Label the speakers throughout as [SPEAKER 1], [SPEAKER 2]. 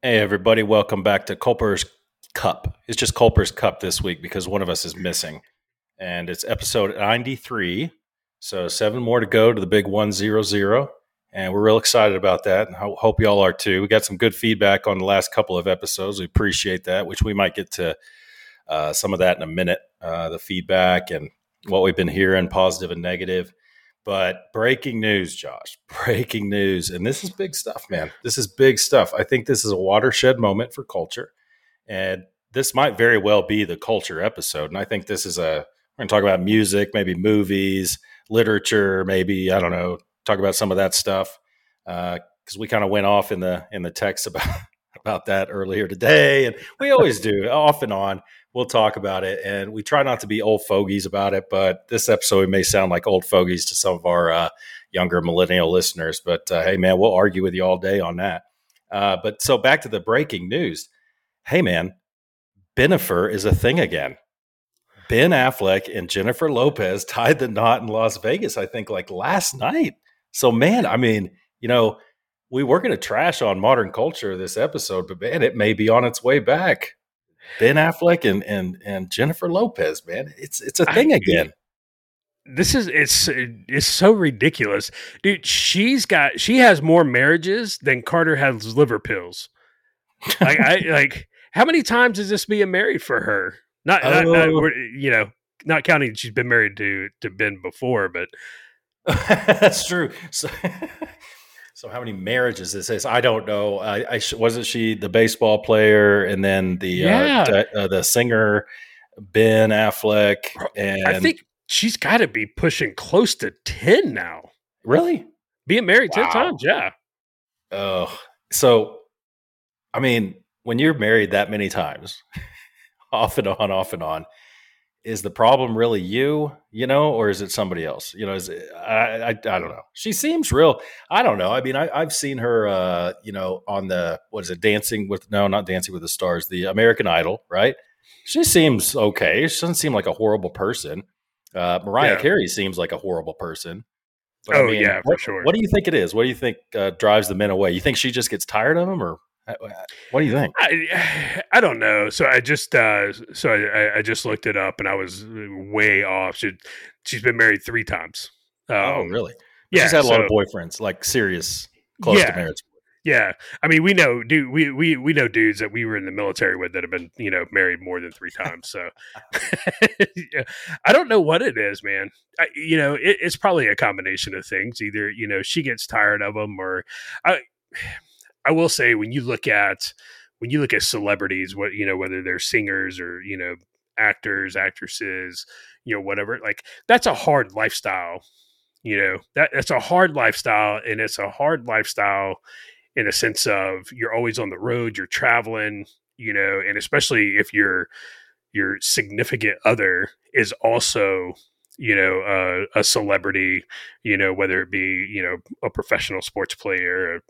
[SPEAKER 1] Hey, everybody, welcome back to Culper's Cup. It's just Culper's Cup this week because one of us is missing. And it's episode 93. So, seven more to go to the big 100. And we're real excited about that. And I hope y'all are too. We got some good feedback on the last couple of episodes. We appreciate that, which we might get to uh, some of that in a minute uh, the feedback and what we've been hearing, positive and negative. But breaking news, Josh, breaking news. And this is big stuff, man. This is big stuff. I think this is a watershed moment for culture. And this might very well be the culture episode. And I think this is a, we're going to talk about music, maybe movies, literature, maybe, I don't know, talk about some of that stuff. Because uh, we kind of went off in the in the text about about that earlier today, and we always do off and on we'll talk about it. And we try not to be old fogies about it, but this episode may sound like old fogies to some of our uh, younger millennial listeners. But uh, hey, man, we'll argue with you all day on that. Uh, but so back to the breaking news. Hey, man, Bennifer is a thing again. Ben Affleck and Jennifer Lopez tied the knot in Las Vegas, I think, like last night. So, man, I mean, you know, we were going to trash on modern culture this episode, but man, it may be on its way back. Ben Affleck and and and Jennifer Lopez, man. It's it's a thing I, again.
[SPEAKER 2] This is it's it's so ridiculous, dude. She's got she has more marriages than Carter has liver pills. like I like how many times is this being married for her? Not, not, not oh. you know, not counting she's been married to to Ben before, but
[SPEAKER 1] that's true. So so how many marriages is this is? I don't know. I, I wasn't she the baseball player and then the uh, yeah. uh, uh, the singer Ben Affleck and
[SPEAKER 2] I think she's got to be pushing close to ten now.
[SPEAKER 1] Really,
[SPEAKER 2] being married wow. ten times? Yeah.
[SPEAKER 1] Oh, so I mean, when you're married that many times, off and on, off and on, is the problem really you, you know, or is it somebody else? You know, is it, I, I, I don't know. She seems real. I don't know. I mean, I, i've seen her, uh, you know, on the what is it, Dancing with no, not Dancing with the Stars, the American Idol, right? She seems okay. She doesn't seem like a horrible person. Uh, Mariah yeah. Carey seems like a horrible person.
[SPEAKER 2] But, oh I mean, yeah,
[SPEAKER 1] what,
[SPEAKER 2] for sure.
[SPEAKER 1] What do you think it is? What do you think uh, drives the men away? You think she just gets tired of them, or what do you think?
[SPEAKER 2] I, I don't know. So I just uh, so I, I just looked it up and I was way off. She she's been married three times.
[SPEAKER 1] Oh, um, oh, really? Yeah, she's had a so, lot of boyfriends, like serious, close yeah, to marriage.
[SPEAKER 2] Yeah, I mean, we know, dude, we we we know dudes that we were in the military with that have been, you know, married more than three times. So, yeah. I don't know what it is, man. I, you know, it, it's probably a combination of things. Either you know she gets tired of them, or I I will say when you look at when you look at celebrities, what you know, whether they're singers or you know actors, actresses, you know, whatever, like that's a hard lifestyle. You know that that's a hard lifestyle, and it's a hard lifestyle in a sense of you're always on the road, you're traveling, you know, and especially if your your significant other is also you know uh, a celebrity you know whether it be you know a professional sports player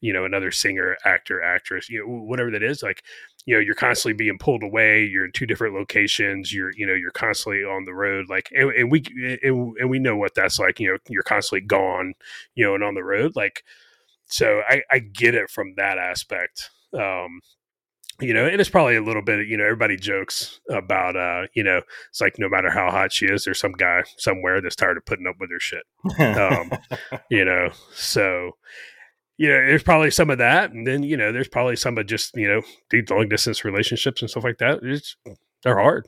[SPEAKER 2] you know another singer actor actress you know whatever that is like you know you're constantly being pulled away you're in two different locations you're you know you're constantly on the road like and, and we and, and, we know what that's like you know you're constantly gone you know and on the road like so i i get it from that aspect um you know, and it's probably a little bit, you know, everybody jokes about, uh, you know, it's like no matter how hot she is, there's some guy somewhere that's tired of putting up with her shit. Um, you know, so, you know, there's probably some of that, and then you know, there's probably some of just you know deep long distance relationships and stuff like that. It's they're hard.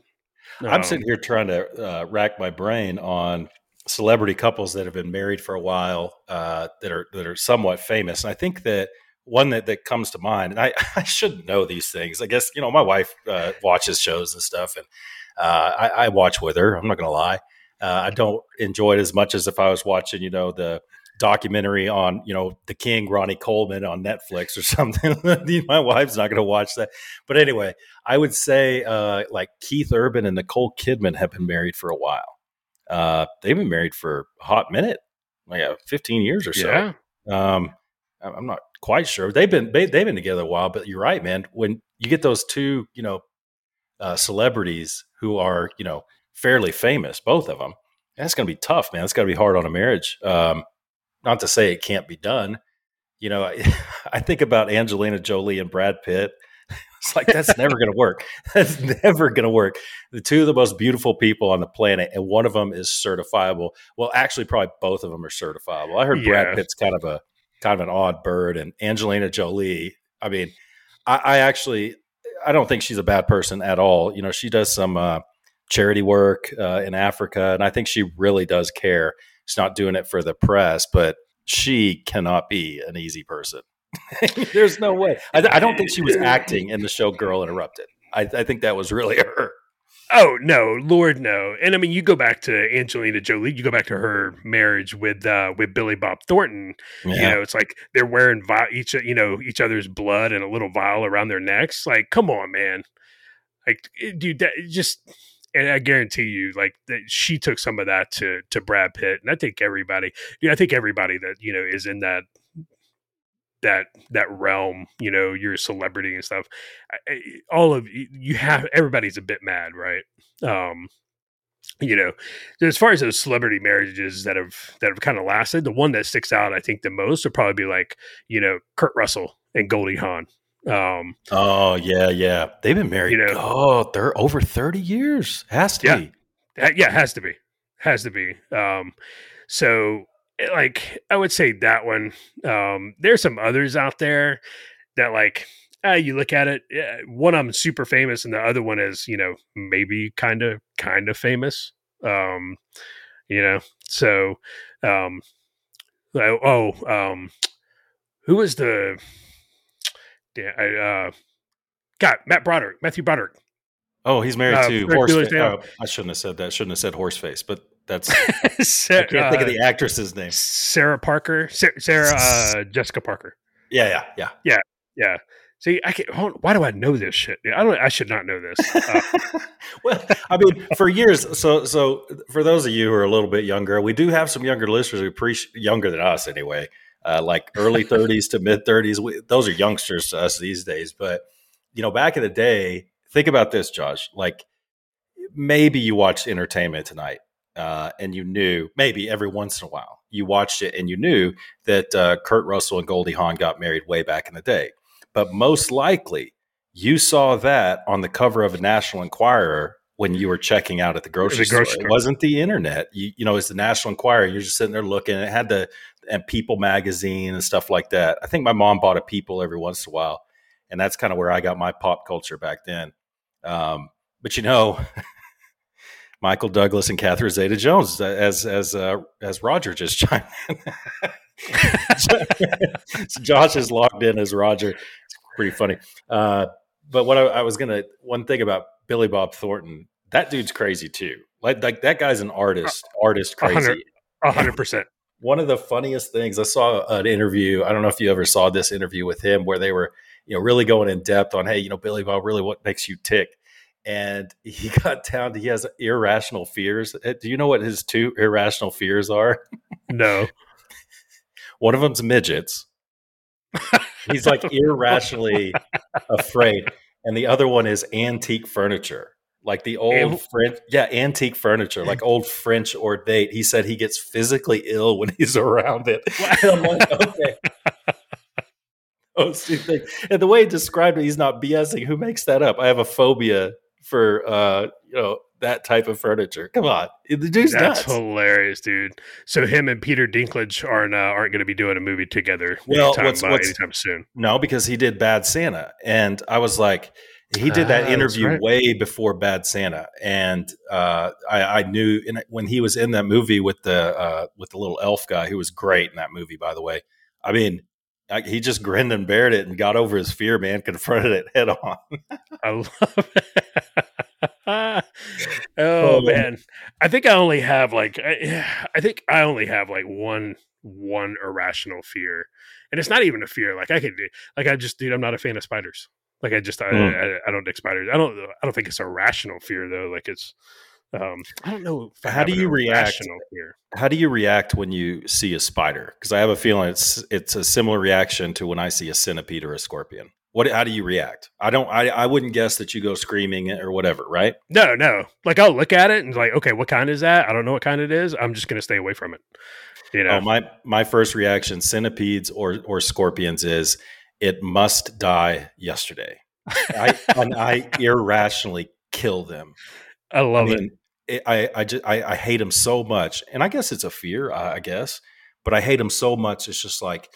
[SPEAKER 1] I'm um, sitting here trying to uh, rack my brain on celebrity couples that have been married for a while uh, that are that are somewhat famous, and I think that one that, that comes to mind, and I, I should know these things. I guess you know my wife uh, watches shows and stuff, and uh, I, I, watch with her. I'm not going to lie. Uh, I don't enjoy it as much as if I was watching, you know, the documentary on you know the king ronnie coleman on netflix or something. My wife's not going to watch that. But anyway i would say uh, like keith urban and nicole kidman have been married for a while. Uh, they've been married for a hot minute like uh, 15 years or so. Yeah. um, i'm not quite sure. They've been they, have been together a while but you're right man. When you get those two you know uh, celebrities who are you know fairly famous both of them that's going to be tough man. It's got to be hard on a marriage. Um, not to say it can't be done. you know, I, I think about Angelina Jolie and Brad Pitt. It's like that's never going to work. That's never going to work. The two of the most beautiful people on the planet, and one of them is certifiable. Well, actually, probably both of them are certifiable. I heard
[SPEAKER 2] Yeah.
[SPEAKER 1] Brad Pitt's kind of a kind of an odd bird, and Angelina Jolie. I mean, I, I actually I don't think she's a bad person at all. You know, she does some uh, charity work uh, in Africa, and I think she really does care. She's not doing it for the press, but she cannot be an easy person. There's no way. I, I don't think she was acting in the show Girl Interrupted. I, I think that was really her.
[SPEAKER 2] Oh no, Lord no! And I mean, you go back to Angelina Jolie. You go back to her marriage with uh, with Billy Bob Thornton. You know, it's like they're wearing vi- each you know each other's blood and a little vial around their necks. Like, come on, man! Like, dude, that just. And I guarantee you, like that, she took some of that to to Brad Pitt, and I think everybody, dude, I think everybody that you know is in that that that realm, you know, you're a celebrity and stuff. All of you, you have everybody's a bit mad, right? Um, you know, as far as those celebrity marriages that have that have kind of lasted, the one that sticks out, I think, the most would probably be like you know Kurt Russell and Goldie Hawn. Um,
[SPEAKER 1] Oh yeah, yeah. They've been married.
[SPEAKER 2] You know-
[SPEAKER 1] oh, they're over thirty years. Has to
[SPEAKER 2] Yeah.
[SPEAKER 1] be.
[SPEAKER 2] Uh, yeah, it has to be, has to be. Um, so, eh, like, I would say that one. Um, there's some others out there that, like, uh, you look at it. Yeah, one I'm super famous, and the other one is, you know, maybe kind of, kind of famous. Um, you know, so, um, oh, oh, um, who was the? Yeah, I, uh, God, Matt Broderick, Matthew Broderick.
[SPEAKER 1] Oh, he's married
[SPEAKER 2] Uh,
[SPEAKER 1] to
[SPEAKER 2] Ferris
[SPEAKER 1] horse.
[SPEAKER 2] Bueller's
[SPEAKER 1] Fa-
[SPEAKER 2] Day
[SPEAKER 1] oh, I shouldn't have said that. Shouldn't have said horseface. But that's I can't think of
[SPEAKER 2] uh,
[SPEAKER 1] the actress's name.
[SPEAKER 2] Sarah Parker, Sarah, Sarah uh, Jessica Parker.
[SPEAKER 1] Yeah, yeah, yeah.
[SPEAKER 2] Yeah. Yeah. See, I can hold, Why do I know this shit? I don't. I should not know this. Uh,
[SPEAKER 1] well, I mean, for years. So, so for those of you who are a little bit younger, we do have some younger listeners who appreciate younger than us anyway, uh, like early 30s to mid 30s. Those are youngsters to us these days. But you know, back in the day, think about this, Josh. Like maybe you watched Entertainment Tonight. Uh, and you knew maybe every once in a while you watched it and you knew that uh, Kurt Russell and Goldie Hawn got married way back in the day. But most likely, you saw that on the cover of a National Enquirer when you were checking out at the grocery,
[SPEAKER 2] The grocery
[SPEAKER 1] store.
[SPEAKER 2] store.
[SPEAKER 1] It wasn't the internet. You, you know, it's the National Enquirer. You're just sitting there looking. It had the and People magazine and stuff like that. I think my mom bought a People every once in a while, and that's kind of where I got my pop culture back then. Um, but you know, Michael Douglas and Catherine Zeta-Jones as as uh, as Roger just chimed in. so Josh is logged in as Roger. It's pretty funny. Uh, but what I, I was gonna one thing about Billy Bob Thornton, that dude's crazy too. Like like that guy's an artist, artist crazy.
[SPEAKER 2] A hundred percent.
[SPEAKER 1] One of the funniest things I saw an interview. I don't know if you ever saw this interview with him where they were you know really going in depth on hey you know Billy Bob really what makes you tick. And he got down to he has irrational fears. Uh, Do you know what his two irrational fears are?
[SPEAKER 2] No.
[SPEAKER 1] One of them's midgets. He's like irrationally afraid. And the other one is antique furniture. Like the old
[SPEAKER 2] Ew.
[SPEAKER 1] French, yeah, antique furniture, like old French ornate. He said he gets physically ill when he's around it. I'm like, okay. Those two things. And the way he described it, he's not BSing. Who makes that up? I have a phobia for uh, you know, that type of furniture. Come on. The dude's
[SPEAKER 2] That's
[SPEAKER 1] nuts.
[SPEAKER 2] hilarious, dude. So him and Peter Dinklage aren't uh, aren't going to be doing a movie together
[SPEAKER 1] Well,
[SPEAKER 2] anytime,
[SPEAKER 1] what's- what's-
[SPEAKER 2] anytime soon.
[SPEAKER 1] No, because he did Bad Santa, and I was like, he did
[SPEAKER 2] Ah,
[SPEAKER 1] that
[SPEAKER 2] that's
[SPEAKER 1] interview
[SPEAKER 2] right.
[SPEAKER 1] way before Bad Santa, and uh, I, I knew and when he was in that movie with the uh, with the little elf guy, who was great in that movie, by the way. I mean, I, he just grinned and bared it and got over his fear, man. Confronted it head on.
[SPEAKER 2] I love it. oh,
[SPEAKER 1] Oh.
[SPEAKER 2] man, I think I only have like I, I think I only have like one one irrational fear, and it's not even a fear. Like I could like I just dude, I'm not a fan of spiders. Like I just I,
[SPEAKER 1] Hmm.
[SPEAKER 2] I, I don't dig spiders. I don't I don't think it's a rational fear though. Like it's um I don't know. If
[SPEAKER 1] How do you react?
[SPEAKER 2] Fear.
[SPEAKER 1] How do you react when you see a spider? Because I have a feeling it's it's a similar reaction to when I see a centipede or a scorpion. What? How do you react? I don't. I, I wouldn't guess that you go screaming or whatever, right?
[SPEAKER 2] No, no. Like I'll look at it and like, okay, what kind is that? I don't know what kind it is. I'm just gonna stay away from it. You know,
[SPEAKER 1] Oh, my my first reaction, centipedes or or scorpions, is it must die yesterday. I and I irrationally kill them.
[SPEAKER 2] I love
[SPEAKER 1] I
[SPEAKER 2] it.
[SPEAKER 1] mean, it, I I just I, I hate them so much, and I guess it's a fear, I, I guess, but I hate them so much. It's just like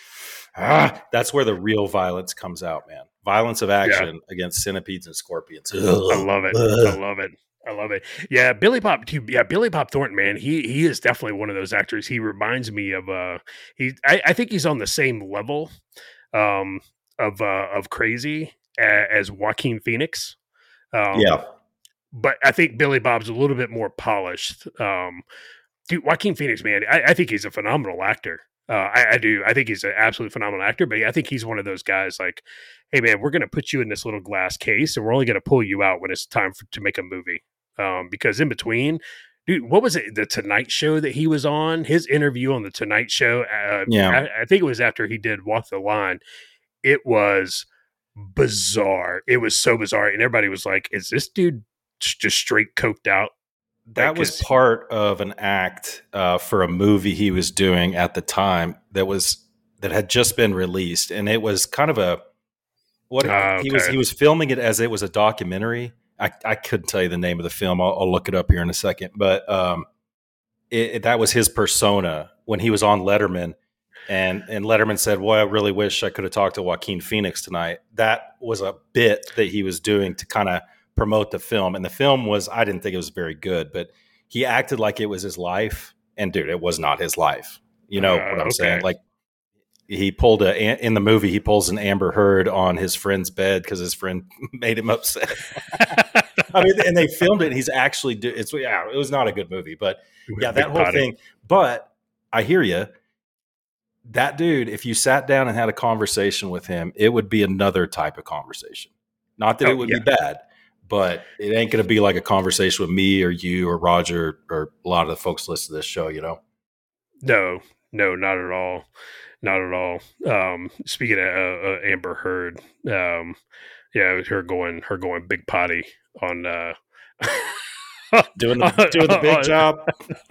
[SPEAKER 1] ah, that's where the real violence comes out, man. Violence of action against centipedes and scorpions.
[SPEAKER 2] I love it. I love it. I love it. Yeah, Billy Bob. too- Yeah, Billy Bob Thornton, man. He he is definitely one of those actors. He reminds me of uh he. I, I think he's on the same level, um, of uh of crazy as Joaquin Phoenix. Um,
[SPEAKER 1] Yeah,
[SPEAKER 2] but I think Billy Bob's a little bit more polished. Um, dude, Joaquin Phoenix, man, I, I think he's a phenomenal actor. Uh, I, I do. I think he's an absolutely phenomenal actor. But I think he's one of those guys like, hey, man, we're going to put you in this little glass case, and we're only going to pull you out when it's time for, to make a movie. Um, because in between, dude, what was it? The Tonight Show that he was on, his interview on the Tonight Show. Uh,
[SPEAKER 1] Yeah.
[SPEAKER 2] I, I think it was after he did Walk the Line. It was bizarre. It was so bizarre, and everybody was like, "Is this dude just straight coked out?"
[SPEAKER 1] that
[SPEAKER 2] Like,
[SPEAKER 1] was part of an act uh, for a movie he was doing at the time that was that had just been released, and it was kind of a what
[SPEAKER 2] Ah,
[SPEAKER 1] he was he was filming it as it was a documentary. I, I couldn't tell you the name of the film. I'll, I'll look it up here in a second, but um, it, it- that was his persona when he was on Letterman, and and Letterman said, "Well, I really wish I could have talked to Joaquin Phoenix tonight." That was a bit that he was doing to kind of promote the film, and the film was I didn't think it was very good, but he acted like it was his life, and dude, it was not his life. You know
[SPEAKER 2] Uh,
[SPEAKER 1] what I'm
[SPEAKER 2] okay.
[SPEAKER 1] saying? Like he pulled a in the movie he pulls an Amber Heard on his friend's bed because his friend made him upset. I mean, and they filmed it. And he's actually do it's yeah, it was not a good movie, but yeah, that whole thing. But I hear you. That dude, if you sat down and had a conversation with him, it would be another type of conversation. Not that
[SPEAKER 2] Oh,
[SPEAKER 1] it would
[SPEAKER 2] yeah.
[SPEAKER 1] be bad, but it ain't going to be like a conversation with me or you or Roger or a lot of the folks listen to this show. You know,
[SPEAKER 2] No, no, not at all. Not at all. Um, speaking of uh, uh, Amber Heard, um, yeah, her going, her going big potty on, uh,
[SPEAKER 1] doing the doing the big job.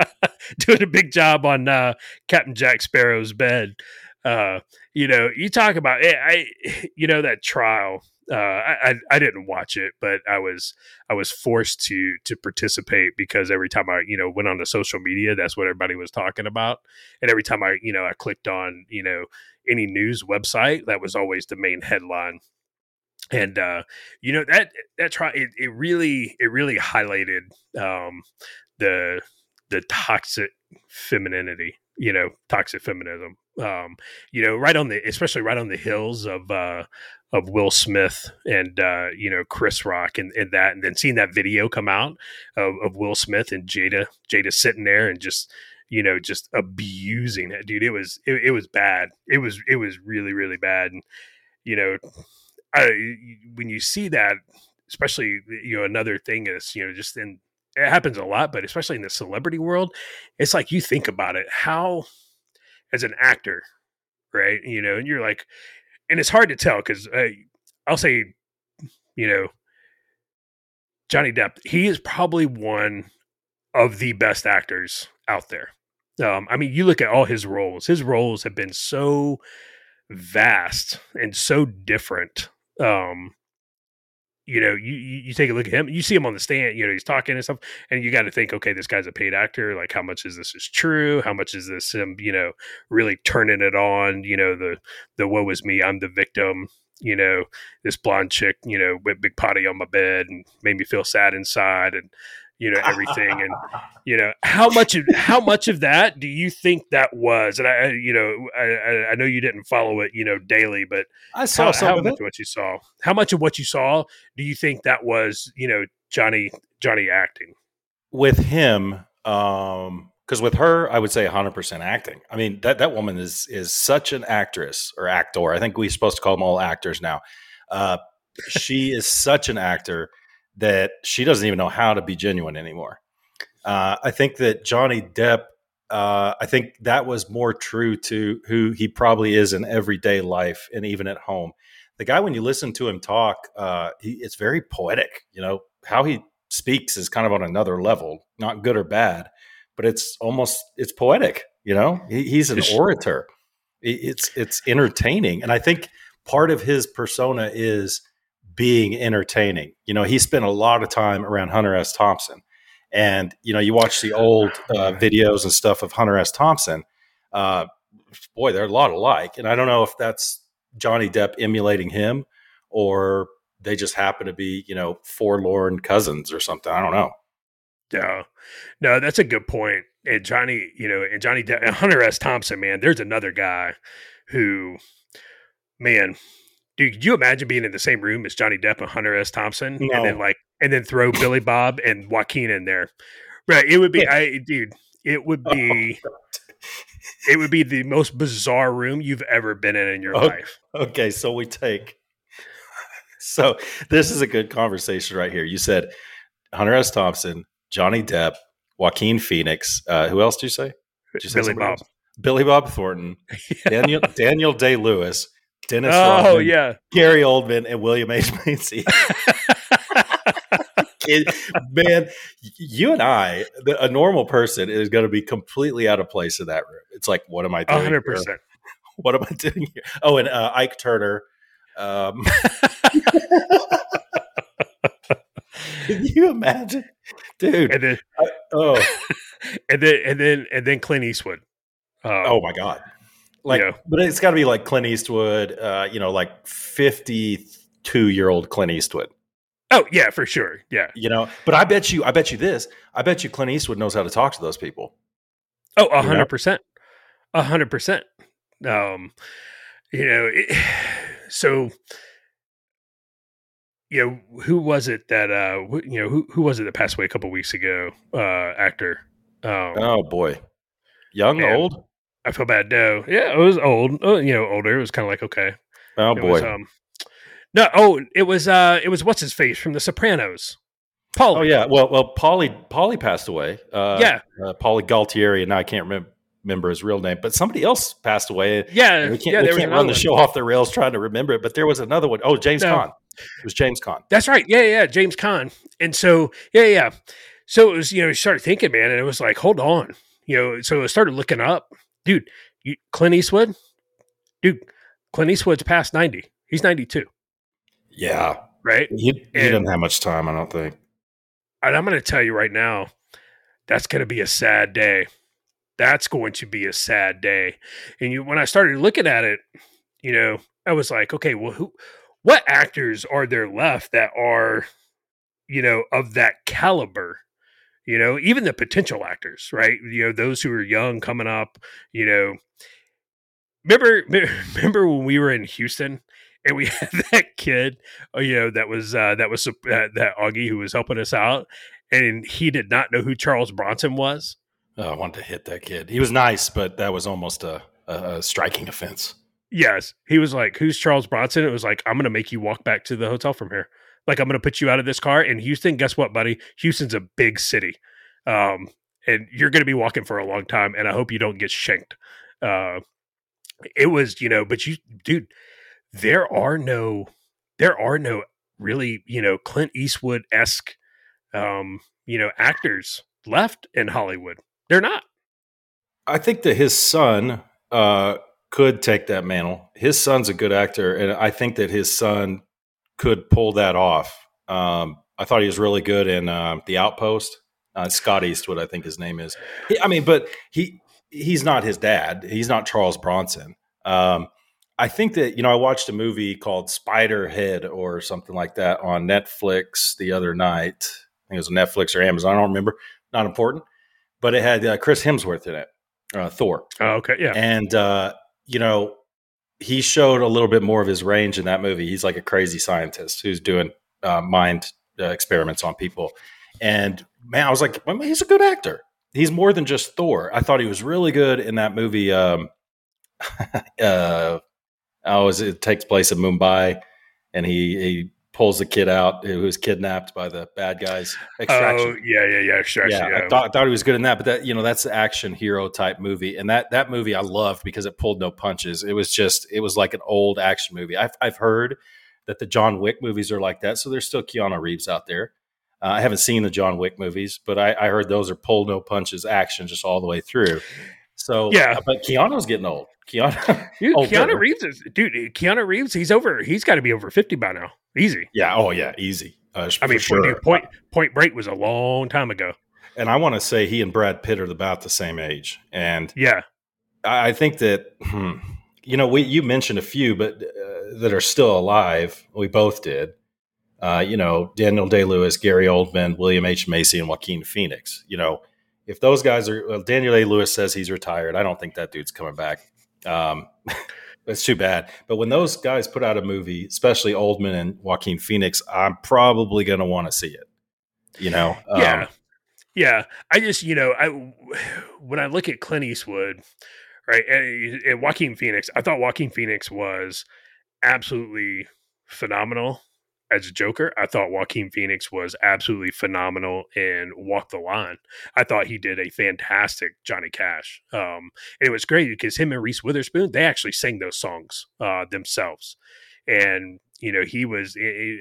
[SPEAKER 2] doing a big job on uh, Captain Jack Sparrow's bed. Uh, you know, you talk about eh, I, you know, that trial. Uh, I, I I didn't watch it, but I was I was forced to to participate because every time I you know went on to social media, that's what everybody was talking about, and every time I you know I clicked on you know any news website, that was always the main headline. And uh, you know that that try it, it really it really highlighted um, the the toxic femininity, you know, toxic feminism. Um, you know, right on the especially right on the hills of uh of Will Smith and uh, you know, Chris Rock and, and that and then seeing that video come out of, of Will Smith and Jada Jada sitting there and just you know, just abusing it, dude. It was it, it was bad. It was it was really, really bad. And you know, I when you see that, especially you know, another thing is, you know, just in it happens a lot, but especially in the celebrity world, it's like you think about it, how as an actor, right? You know, and you're like, and it's hard to tell because uh, I'll say, you know, Johnny Depp, he is probably one of the best actors out there. Um, I mean, you look at all his roles; his roles have been so vast and so different. Um, you know, you, you take a look at him, you see him on the stand, you know, he's talking and stuff, and you got to think, okay, this guy's a paid actor. Like, how much is this is true? How much is this him, you know, really turning it on? You know, the the woe is me, I'm the victim. You know, this blonde chick, you know, went big potty on my bed and made me feel sad inside, and you know everything. And you know how much of how much of that do you think that was? And I, I you know, I, I- I know you didn't follow it, you know, daily, but
[SPEAKER 1] I saw
[SPEAKER 2] how,
[SPEAKER 1] some
[SPEAKER 2] how
[SPEAKER 1] of
[SPEAKER 2] much
[SPEAKER 1] it.
[SPEAKER 2] what you saw how much of what you saw do you think that was you know johnny johnny acting
[SPEAKER 1] with him um because with her i would say 100% acting i mean that that woman is is such an actress or actor i think we're supposed to call them all actors now uh she is such an actor that she doesn't even know how to be genuine anymore uh i think that johnny depp uh, I think that was more true to who he probably is in everyday life and even at home. The guy, when you listen to him talk, uh, he, it's very poetic. You know how he speaks is kind of on another level, not good or bad, but it's almost it's poetic. You know, he, he's an orator. It's it's entertaining, and I think part of his persona is being entertaining. You know, he spent a lot of time around Hunter S. Thompson, and you know, you watch the old uh, videos and stuff of Hunter S. Thompson. Uh, boy, they're a lot alike, and I don't know if that's Johnny Depp emulating him or they just happen to be, you know, forlorn cousins or something. I don't know.
[SPEAKER 2] No, no, that's a good point. And Johnny, you know, and Johnny De- and Hunter S. Thompson, man, there's another guy who, man, dude, could you imagine being in the same room as Johnny Depp and Hunter S. Thompson,
[SPEAKER 1] No.
[SPEAKER 2] and then like, and then throw Billy Bob and Joaquin in there, right? It would be, I, dude, it would be, it would be the most bizarre room you've ever been in in your
[SPEAKER 1] Oh.
[SPEAKER 2] life.
[SPEAKER 1] Okay, so we take. So this is a good conversation right here. You said Hunter S. Thompson, Johnny Depp, Joaquin Phoenix. Uh, who else do you say? Did you say
[SPEAKER 2] Billy Bob.
[SPEAKER 1] else? Billy Bob Thornton, Daniel Daniel Day Lewis, Dennis.
[SPEAKER 2] Oh
[SPEAKER 1] Rodman,
[SPEAKER 2] yeah.
[SPEAKER 1] Gary Oldman, and William H Macy. Man, you and I, the, a normal person, is going to be completely out of place in that room. It's like, what am I doing?
[SPEAKER 2] Hundred percent.
[SPEAKER 1] What am I doing here? Oh, and uh, Ike Turner. Um, can you imagine, dude?
[SPEAKER 2] And then,
[SPEAKER 1] Oh,
[SPEAKER 2] and then, and then, and then Clint Eastwood. Um,
[SPEAKER 1] oh my God! Like,
[SPEAKER 2] Yeah.
[SPEAKER 1] but it's got to be like Clint Eastwood. Uh, you know, like fifty-two-year-old Clint Eastwood.
[SPEAKER 2] oh yeah, for sure. Yeah.
[SPEAKER 1] You know, but I bet you, I bet you this. I bet you Clint Eastwood knows how to talk to those people.
[SPEAKER 2] Oh, a hundred percent, a hundred percent. Um, you know, it, so you know, who was it that uh, wh- you know, who who was it that passed away a couple weeks ago? Uh, actor. Um,
[SPEAKER 1] Oh boy, young,
[SPEAKER 2] Man.
[SPEAKER 1] old.
[SPEAKER 2] I feel bad. No, yeah, it was old. Oh, you know, older. It was kind of like okay.
[SPEAKER 1] Oh
[SPEAKER 2] It
[SPEAKER 1] boy,
[SPEAKER 2] was, um, no, oh, it was uh, it was what's his face from The Sopranos. Paul.
[SPEAKER 1] oh yeah. Well, well, Polly, Polly passed away. Uh,
[SPEAKER 2] yeah,
[SPEAKER 1] uh, Paulie Gualtieri, and now I can't remem- remember his real name, but somebody else passed away.
[SPEAKER 2] yeah,
[SPEAKER 1] we can't,
[SPEAKER 2] yeah.
[SPEAKER 1] we can't run the show off the rails trying to remember it, but there was another one. Oh, James
[SPEAKER 2] No.
[SPEAKER 1] Caan. It was James Caan.
[SPEAKER 2] That's right. Yeah, yeah, James Caan. And so, yeah, yeah. So it was, you know, you started thinking, man, and it was like, hold on, you know. So I started looking up, dude. You, Clint Eastwood, dude. Clint Eastwood's past ninety. He's ninety two,
[SPEAKER 1] Yeah.
[SPEAKER 2] right?
[SPEAKER 1] He, he
[SPEAKER 2] And-
[SPEAKER 1] didn't have much time, I don't think.
[SPEAKER 2] And I'm going to tell you right now, that's going to be a sad day. That's going to be a sad day. And you, when I started looking at it, you know, I was like, okay, well, who, what actors are there left that are, you know, of that caliber? You know, even the potential actors, right? You know, those who are young coming up. You know, remember, remember when we were in Houston and we had that kid, uh, you know, that was uh, that was uh, that Augie who was helping us out, and he did not know who Charles Bronson was.
[SPEAKER 1] Oh, I wanted to hit that kid. He was nice, but that was almost a, a, a striking offense.
[SPEAKER 2] Yes, he was like, "Who's Charles Bronson?" It was like, "I'm going to make you walk back to the hotel from here. Like, I'm going to put you out of this car in Houston. Guess what, buddy? Houston's a big city, um, and you're going to be walking for a long time. And I hope you don't get shanked." Uh, it was, you know, but you, dude, there are no, there are no really, you know, Clint Eastwood esque, um, you know, actors left in Hollywood. They're not.
[SPEAKER 1] I think that his son uh, could take that mantle. His son's a good actor, and I think that his son could pull that off. Um, I thought he was really good in uh, The Outpost. Uh, Scott Eastwood, I think his name is. He, I mean, but he he's not his dad. He's not Charles Bronson. Um, I think that you know I watched a movie called Spiderhead or something like that on Netflix the other night. I think it was Netflix or Amazon. I don't remember. Not important, but it had uh, Chris Hemsworth in it, uh, Thor,
[SPEAKER 2] Oh, okay, yeah,
[SPEAKER 1] and uh, you know he showed a little bit more of his range in that movie. He's like a crazy scientist who's doing uh, mind uh, experiments on people, and man, I was like, he's a good actor. He's more than just Thor. I thought he was really good in that movie. Um, uh, oh, it takes place in Mumbai, and he he pulls the kid out who was kidnapped by the bad guys. Extraction.
[SPEAKER 2] Oh, yeah, yeah, yeah. Extraction.
[SPEAKER 1] yeah,
[SPEAKER 2] Yeah,
[SPEAKER 1] I thought, thought he was good in that, but that you know that's the action hero type movie, and that that movie I loved because it pulled no punches. It was just it was like an old action movie. I've I've heard that the John Wick movies are like that, so there's still Keanu Reeves out there. Uh, I haven't seen the John Wick movies, but I, I heard those are pull no punches action just all the way through. So
[SPEAKER 2] Yeah.
[SPEAKER 1] uh, but Keanu's getting old. Keanu,
[SPEAKER 2] Dude,
[SPEAKER 1] older.
[SPEAKER 2] Keanu Reeves is dude. Keanu Reeves, he's over. He's got to be over fifty by now. Easy.
[SPEAKER 1] yeah, oh yeah, easy. Uh,
[SPEAKER 2] I mean,
[SPEAKER 1] sure.
[SPEAKER 2] dude, Point Point Break was a long time ago.
[SPEAKER 1] and I want to say he and Brad Pitt are about the same age, and
[SPEAKER 2] Yeah,
[SPEAKER 1] I I think that hmm, you know we you mentioned a few, but uh, that are still alive. We both did. Uh, you know, Daniel Day Lewis, Gary Oldman, William H Macy, and Joaquin Phoenix. You know, if those guys are well, Daniel Day Lewis says he's retired. I don't think that dude's coming back. Um, it's too bad. But when those guys put out a movie, especially Oldman and Joaquin Phoenix, I'm probably going to want to see it. You know, Um,
[SPEAKER 2] yeah, yeah. I just you know I when I look at Clint Eastwood, right, and, and Joaquin Phoenix, I thought Joaquin Phoenix was absolutely phenomenal as a Joker. I thought Joaquin Phoenix was absolutely phenomenal in Walk the Line. I thought he did a fantastic Johnny Cash. Um, and it was great because him and Reese Witherspoon, they actually sang those songs uh, themselves. And you know, he was.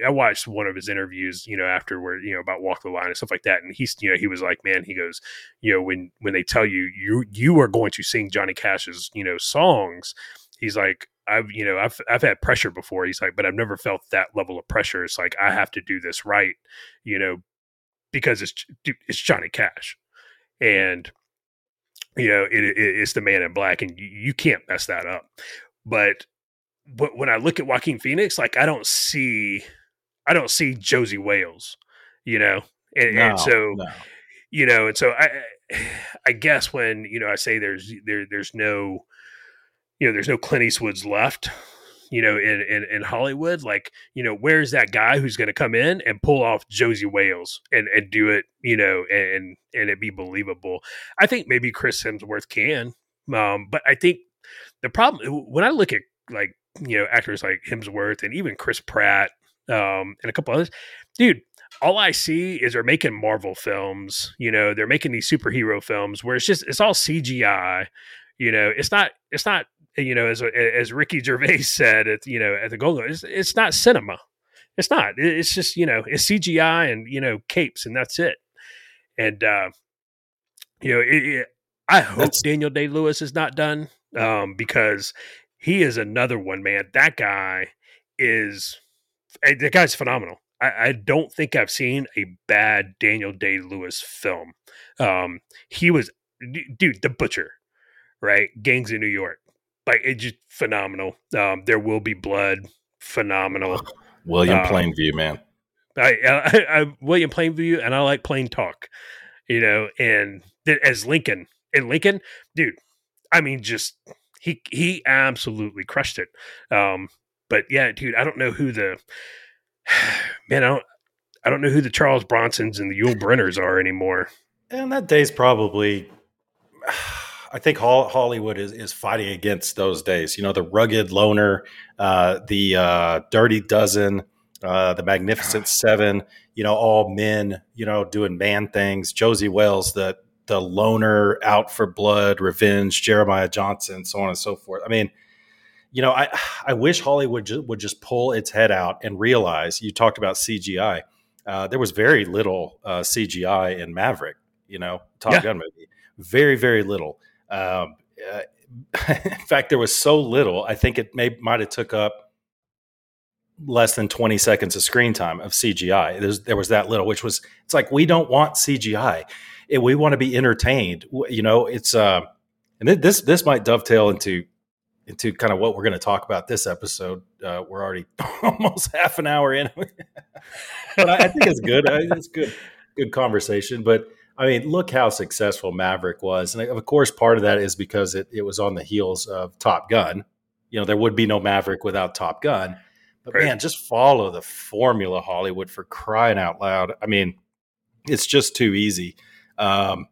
[SPEAKER 2] I watched one of his interviews, you know, afterward, you know, about Walk the Line and stuff like that. And he's, you know, he was like, man, he goes, you know, when when they tell you you you are going to sing Johnny Cash's, you know, songs, he's like, I've, you know, I've I've had pressure before. He's like, but I've never felt that level of pressure. It's like I have to do this right, you know, because it's it's Johnny Cash, and you know, it, it, it's the Man in Black, and you, you can't mess that up. But but when I look at Joaquin Phoenix, like I don't see, I don't see Josey Wales, you know, and,
[SPEAKER 1] no,
[SPEAKER 2] and so
[SPEAKER 1] no.
[SPEAKER 2] you know, and so I, I guess when you know I say there's there there's no, you know, there's no Clint Eastwoods left, you know, in in, in Hollywood, like you know, where's that guy who's going to come in and pull off Josey Wales and and do it, you know, and and it be believable? I think maybe Chris Hemsworth can, um, but I think the problem when I look at like you know actors like Hemsworth and even Chris Pratt um, and a couple others, dude. All I see is they're making Marvel films. You know, they're making these superhero films where it's just it's all CGI. You know, it's not it's not you know as as Ricky Gervais said at you know at the Golden it's, it's not cinema. It's not. It's just you know it's CGI and you know capes and that's it. And uh, you know, it, it, I hope
[SPEAKER 1] That's-
[SPEAKER 2] Daniel Day Lewis is not done um, because he is another one, man. That guy is eh, the guy's phenomenal. I, I don't think I've seen a bad Daniel Day Lewis film. Um, he was, d- dude, the butcher, right? Gangs in New York, like it just phenomenal. Um, there will be blood, phenomenal.
[SPEAKER 1] William
[SPEAKER 2] um,
[SPEAKER 1] Plainview, man.
[SPEAKER 2] I, I, I William Plainview, and I like plain talk, you know. And th- as Lincoln, and Lincoln, dude, I mean, just he he absolutely crushed it. Um, but yeah, dude, I don't know who the man. I don't I don't know who the Charles Bronsons and the Yul Brynners are anymore.
[SPEAKER 1] And that day's probably, I think Hollywood is, is fighting against those days. You know, the rugged loner, uh, the uh, dirty dozen, uh, the magnificent seven, you know, all men, you know, doing man things. Josie Wells, the, the loner out for blood, revenge, Jeremiah Johnson, so on and so forth. I mean, you know, I, I wish Hollywood ju- would just pull its head out and realize you talked about CGI. Uh, there was very little uh, CGI in Maverick you know, Top
[SPEAKER 2] Yeah.
[SPEAKER 1] Gun movie. Very, very little. Um, uh, in fact, there was so little. I think it may might have took up less than twenty seconds of screen time of CGI. There's, there was that little, which was it's like we don't want CGI. It, we want to be entertained. You know, it's uh, and this this might dovetail into into kind of what we're going to talk about this episode. Uh, we're already almost half an hour in, but I, I think it's good. I, it's good, good conversation. But I mean, look how successful Maverick was, and of course, part of that is because it, it was on the heels of Top Gun. You know, there would be no Maverick without Top Gun. But
[SPEAKER 2] Right.
[SPEAKER 1] man, just follow the formula, Hollywood, for crying out loud. I mean, it's just too easy. Um,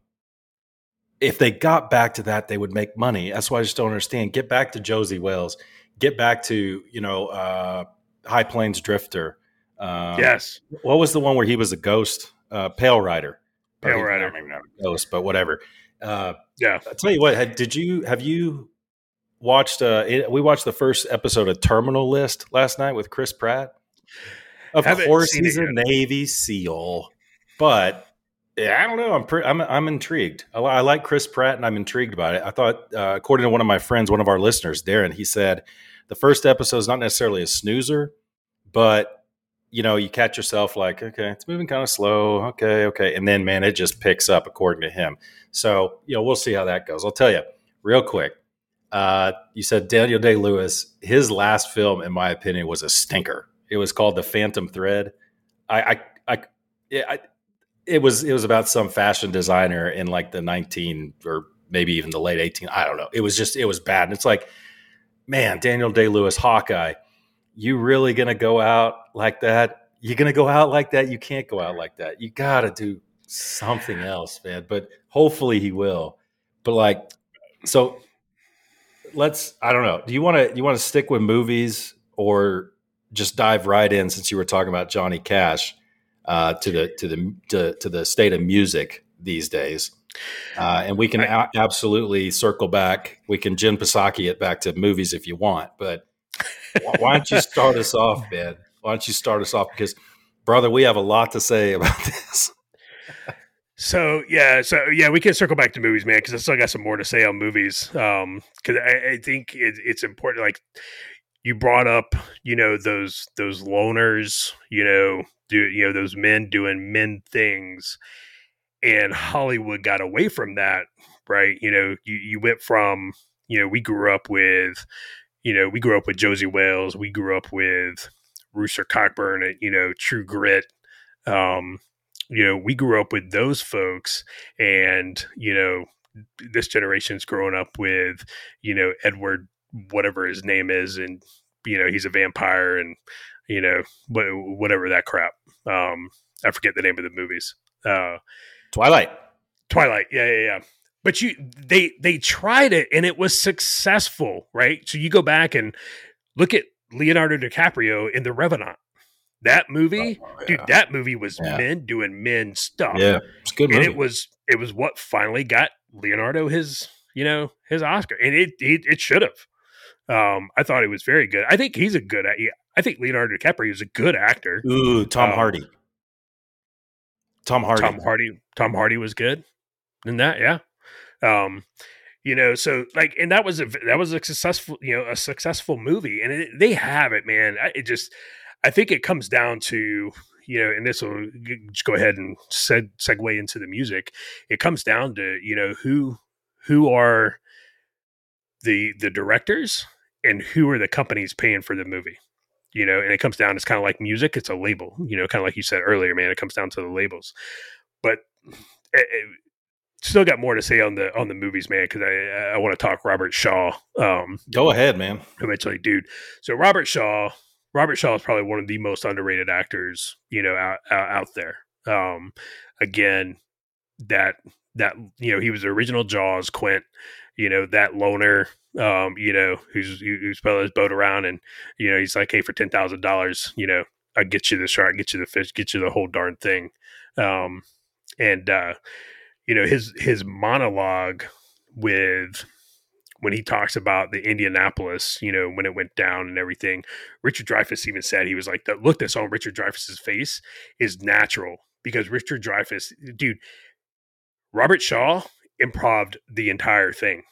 [SPEAKER 1] if they got back to that, they would make money. That's why I just don't understand. Get back to Josie Wells. Get back to you know uh, High Plains Drifter. Um,
[SPEAKER 2] yes,
[SPEAKER 1] What was the one where he was a ghost? Uh, Pale Rider.
[SPEAKER 2] Pale
[SPEAKER 1] Or
[SPEAKER 2] Rider.
[SPEAKER 1] Maybe not a ghost, but whatever. Uh,
[SPEAKER 2] yeah.
[SPEAKER 1] I tell you what. Did you have you watched? Uh, it, we watched the first episode of Terminal List last night with Chris Pratt. Of
[SPEAKER 2] Haven't
[SPEAKER 1] course, he's a. Navy SEAL, but Yeah, I don't know. I'm pre- I'm I'm intrigued. I, I, like Chris Pratt, and I'm intrigued by it. I thought, uh, according to one of my friends, one of our listeners, Darren, he said the first episode is not necessarily a snoozer, but you know, you catch yourself like, okay, it's moving kind of slow. Okay, okay, and then man, it just picks up according to him. So you know, we'll see how that goes. I'll tell you real quick. Uh, you said Daniel Day Lewis. His last film, in my opinion, was a stinker. It was called The Phantom Thread. I, I, I, I it was it was about some fashion designer in like the 19 or maybe even the late 18 i don't know it was just it was bad and it's like man daniel day-lewis hawkeye you really gonna go out like that You're gonna go out like that you can't go out like that you gotta do something else man but hopefully he will but like so let's i don't know do you want to you want to stick with movies or just dive right in since you were talking about johnny cash uh, to the to the to, to, the state of music these days. Uh, and we can a- absolutely circle back. We can Jen Psaki it back to movies if you want, but why don't you start us off, Ben? Why don't you start us off? Because, brother, we have a lot to say about this.
[SPEAKER 2] So yeah, so yeah, we can circle back to movies, man, because I still got some more to say on movies. Um, because I, I, think it, it's important. Like you brought up, you know, those those loners, you know, do you know those men doing men things and hollywood got away from that right you know you, you went from you know we grew up with you know we grew up with josey wales we grew up with rooster cogburn and you know true grit um you know we grew up with those folks and you know this generation's growing up with you know edward whatever his name is and you know he's a vampire and you know whatever that crap um, I forget the name of the movies. Uh,
[SPEAKER 1] Twilight.
[SPEAKER 2] Twilight. Yeah, yeah, yeah. But you, they, they tried it and it was successful, right? So you go back and look at Leonardo DiCaprio in The Revenant. That movie, oh, yeah. dude, that movie was yeah. men doing men stuff.
[SPEAKER 1] Yeah, it's good.
[SPEAKER 2] Movie. And it was, it was what finally got Leonardo his, you know, his Oscar, and it, it, it should have. Um, I thought it was very good. I think he's a good. I think Leonardo DiCaprio is a good actor.
[SPEAKER 1] Ooh, Tom um, Hardy. Tom Hardy.
[SPEAKER 2] Tom Hardy. Tom Hardy was good in that. Yeah. Um, you know, so like, and that was a that was a successful, you know, a successful movie, and it, they have it, man. It just, I think it comes down to you know, and this will just go ahead and seg- segue into the music. It comes down to you know who who are the the directors and who are the companies paying for the movie you know, and it comes down, it's kind of like music, it's a label, you know, kind of like you said earlier, man, it comes down to the labels. But it, it, still got more to say on the on the movies, man, because I I want to talk Robert Shaw. Um,
[SPEAKER 1] Go ahead, man.
[SPEAKER 2] Eventually, dude. So Robert Shaw, Robert Shaw is probably one of the most underrated actors, you know, out out, out there. Um, again, that that you know he was the original Jaws Quint, you know that loner um, you know, who's who's pulling his boat around, and you know, he's like, "Hey, for ten thousand dollars, you know, I get you the shark, get you the fish, get you the whole darn thing." Um, and uh, you know, his his monologue with when he talks about the Indianapolis, you know, when it went down and everything, Richard Dreyfuss even said he was like, "The look that's on Richard Dreyfuss's face is natural because Richard Dreyfuss, dude, Robert Shaw improved the entire thing.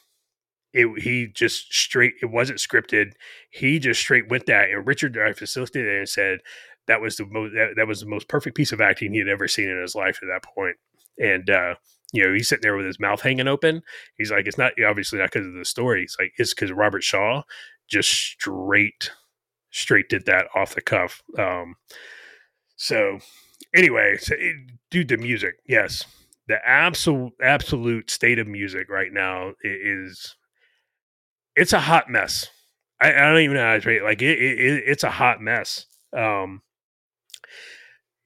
[SPEAKER 2] It, he just straight it wasn't scripted. He just straight went that and richard dreyfuss looked at it and said that was the most that, that, was the most perfect piece of acting he had ever seen in his life at that point. And uh you know he's sitting there with his mouth hanging open he's like it's not obviously not because of the story it's like it's because robert shaw just straight straight did that off the cuff um so anyway so it, dude the music yes the absolute absolute state of music right now is it's a hot mess. I, I don't even know how to it. Like it, it, it's a hot mess. Um,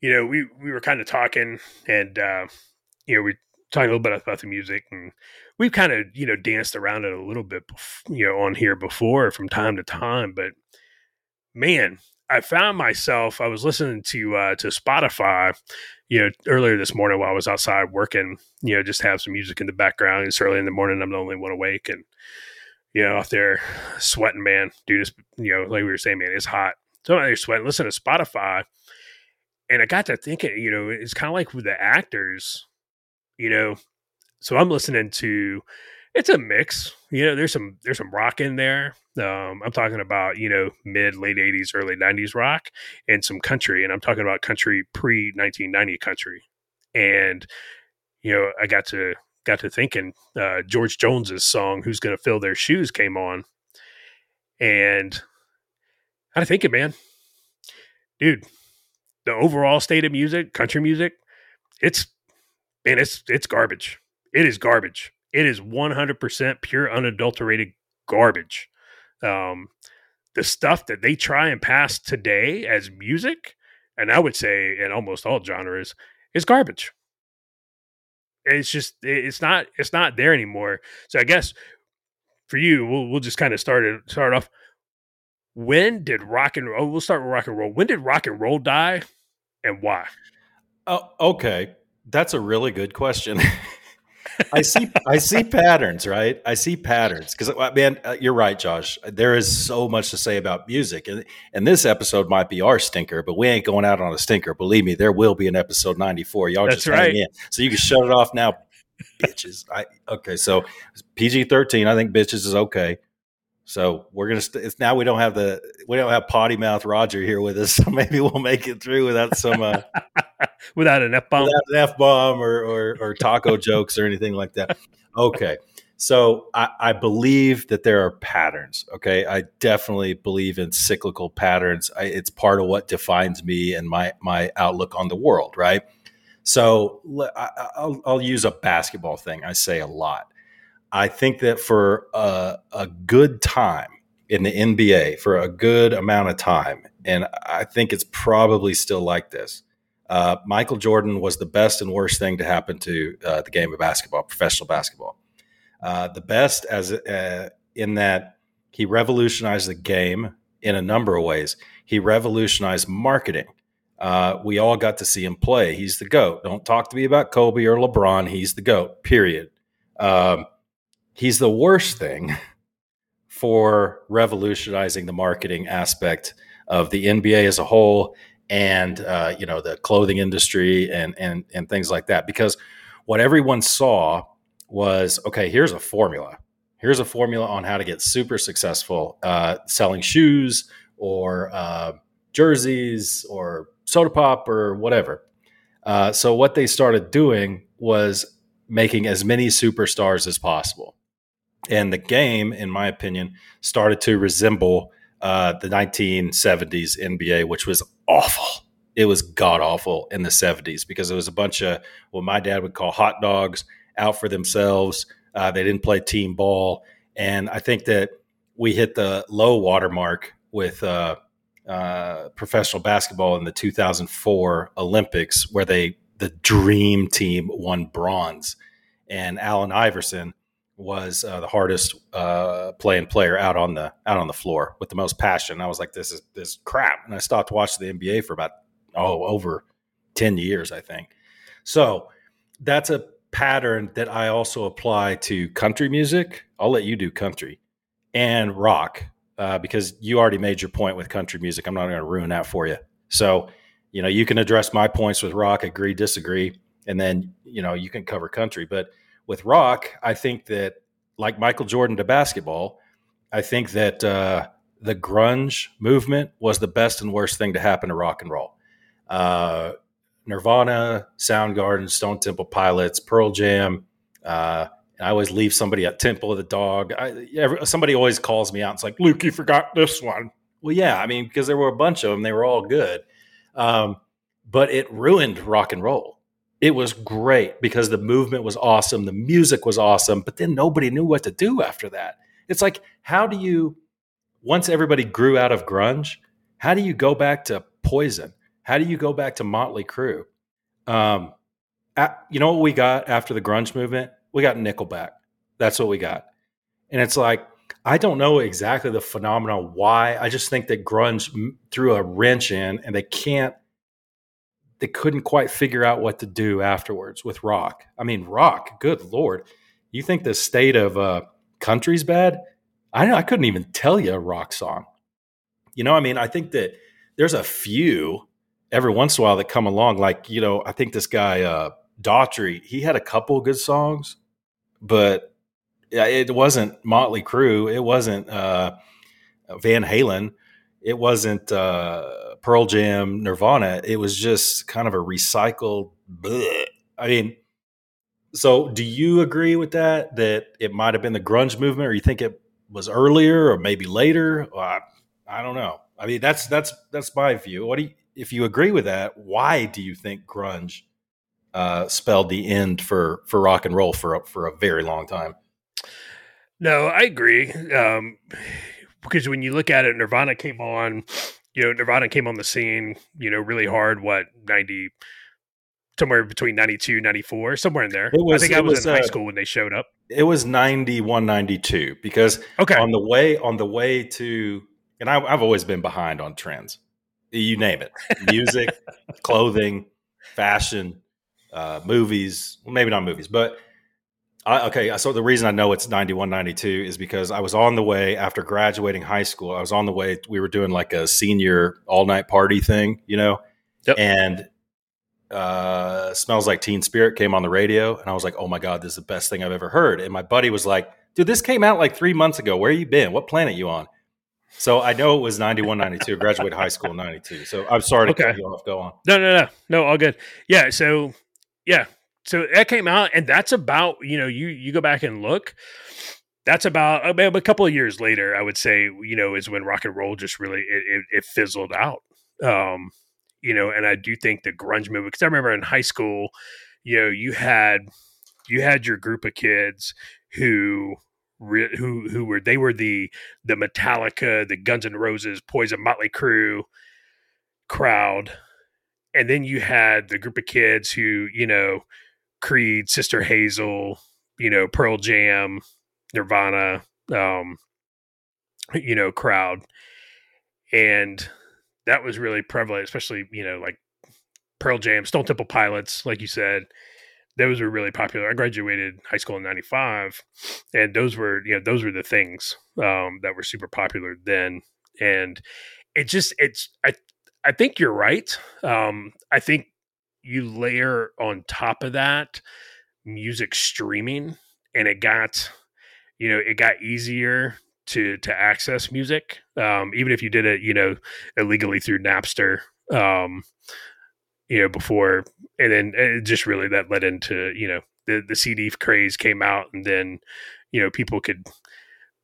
[SPEAKER 2] you know, we we were kind of talking, and uh, you know, we talking a little bit about the music, and we've kind of you know danced around it a little bit, you know, on here before from time to time. But man, I found myself. I was listening to uh, to Spotify, you know, earlier this morning while I was outside working. You know, just have some music in the background. It's early in the morning. I'm the only one awake, and you know, out there sweating, man. Dude, it's, you know, like we were saying, man, it's hot. So they're sweating. Listen to Spotify. And I got to thinking, you know, it's kind of like with the actors, you know, so I'm listening to it's a mix. You know, there's some there's some rock in there. Um, I'm talking about you know mid late '80s, early '90s rock, and some country. And I'm talking about country pre 1990 country. And you know, I got to got to thinking uh, George Jones's song "Who's Gonna Fill Their Shoes" came on, and I to thinking, man, dude, the overall state of music, country music, it's and it's it's garbage. It is garbage. It is 100% pure unadulterated garbage. Um, the stuff that they try and pass today as music, and I would say in almost all genres, is garbage. It's just it's not it's not there anymore. So I guess for you, we'll we'll just kind of start it start off. When did rock and roll? We'll start with rock and roll. When did rock and roll die, and why?
[SPEAKER 1] Oh, okay. That's a really good question. I see I see patterns, right? I see patterns because uh, man, uh, you're right, Josh. There is so much to say about music, and and this episode might be our stinker, but we ain't going out on a stinker. Believe me, there will be an episode 94. Y'all
[SPEAKER 2] That's
[SPEAKER 1] just
[SPEAKER 2] right.
[SPEAKER 1] hang in, so you can shut it off now, bitches. I okay, so PG 13. I think bitches is okay. So we're gonna. St- it's now we don't have the we don't have potty mouth Roger here with us, so maybe we'll make it through without some. Uh,
[SPEAKER 2] Without an F bomb.
[SPEAKER 1] an f bomb or, or or taco jokes or anything like that. Okay, so I, I believe that there are patterns. Okay, I definitely believe in cyclical patterns. I, it's part of what defines me and my my outlook on the world. Right. So I, I'll, I'll use a basketball thing. I say a lot. I think that for a, a good time in the NBA, for a good amount of time, and I think it's probably still like this uh, Michael Jordan was the best and worst thing to happen to uh, the game of basketball, professional basketball. Uh, the best, as uh, in that he revolutionized the game in a number of ways. He revolutionized marketing. Uh, we all got to see him play. He's the goat. Don't talk to me about Kobe or LeBron. He's the goat. Period. Um, he's the worst thing for revolutionizing the marketing aspect of the NBA as a whole and uh, you know the clothing industry and and and things like that. Because what everyone saw was okay here's a formula. Here's a formula on how to get super successful uh, selling shoes or uh, jerseys or soda pop or whatever. Uh, so what they started doing was making as many superstars as possible and the game in my opinion started to resemble uh, the 1970s NBA, which was awful. It was god awful in the 70s because it was a bunch of what my dad would call hot dogs out for themselves. Uh, they didn't play team ball. And I think that we hit the low watermark with uh, uh, professional basketball in the 2004 Olympics, where they the dream team won bronze, and Allen Iverson was uh, the hardest uh, playing player out on the out on the floor with the most passion. I was like, this is this is crap, and I stopped watching the NBA for about oh over ten years, I think. So that's a pattern that I also apply to country music. I'll let you do country and rock uh, because you already made your point with country music. I'm not going to ruin that for you. So you know you can address my points with rock, agree, disagree, and then you know you can cover country, but with rock, I think that like Michael Jordan to basketball, I think that uh, the grunge movement was the best and worst thing to happen to rock and roll. Uh, Nirvana, Soundgarden, Stone Temple Pilots, Pearl Jam. Uh, I always leave somebody at Temple of the Dog. I, every, somebody always calls me out. It's like, Luke, you forgot this one. Well, yeah, I mean, because there were a bunch of them. They were all good. Um, but it ruined rock and roll it was great because the movement was awesome, the music was awesome, but then nobody knew what to do after that. It's like, how do you, once everybody grew out of grunge, how do you go back to Poison? How do you go back to Motley Crue? Um, at, you know what we got after the grunge movement? We got Nickelback. That's what we got. And it's like, I don't know exactly the phenomenon why. I just think that grunge threw a wrench in and they can't they couldn't quite figure out what to do afterwards with rock. I mean, rock, good lord. You think the state of uh, country's bad? I I couldn't even tell you a rock song. You know, I mean, I think that there's a few every once in a while that come along. Like, you know, I think this guy uh, Daughtry, he had a couple good songs, but it wasn't Motley Crue. It wasn't uh, Van Halen. It wasn't uh, Pearl Jam, Nirvana. It was just kind of a recycled. Bleh. I mean, so do you agree with that? That it might have been the grunge movement, or you think it was earlier, or maybe later? Well, I, I don't know. I mean, that's that's that's my view. What do you, if you agree with that? Why do you think grunge uh, spelled the end for for rock and roll for for a very long time?
[SPEAKER 2] No, I agree. Um, because when you look at it, Nirvana came on. You know, Nirvana came on the scene. You know, really hard. What ninety? Somewhere between 92, 94, somewhere in there. Was, I think I was, was in uh, high school when they showed up.
[SPEAKER 1] It was 91, 92 because okay. on the way on the way to and I, I've always been behind on trends. You name it, music, clothing, fashion, uh, movies. Well, maybe not movies, but I, okay, so the reason I know it's 91, 92 is because I was on the way after graduating high school. I was on the way. We were doing like a senior all night party thing, you know, yep. and uh, "Smells Like Teen Spirit" came on the radio, and I was like, "Oh my god, this is the best thing I've ever heard." And my buddy was like, "Dude, this came out like three months ago. Where you been? What planet you on?" So I know it was 91, 92. graduated high school in 92. So I'm sorry to okay. cut you off. Go on.
[SPEAKER 2] No, no, no, no, all good. Yeah. So yeah, so that came out, and that's about you know you you go back and look. That's about a couple of years later, I would say. You know, is when rock and roll just really it, it, it fizzled out. Um, you know, and I do think the grunge movement because I remember in high school, you know, you had you had your group of kids who who who were they were the the Metallica, the Guns N' Roses, Poison, Motley Crue crowd, and then you had the group of kids who you know Creed, Sister Hazel, you know, Pearl Jam, Nirvana, um, you know, crowd. And that was really prevalent, especially, you know, like Pearl Jam, Stone Temple Pilots, like you said, those were really popular. I graduated high school in 95 and those were, you know, those were the things um, that were super popular then. And it just, it's, I, I think you're right. Um, I think you layer on top of that music streaming and it got you know it got easier to to access music um, even if you did it you know illegally through napster um, you know before and then it just really that led into you know the the cd craze came out and then you know people could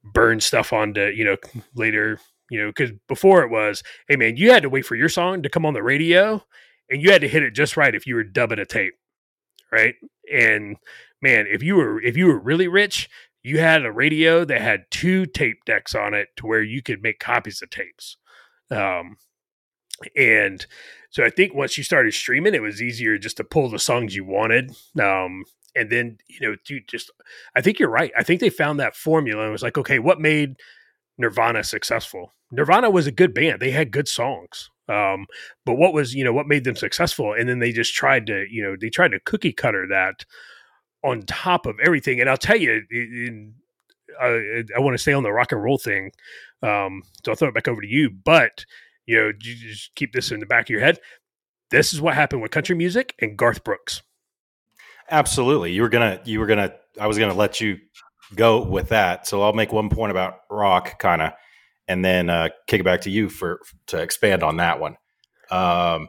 [SPEAKER 2] burn stuff onto you know later you know because before it was hey man you had to wait for your song to come on the radio and you had to hit it just right if you were dubbing a tape, right? And man, if you were if you were really rich, you had a radio that had two tape decks on it to where you could make copies of tapes. Um, and so I think once you started streaming, it was easier just to pull the songs you wanted. Um, and then you know, dude, just I think you're right. I think they found that formula and was like, okay, what made Nirvana successful? Nirvana was a good band. They had good songs. Um, but what was you know what made them successful? And then they just tried to you know they tried to cookie cutter that on top of everything. And I'll tell you, in, uh, I want to stay on the rock and roll thing, um, so I'll throw it back over to you. But you know, you just keep this in the back of your head. This is what happened with country music and Garth Brooks.
[SPEAKER 1] Absolutely, you were gonna, you were gonna, I was gonna let you go with that. So I'll make one point about rock, kind of and then uh, kick it back to you for to expand on that one. Um,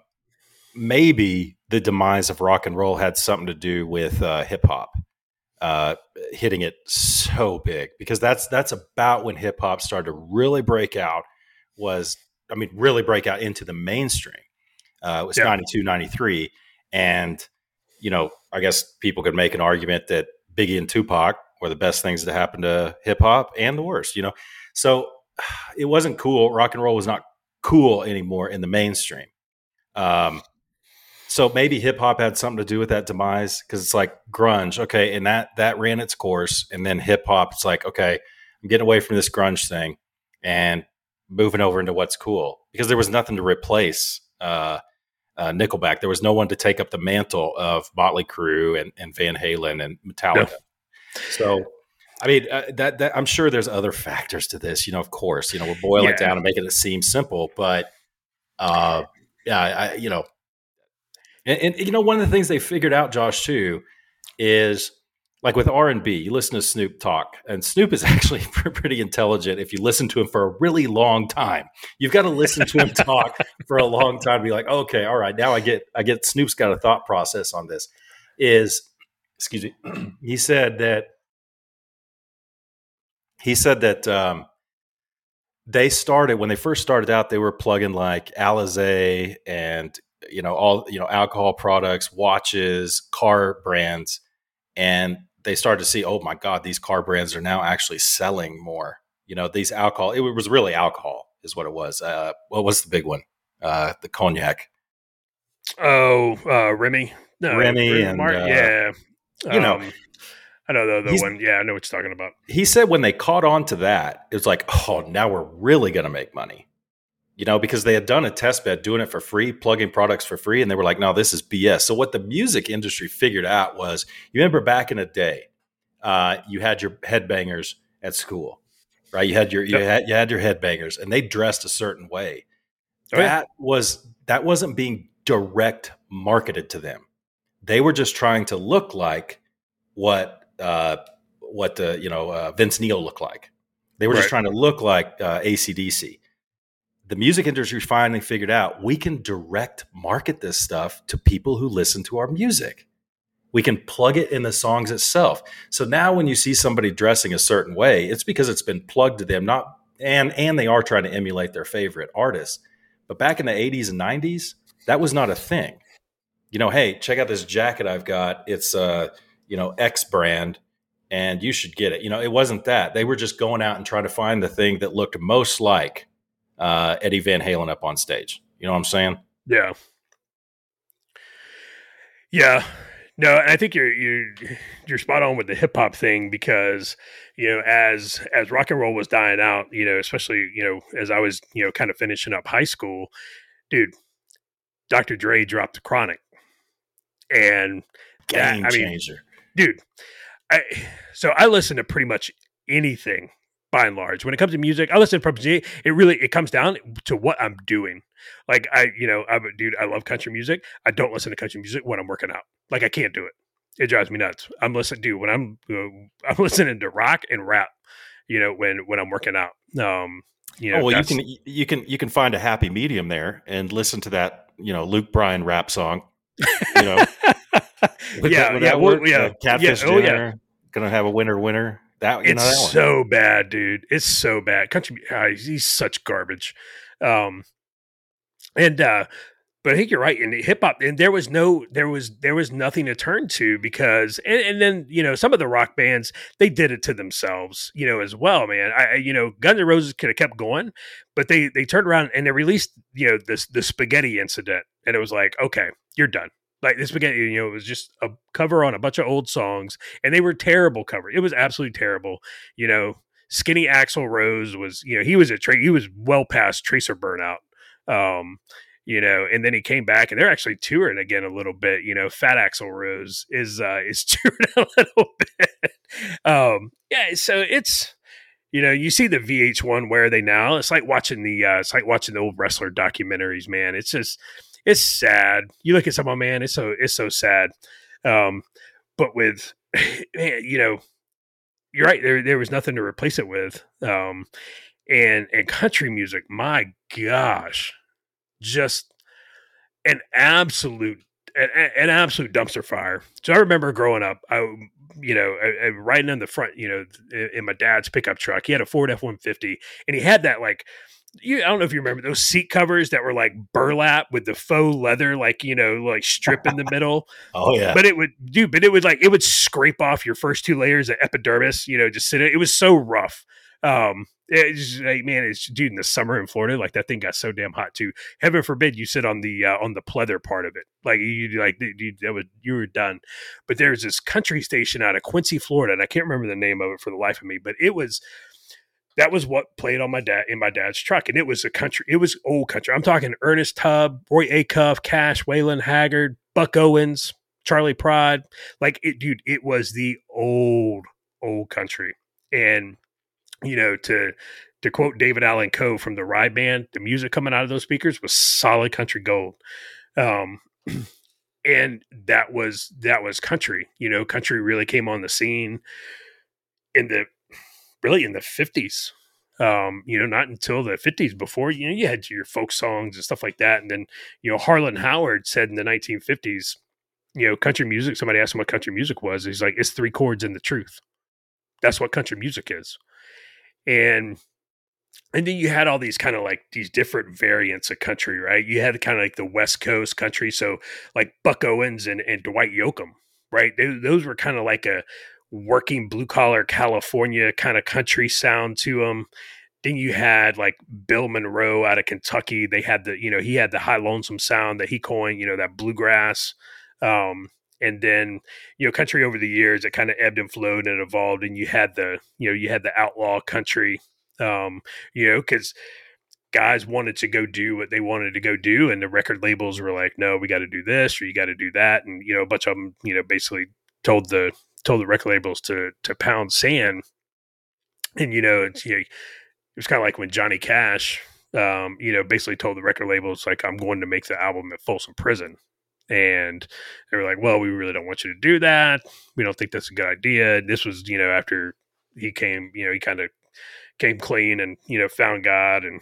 [SPEAKER 1] maybe the demise of rock and roll had something to do with uh, hip hop uh, hitting it so big because that's that's about when hip hop started to really break out. Was I mean, really break out into the mainstream. Uh, it was yeah. 92, 93. And, you know, I guess people could make an argument that Biggie and Tupac were the best things that happened to hip hop and the worst, you know. So it wasn't cool. Rock and roll was not cool anymore in the mainstream. Um, so maybe hip hop had something to do with that demise because it's like grunge, okay, and that that ran its course, and then hip hop, it's like okay, I'm getting away from this grunge thing and moving over into what's cool because there was nothing to replace uh, uh, Nickelback. There was no one to take up the mantle of Motley Crue and, and Van Halen and Metallica. So I mean, uh, that, that I'm sure there's other factors to this. You know, of course, you know, we're boiling yeah. it down and making it seem simple, but uh, yeah, I, you know, And, and, you know, one of the things they figured out, Josh, too, is like with R and B. You listen to Snoop talk, and Snoop is actually pretty intelligent. If you listen to him for a really long time, you've got to listen to him talk for a long time to be like, okay, all right, now I get, I get. Snoop's got a thought process on this. Is excuse me, he said that he said that um, they started when they first started out, they were plugging like Alizé and you know all you know alcohol products, watches, car brands, and they started to see, oh my god, these car brands are now actually selling more. You know, these alcohol. It was really alcohol, is what it was. Uh, what was the big one? Uh, the cognac.
[SPEAKER 2] Oh, uh, Remy.
[SPEAKER 1] No, Remy and
[SPEAKER 2] uh, yeah.
[SPEAKER 1] You um, know,
[SPEAKER 2] I know the, the one. Yeah, I know what you're talking about.
[SPEAKER 1] He said when they caught on to that, it was like, oh, now we're really going to make money. You know, because they had done a test bed doing it for free, plugging products for free, and they were like, no, this is BS. So what the music industry figured out was, you remember back in the day, uh, you had your headbangers at school, right? You had your yep. you had you had your headbangers, and they dressed a certain way. Oh, that was that wasn't being direct marketed to them. They were just trying to look like what uh, what the you know uh, Vince Neil looked like. They were right. just trying to look like uh, ACDC. The music industry finally figured out we can direct market this stuff to people who listen to our music. We can plug it in the songs itself. So now when you see somebody dressing a certain way, it's because it's been plugged to them, not and and they are trying to emulate their favorite artists. But back in the 80s and 90s, that was not a thing. You know, hey, check out this jacket I've got. It's uh you know, X brand and you should get it. You know, it wasn't that. They were just going out and trying to find the thing that looked most like uh, Eddie Van Halen up on stage. You know what I'm saying?
[SPEAKER 2] Yeah. Yeah. No, and I think you're you're you're spot on with the hip hop thing because you know as as rock and roll was dying out, you know, especially you know as I was you know kind of finishing up high school, dude, Dr. Dre dropped the Chronic, and
[SPEAKER 1] game that, I changer. Mean,
[SPEAKER 2] dude. I, so I listen to pretty much anything by and large. When it comes to music, I listen to pretty it really it comes down to what I'm doing. Like I, you know, I'm dude, I love country music. I don't listen to country music when I'm working out. Like I can't do it. It drives me nuts. I'm listening, dude. When I'm uh, I'm listening to rock and rap. You know, when when I'm working out. Um, you know,
[SPEAKER 1] oh well, you can you can you can find a happy medium there and listen to that you know Luke Bryan rap song. You know,
[SPEAKER 2] yeah, yeah, well, yeah, uh,
[SPEAKER 1] catfish yeah, oh, dinner. Yeah. Gonna have a winner winner. That
[SPEAKER 2] it's
[SPEAKER 1] know, that
[SPEAKER 2] so bad, dude. It's so bad. Country, uh, he's such garbage. Um, and uh, but I think you're right. In hip hop, and there was no, there was, there was nothing to turn to because, and, and, then you know, some of the rock bands they did it to themselves, you know, as well, man. I, you know, Guns N' Roses could have kept going, but they they turned around and they released, you know, this the spaghetti incident, and it was like, okay, you're done. Like this spaghetti, you know, it was just a cover on a bunch of old songs, and they were terrible cover. It was absolutely terrible. You know, Skinny Axl Rose was, you know, he was a tra- he was well past Tracer burnout. Um, you know, and then he came back, and they're actually touring again a little bit. You know, Fat Axl Rose is uh, is touring a little bit. Um, yeah, so it's you know, you see the VH1 where are they now? It's like watching the uh, it's like watching the old wrestler documentaries, man. It's just it's sad. You look at someone, man, it's so it's so sad. Um, but with man, you know, you're right. There there was nothing to replace it with. Um, and and country music, my gosh, just an absolute an, an absolute dumpster fire. So I remember growing up, I you know, riding in the front, you know, in my dad's pickup truck. He had a Ford F one fifty, and he had that like you I don't know if you remember those seat covers that were like burlap with the faux leather, like you know, like strip in the middle.
[SPEAKER 1] oh yeah.
[SPEAKER 2] But it would do, but it would like it would scrape off your first two layers of epidermis, you know, just sit it. It was so rough. Um it's like man, it's dude in the summer in Florida, like that thing got so damn hot too. Heaven forbid you sit on the uh, on the pleather part of it, like you like you, that was you were done. But there's this country station out of Quincy, Florida, and I can't remember the name of it for the life of me, but it was that was what played on my dad in my dad's truck, and it was a country. It was old country. I'm talking Ernest Tubb, Roy Acuff, Cash, Waylon Haggard, Buck Owens, Charley Pride. Like it, dude. It was the old old country, and you know to to quote David Allan Coe from the Ride Band, the music coming out of those speakers was solid country gold. Um, and that was that was country. You know, country really came on the scene in the really in the fifties. Um, you know, not until the fifties before, you know, you had your folk songs and stuff like that. And then, you know, Harlan Howard said in the nineteen fifties, you know, country music, somebody asked him what country music was. He's like, it's three chords and the truth. That's what country music is. And and then you had all these kind of like these different variants of country, right? You had kind of like the West Coast country, so like Buck Owens and, and Dwight Yoakam, right? They, those were kind of like a working blue collar California kind of country sound to them. Then you had like Bill Monroe out of Kentucky. They had the, you know, he had the high lonesome sound that he coined, you know, that bluegrass. Um, and then you know country over the years it kind of ebbed and flowed and evolved and you had the you know you had the outlaw country um, you know, because guys wanted to go do what they wanted to go do, and the record labels were like, "No, we got to do this or you got to do that," and you know, a bunch of them, you know, basically told the told the record labels to to pound sand, and you know, it's you know, it was kind of like when Johnny Cash, um, you know, basically told the record labels like, "I'm going to make the album at Folsom Prison." And they were like, "Well, we really don't want you to do that. We don't think that's a good idea." This was, you know, after he came, you know, he kind of came clean and you know found God and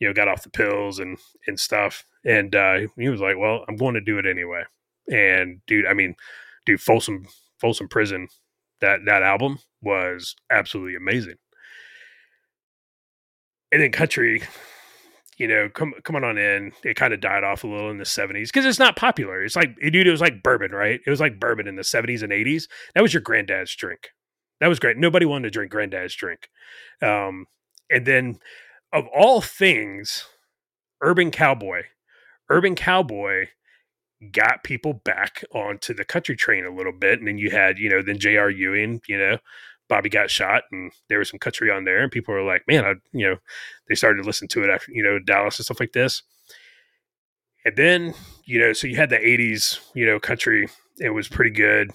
[SPEAKER 2] you know got off the pills and and stuff. And uh, he was like, "Well, I'm going to do it anyway." And dude, I mean, dude, Folsom Folsom Prison, that that album was absolutely amazing. And then country, you know, come coming on in, it kind of died off a little in the '70s because it's not popular. It's like, dude, it was like bourbon, right? It was like bourbon in the '70s and '80s. That was your granddad's drink. That was great. Nobody wanted to drink granddad's drink. Um, and then, of all things, Urban Cowboy, Urban Cowboy got people back onto the country train a little bit. And then you had, you know, then J.R. Ewing, you know, Bobby got shot and there was some country on there. And people were like, man, I, you know, they started to listen to it after, you know, Dallas and stuff like this. And then, you know, so you had the 80s, you know, country. It was pretty good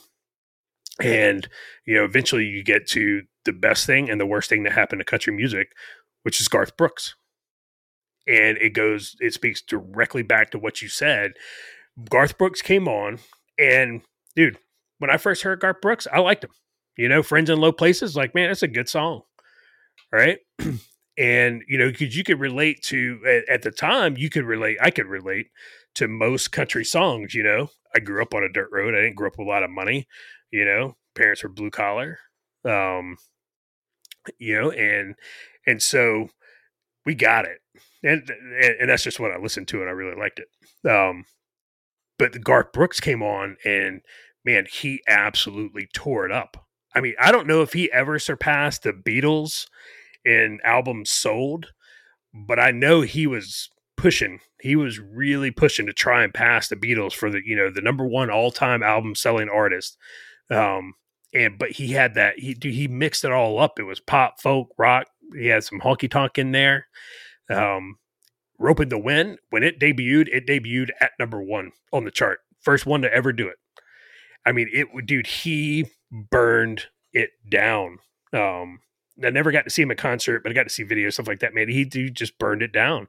[SPEAKER 2] and you know eventually you get to the best thing and the worst thing that happened to country music which is garth brooks and it goes it speaks directly back to what you said garth brooks came on and dude when i first heard garth brooks i liked him you know friends in low places like man that's a good song right? And you know because you could relate to at, at the time you could relate i could relate to most country songs you know? I grew up on a dirt road i didn't grow up with a lot of money you know? Parents were blue collar um you know and and so we got it. And and that's just what i listened to and i really liked it. Um but garth brooks came on and man he absolutely tore it up i mean i don't know if he ever surpassed the beatles in albums sold but i know he was pushing he was really pushing to try and pass the beatles for the you know the number one all-time album selling artist um, and but he had that he he mixed it all up. It was pop, folk, rock. He had some honky tonk in there. Um, Ropin' the Wind when it debuted, it debuted at number one on the chart. First one to ever do it. I mean, it would, dude, he burned it down. Um, I never got to see him at concert, but I got to see videos stuff like that. Man, he, he just burned it down.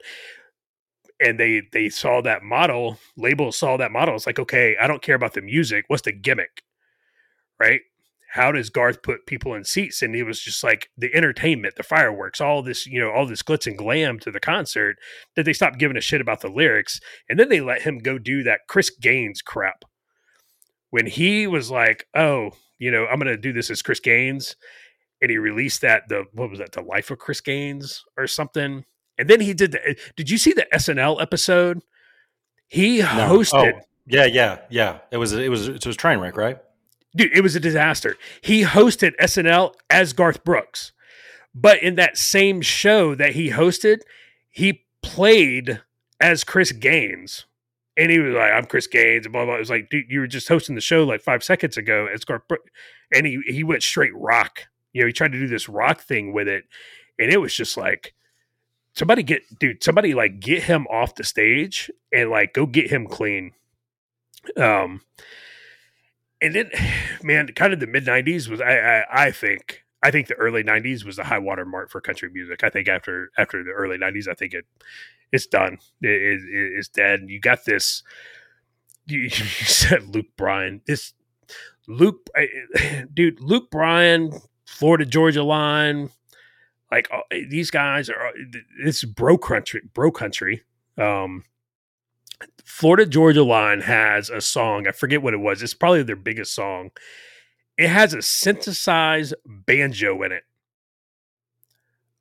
[SPEAKER 2] And they they saw that model, label saw that model. It's like, okay, I don't care about the music. What's the gimmick? right? How does Garth put people in seats? And it was just like the entertainment, the fireworks, all this, you know, all this glitz and glam to the concert that they stopped giving a shit about the lyrics. And then they let him go do that Chris Gaines crap. When he was like, oh, you know, I'm going to do this as Chris Gaines. And he released that, the, what was that, The Life of Chris Gaines or something. And then he did the, did you see the SNL episode? He no. hosted. Oh,
[SPEAKER 1] yeah, yeah, yeah. It was, it was, it was Trainwreck, right?
[SPEAKER 2] dude, it was a disaster. He hosted SNL as Garth Brooks, but in that same show that he hosted, he played as Chris Gaines. And he was like, I'm Chris Gaines, and blah, blah. It was like, dude, you were just hosting the show like five seconds ago Garth Brooks. And he, he went straight rock. You know, he tried to do this rock thing with it. And it was just like, somebody get, dude, somebody like get him off the stage and like go get him clean. Um, and then, man, kind of the mid '90s was I, I, I think I think the early '90s was the high water mark for country music. I think after after the early '90s, I think it it's done. It, it, it's dead. You got this. you, you said Luke Bryan. This Luke, dude, Luke Bryan, Florida Georgia line, like uh, these guys are. Uh, this bro country, bro country. Um, Florida Georgia line has a song. I forget what it was. It's probably their biggest song. It has a synthesized banjo in it.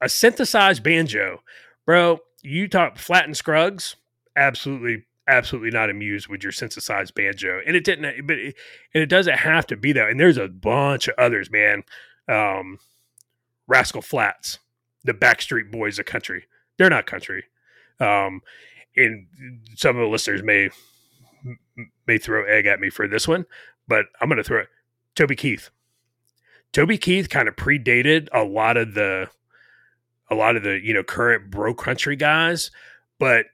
[SPEAKER 2] A synthesized banjo, bro. You talk Flatt and Scruggs, absolutely absolutely not amused with your synthesized banjo. And it didn't, but it, and it doesn't have to be that. And there's a bunch of others, man. Um, Rascal Flatts, the Backstreet Boys of country. They're not country. Um, and some of the listeners may may throw egg at me for this one, but I'm going to throw it. Toby Keith. Toby Keith kind of predated a lot of the a lot of the you know current bro country guys, but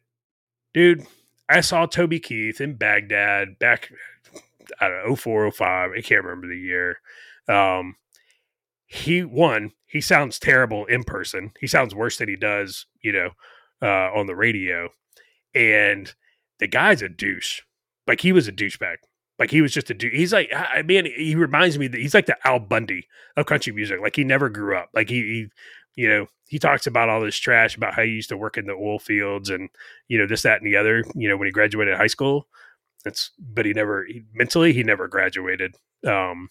[SPEAKER 2] dude, I saw Toby Keith in Baghdad back, I don't know, 04, 05. I can't remember the year. Um, he, one, he sounds terrible in person. He sounds worse than he does, you know, uh, on the radio. And the guy's a douche. Like he was a douchebag. Like he was just a dude. He's like, I mean, he reminds me that he's like the Al Bundy of country music. Like he never grew up. Like he, he you know, he talks about all this trash about how he used to work in the oil fields and, you know, this, that, and the other, you know, when he graduated high school. That's, but he never, he, mentally, he never graduated. Um,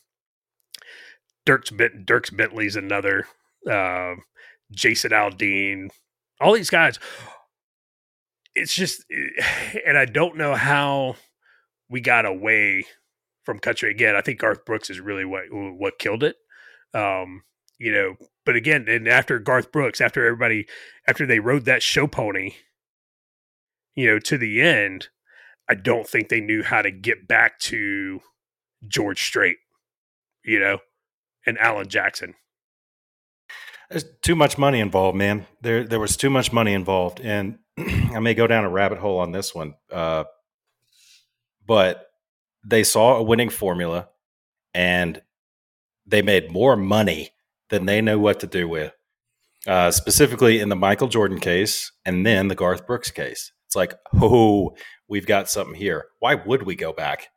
[SPEAKER 2] Dierks, Dierks Bentley's another, uh, Jason Aldean, all these guys. It's just, and I don't know how we got away from country again. I think Garth Brooks is really what what killed it. Um, you know, but again, and after Garth Brooks, after everybody, after they rode that show pony, you know, to the end, I don't think they knew how to get back to George Strait, you know, and Alan Jackson.
[SPEAKER 1] There's too much money involved, man. There, there was too much money involved, and I may go down a rabbit hole on this one, uh, but they saw a winning formula, and they made more money than they know what to do with. Uh, specifically in the Michael Jordan case and then the Garth Brooks case. It's like, oh, we've got something here. Why would we go back?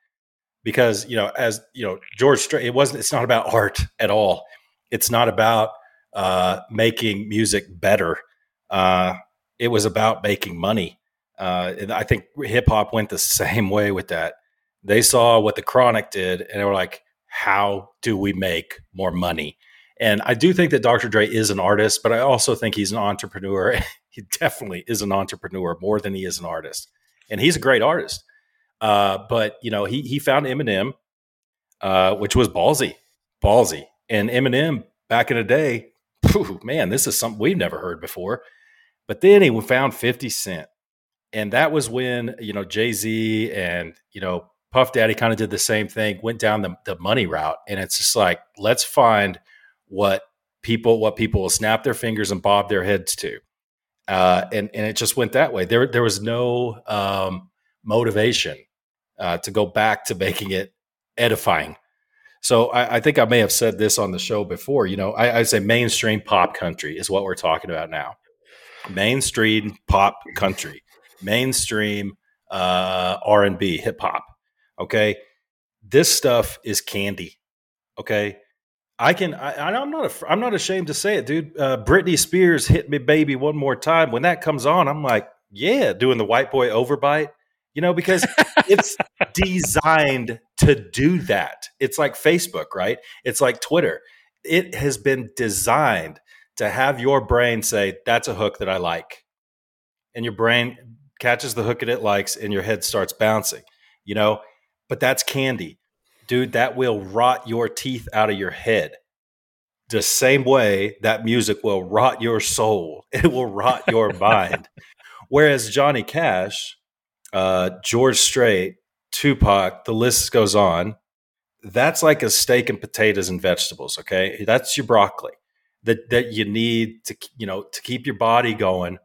[SPEAKER 1] Because you know, as you know, George Strait, it wasn't. It's not about art at all. It's not about uh, making music better. Uh, it was about making money. Uh, I think hip hop went the same way with that. They saw what the Chronic did, and they were like, "How do we make more money?" And I do think that Dr. Dre is an artist, but I also think he's an entrepreneur. he definitely is an entrepreneur more than he is an artist. And he's a great artist. Uh, but, you know, he, he found Eminem, uh, which was ballsy, ballsy. And Eminem back in the day, whew, man, this is something we've never heard before. But then he found 50 Cent. And that was when, you know, Jay Z and, you know, Puff Daddy kind of did the same thing, went down the, the money route. And it's just like, let's find – what people what people will snap their fingers and bob their heads to. Uh, and and it just went that way. There there was no um, motivation uh, to go back to making it edifying. So I, I, think I may have said this on the show before. You know, I, I say mainstream pop country is what we're talking about now. Mainstream pop country, mainstream uh, R and B, hip hop. Okay, this stuff is candy. Okay, I can. I, am not. A, I'm not ashamed to say it, dude. Uh, Britney Spears hit me, baby, one more time. When that comes on, I'm like, yeah, doing the white boy overbite. You know, because it's designed to do that. It's like Facebook, right? It's like Twitter. It has been designed to have your brain say, "That's a hook that I like," and your brain catches the hook that it likes, and your head starts bouncing. You know, but that's candy dude, that will rot your teeth out of your head. The same way that music will rot your soul, it will rot your mind. Whereas Johnny Cash, uh, George Strait, Tupac, the list goes on. That's like a steak and potatoes and vegetables. Okay, that's your broccoli that that you need to you know to keep your body going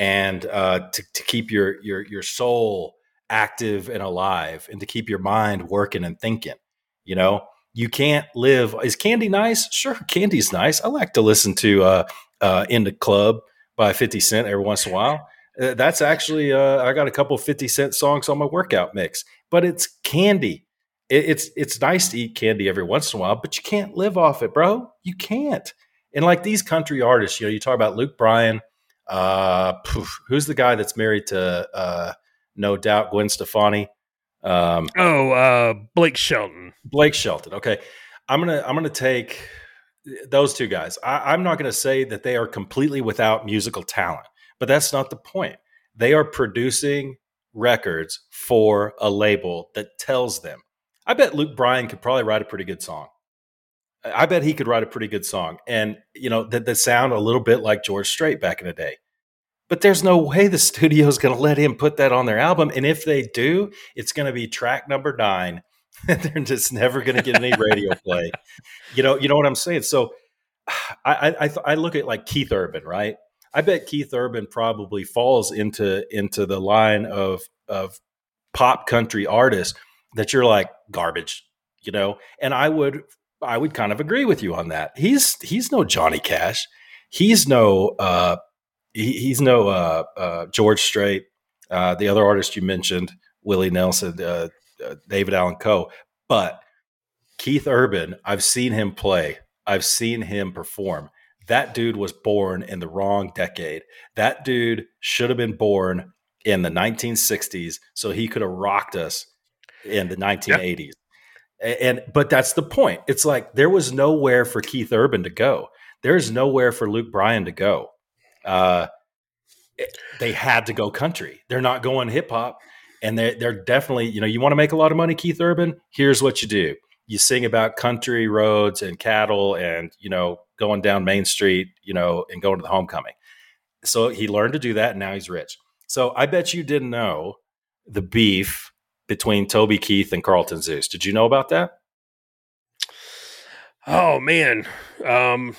[SPEAKER 1] and uh, to to keep your your your soul active and alive and to keep your mind working and thinking. You know, you can't live. Is candy nice? Sure, candy's nice. I like to listen to uh, uh, "In the Club" by Fifty Cent every once in a while. Uh, that's actually uh, I got a couple 50 cent songs on my workout mix, but it's candy. It, it's it's nice to eat candy every once in a while, but you can't live off it, bro. You can't. And like these country artists, you know, you talk about Luke Bryan. Uh, poof, who's the guy that's married to uh, no doubt Gwen Stefani?
[SPEAKER 2] Um, oh, uh, Blake Shelton.
[SPEAKER 1] Blake Shelton. Okay, I'm gonna I'm gonna take those two guys. I, I'm not gonna say that they are completely without musical talent, but that's not the point. They are producing records for a label that tells them. I bet Luke Bryan could probably write a pretty good song. I bet he could write a pretty good song, and you know that that sound a little bit like George Strait back in the day. But there's no way the studio is going to let him put that on their album, and if they do, it's going to be track number nine. They're just never going to get any radio play. You know, you know what I'm saying. So, I I, I look at like Keith Urban, right? I bet Keith Urban probably falls into into the line of of pop country artists that you're like garbage, you know. And I would I would kind of agree with you on that. He's he's no Johnny Cash. He's no uh, he, he's no uh, uh, George Strait. Uh, the other artist you mentioned, Willie Nelson, uh, uh, David Allan Coe, but Keith Urban. I've seen him play. I've seen him perform. That dude was born in the wrong decade. That dude should have been born in the 1960s so he could have rocked us in the 1980s. Yep and but that's the point. It's like there was nowhere for Keith Urban to go. There's nowhere for Luke Bryan to go. Uh, they had to go country. They're not going hip hop, and they're they're definitely you know you want to make a lot of money, Keith Urban. Here's what you do: you sing about country roads and cattle, and you know going down Main Street, you know, and going to the homecoming. So he learned to do that, and now he's rich. So I bet you didn't know the beef between Toby Keith and Carlton Zeus. Did you know about that?
[SPEAKER 2] Oh man, um,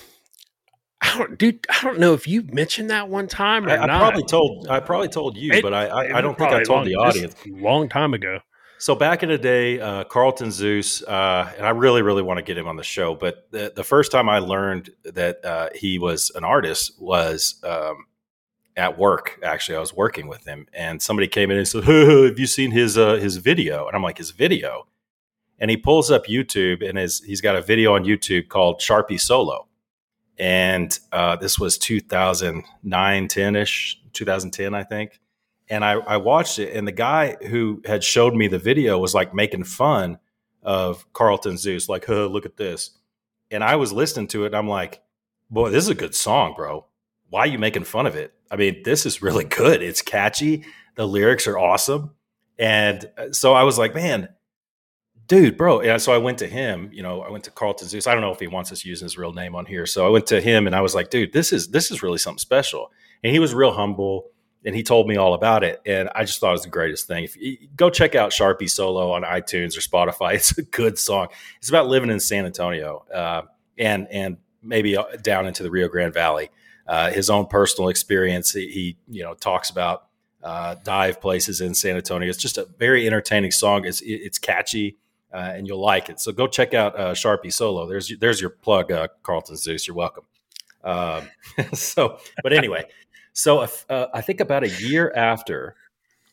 [SPEAKER 2] I don't, dude. I don't know if you mentioned that one time or
[SPEAKER 1] I,
[SPEAKER 2] not.
[SPEAKER 1] I probably told. I probably told you, it, but I, I, I don't think I told
[SPEAKER 2] long,
[SPEAKER 1] the audience.
[SPEAKER 2] Long time ago.
[SPEAKER 1] So back in the day, uh, Carlton Zeus, uh, and I really, really want to get him on the show. But the, the first time I learned that uh, he was an artist was um, at work. Actually, I was working with him, and somebody came in and said, "Have you seen his uh, his video?" And I'm like, "His video?" And he pulls up YouTube, and his he's got a video on YouTube called Sharpie Solo, and uh, this was 2009, 10 ish, 2010, I think. And I, I watched it, and the guy who had showed me the video was like making fun of Carlton Zeus, like, "Huh, look at this." And I was listening to it, and I'm like, "Boy, this is a good song, bro." why are you making fun of it? I mean, this is really good. It's catchy. The lyrics are awesome. And uh, so I was like, man, dude, bro. And so I went to him, you know, I went to Carlton Zeus. I don't know if he wants us using his real name on here. So I went to him and I was like, dude, this is this is really something special. And he was real humble and he told me all about it. And I just thought it was the greatest thing. If you, go check out Sharpie Solo on iTunes or Spotify. It's a good song. It's about living in San Antonio uh, and and maybe uh, down into the Rio Grande Valley uh, his own personal experience. He, he you know talks about uh, dive places in San Antonio. It's just a very entertaining song. It's it's catchy. Uh, and you'll like it. So go check out uh, Sharpie Solo. There's there's your plug, uh, Carlton Zeus. You're welcome. Um, so, but anyway, so uh, I think about a year after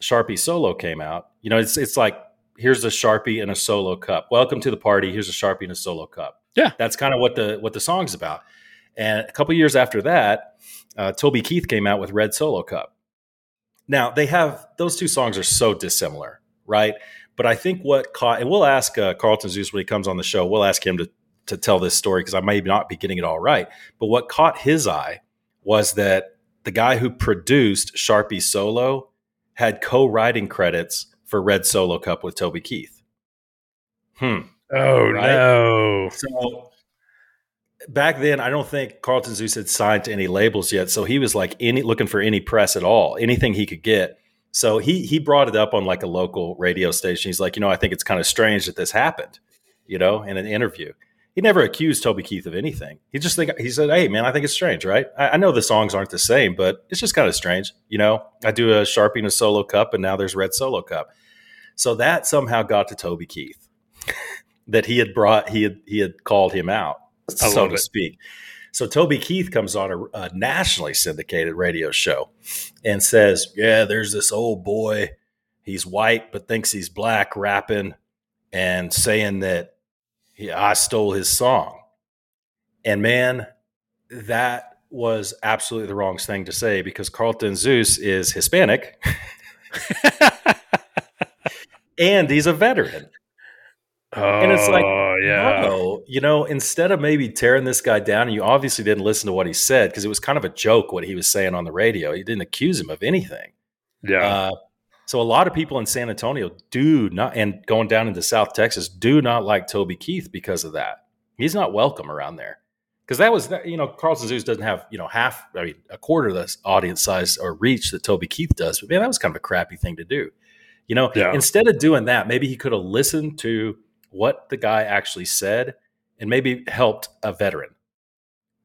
[SPEAKER 1] Sharpie Solo came out, you know, it's it's like here's a Sharpie and a solo cup. Welcome to the party. Here's a Sharpie and a solo cup.
[SPEAKER 2] Yeah,
[SPEAKER 1] that's kind of what the what the song's about. And a couple years after that, uh, Toby Keith came out with Red Solo Cup. Now they have those two songs are so dissimilar, right? But I think what caught, and we'll ask uh, Carlton Zeus when he comes on the show. We'll ask him to to tell this story because I may not be getting it all right. But what caught his eye was that the guy who produced Sharpie Solo had co-writing credits for Red Solo Cup with Toby Keith.
[SPEAKER 2] Hmm. Oh right? no!
[SPEAKER 1] So back then, I don't think Carlton Zeus had signed to any labels yet, so he was like any looking for any press at all, anything he could get. So he he brought it up on like a local radio station. He's like, you know, I think it's kind of strange that this happened, you know, in an interview. He never accused Toby Keith of anything. He just think he said, "Hey, man, I think it's strange, right? I, I know the songs aren't the same, but it's just kind of strange, you know. I do a Sharpie and a solo cup, and now there's Red Solo Cup. So that somehow got to Toby Keith, that he had brought he had he had called him out, so to it. speak. So Toby Keith comes on a, a, nationally syndicated radio show and says, "Yeah, there's this old boy. He's white but thinks he's black, rapping and saying that he, I stole his song." And man, that was absolutely the wrong thing to say because Carlton Zeus is Hispanic. and he's a veteran.
[SPEAKER 2] Oh, and it's like, oh, yeah.
[SPEAKER 1] No, you know, instead of maybe tearing this guy down, and you obviously didn't listen to what he said because it was kind of a joke what he was saying on the radio. He didn't accuse him of anything.
[SPEAKER 2] Yeah. Uh,
[SPEAKER 1] so a lot of people in San Antonio do not, and going down into South Texas, do not like Toby Keith because of that. He's not welcome around there because that was, that. you know, Carlton Zeus doesn't have, you know, half, I mean, a quarter of the audience size or reach that Toby Keith does. But man, that was kind of a crappy thing to do. You know, yeah. instead of doing that, maybe he could have listened to what the guy actually said and maybe helped a veteran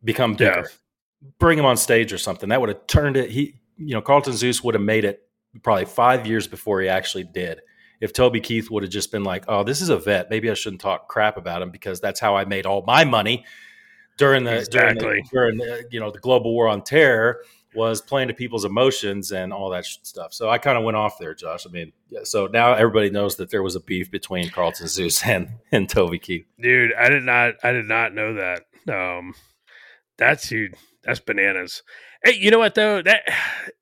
[SPEAKER 1] become bigger. Yeah. Bring him on stage or something. That would have turned it. He, you know, Carlton Zeus would have made it probably five years before he actually did. If Toby Keith would have just been like, "Oh, this is a vet. Maybe I shouldn't talk crap about him because that's how I made all my money during the exactly. during, the, during the, you know the global war on terror." Was playing to people's emotions and all that stuff. So I kind of went off there, Josh. I mean, yeah, so now everybody knows that there was a beef between Carlton Zeus and and Toby Keith.
[SPEAKER 2] Dude, I did not, I did not know that. Um, that's dude, that's bananas. Hey, you know what though? That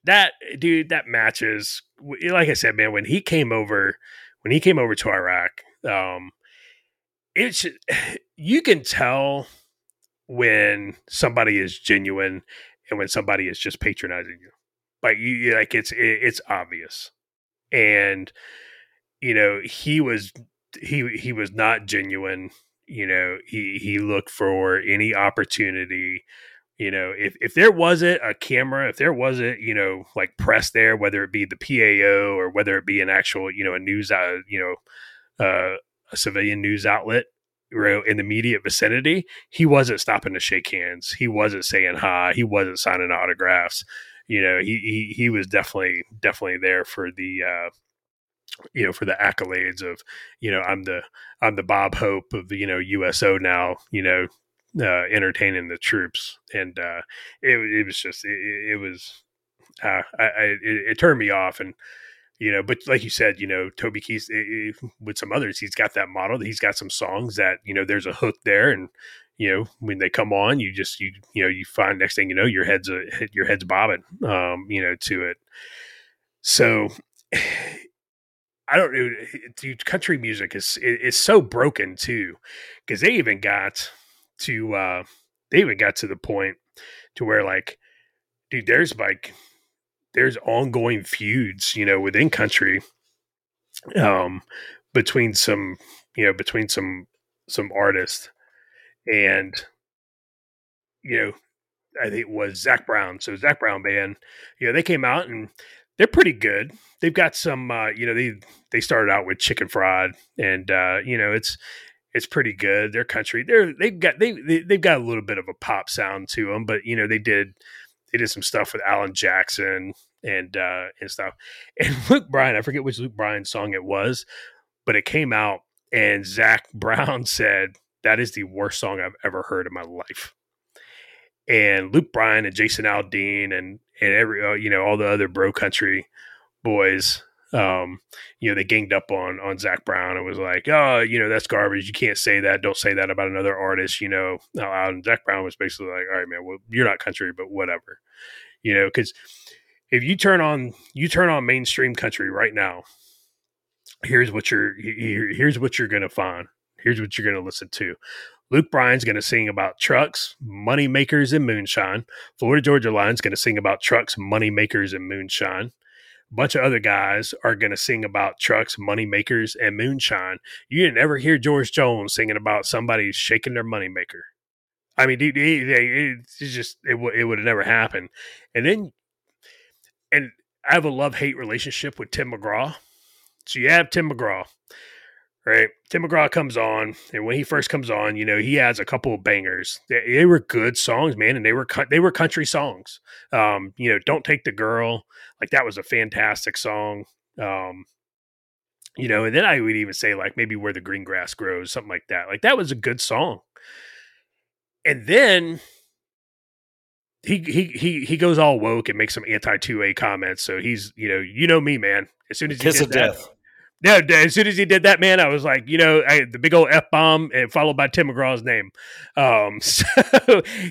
[SPEAKER 2] that dude, that matches. Like I said, man, when he came over, when he came over to Iraq, um, it's you can tell when somebody is genuine and when somebody is just patronizing you. Like you like it's it's obvious. And you know he was he he was not genuine you know he he looked for any opportunity you know if if there wasn't a camera if there wasn't you know like press there whether it be the PAO or whether it be an actual you know a news uh, you know uh, a civilian news outlet in the immediate vicinity, he wasn't stopping to shake hands. He wasn't saying hi. He wasn't signing autographs. You know, he he, he was definitely definitely there for the uh, you know for the accolades of you know I'm the I'm the Bob Hope of the you know USO now. You know, uh, entertaining the troops, and uh, it it was just it, it was uh, I, I it, it turned me off and you know but like you said you know toby keith eh, eh, with some others he's got that model he's got some songs that you know there's a hook there and you know when they come on you just you you know you find next thing you know your head's a your head's bobbing um you know to it. So i don't know dude country music is is so broken too because they even got to uh they even got to the point to where like dude there's like there's ongoing feuds, you know, within country, um, between some, you know, between some some artists, and you know, I think it was Zac Brown. So Zac Brown band, you know, they came out and they're pretty good. They've got some, uh, you know, they they started out with Chicken Fried, and uh, you know, it's it's pretty good. Their country, they're they've got they, they they've got a little bit of a pop sound to them, but you know, they did they did some stuff with Alan Jackson and uh, and stuff. And Luke Bryan, I forget which Luke Bryan song it was, but it came out and Zac Brown said that is the worst song I've ever heard in my life. And Luke Bryan and Jason Aldean and and every uh, you know all the other bro country boys um, you know, they ganged up on on Zac Brown and was like, oh, you know, that's garbage. You can't say that. Don't say that about another artist, you know. And Zac Brown was basically like, all right, man, well, you're not country, but whatever, you know, because if you turn on you turn on mainstream country right now, here's what you're here, here's what you're gonna find. Here's what you're gonna listen to. Luke Bryan's going to sing about trucks, money makers, and moonshine. Florida Georgia Line's going to sing about trucks, money makers, and moonshine bunch of other guys are going to sing about trucks, money makers, and moonshine. You didn't ever hear George Jones singing about somebody shaking their moneymaker. I mean, it, it, it's just it, it would have never happened. And then, and I have a love hate relationship with Tim McGraw. So you have Tim McGraw, right? Tim McGraw comes on, and when he first comes on, you know he has a couple of bangers. They, they were good songs, man, and they were they were country songs. Um, you know, "Don't Take the Girl," like that was a fantastic song. Um, you know, and then I would even say like maybe "Where the Green Grass Grows," something like that. Like that was a good song. And then he he he he goes all woke and makes some anti two A comments. So he's you know you know me, man. As soon as he
[SPEAKER 1] Kiss of
[SPEAKER 2] that,
[SPEAKER 1] death.
[SPEAKER 2] No, as soon as he did that, man, I was like, you know, I, the big old f bomb and followed by Tim McGraw's name. Um, so,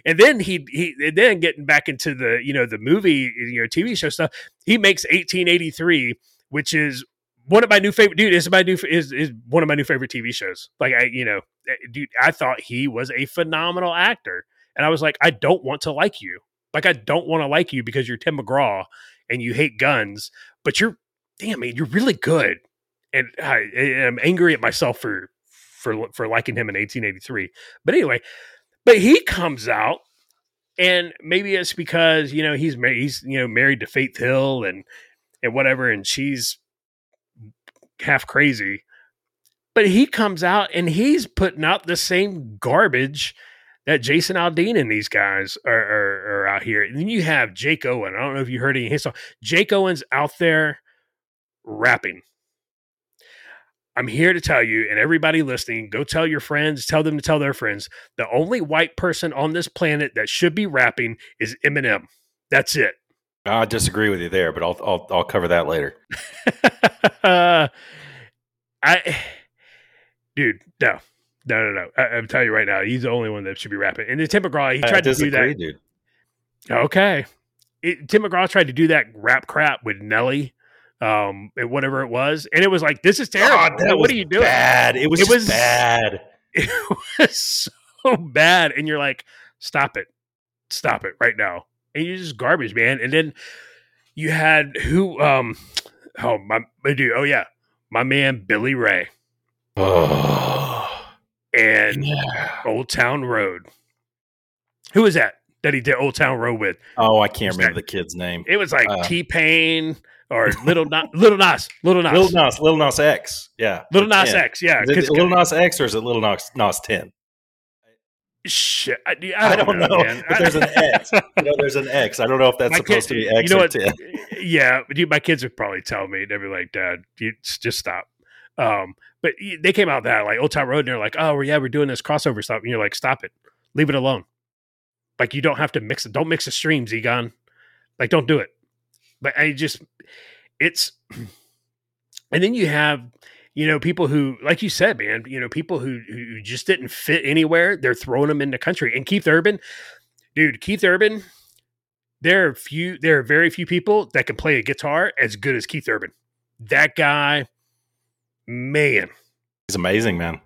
[SPEAKER 2] and then he he and then getting back into the you know the movie you know TV show stuff, he makes 1883, which is one of my new favorite dude. Is my new is is one of my new favorite TV shows. Like I you know, eh, dude, I thought he was a phenomenal actor, and I was like, I don't want to like you. Like I don't want to like you because you're Tim McGraw and you hate guns, but you're damn man, you're really good and I, am angry at myself for for for liking him in 1883. But anyway, but he comes out, and maybe it's because you know he's he's you know married to Faith Hill and and whatever, and she's half crazy. But he comes out and he's putting out the same garbage that Jason Aldean and these guys are, are, are out here. And then you have Jake Owen. I don't know if you heard any of his song. Jake Owen's out there rapping I'm here to tell you, and everybody listening, go tell your friends, tell them to tell their friends. The only white person on this planet that should be rapping is Eminem. That's it.
[SPEAKER 1] I disagree with you there, but I'll I'll, I'll cover that later.
[SPEAKER 2] uh, I, dude, no, no, no, no. I, am telling you right now, he's the only one that should be rapping. And the Tim McGraw, he tried to do that.
[SPEAKER 1] Dude.
[SPEAKER 2] Okay, it, Tim McGraw tried to do that rap crap with Nelly um, whatever it was, and it was like, "This is terrible.
[SPEAKER 1] God, what are you doing?" Bad. It was. It was bad.
[SPEAKER 2] It was so bad, and you're like, "Stop it, stop it right now!" And you're just garbage, man. And then you had who? Um, oh my, dude. Oh yeah, my man Billy Ray.
[SPEAKER 1] Oh,
[SPEAKER 2] and
[SPEAKER 1] yeah.
[SPEAKER 2] Old Town Road. Who was that? That he did Old Town Road with?
[SPEAKER 1] Oh, I can't remember that? the kid's name.
[SPEAKER 2] It was like uh, T Pain or little Nas, little Nas, little Nas,
[SPEAKER 1] little Nas, little Nas X, yeah,
[SPEAKER 2] little Nas 10. X, yeah.
[SPEAKER 1] Is it little Nas X or is it little Nas Nas ten?
[SPEAKER 2] Shit, I, I, don't, I don't know,
[SPEAKER 1] know but there's an X. you know, there's an X. I don't know if that's my supposed kid, to be X you know or what, ten.
[SPEAKER 2] Yeah, dude, my kids would probably tell me they'd be like, "Dad, you just stop." Um, but they came out that like Old Town Road, and they're like, "Oh, yeah, we're doing this crossover stuff," and you're like, "Stop it, leave it alone." Like you don't have to mix it. Don't mix the streams, Egon. Like don't do it. But I just it's and then you have you know people who like you said man you know people who who just didn't fit anywhere they're throwing them in the country. And keith urban dude keith urban there are few there are very few people that can play a guitar as good as keith urban. That guy man.
[SPEAKER 1] He's amazing man.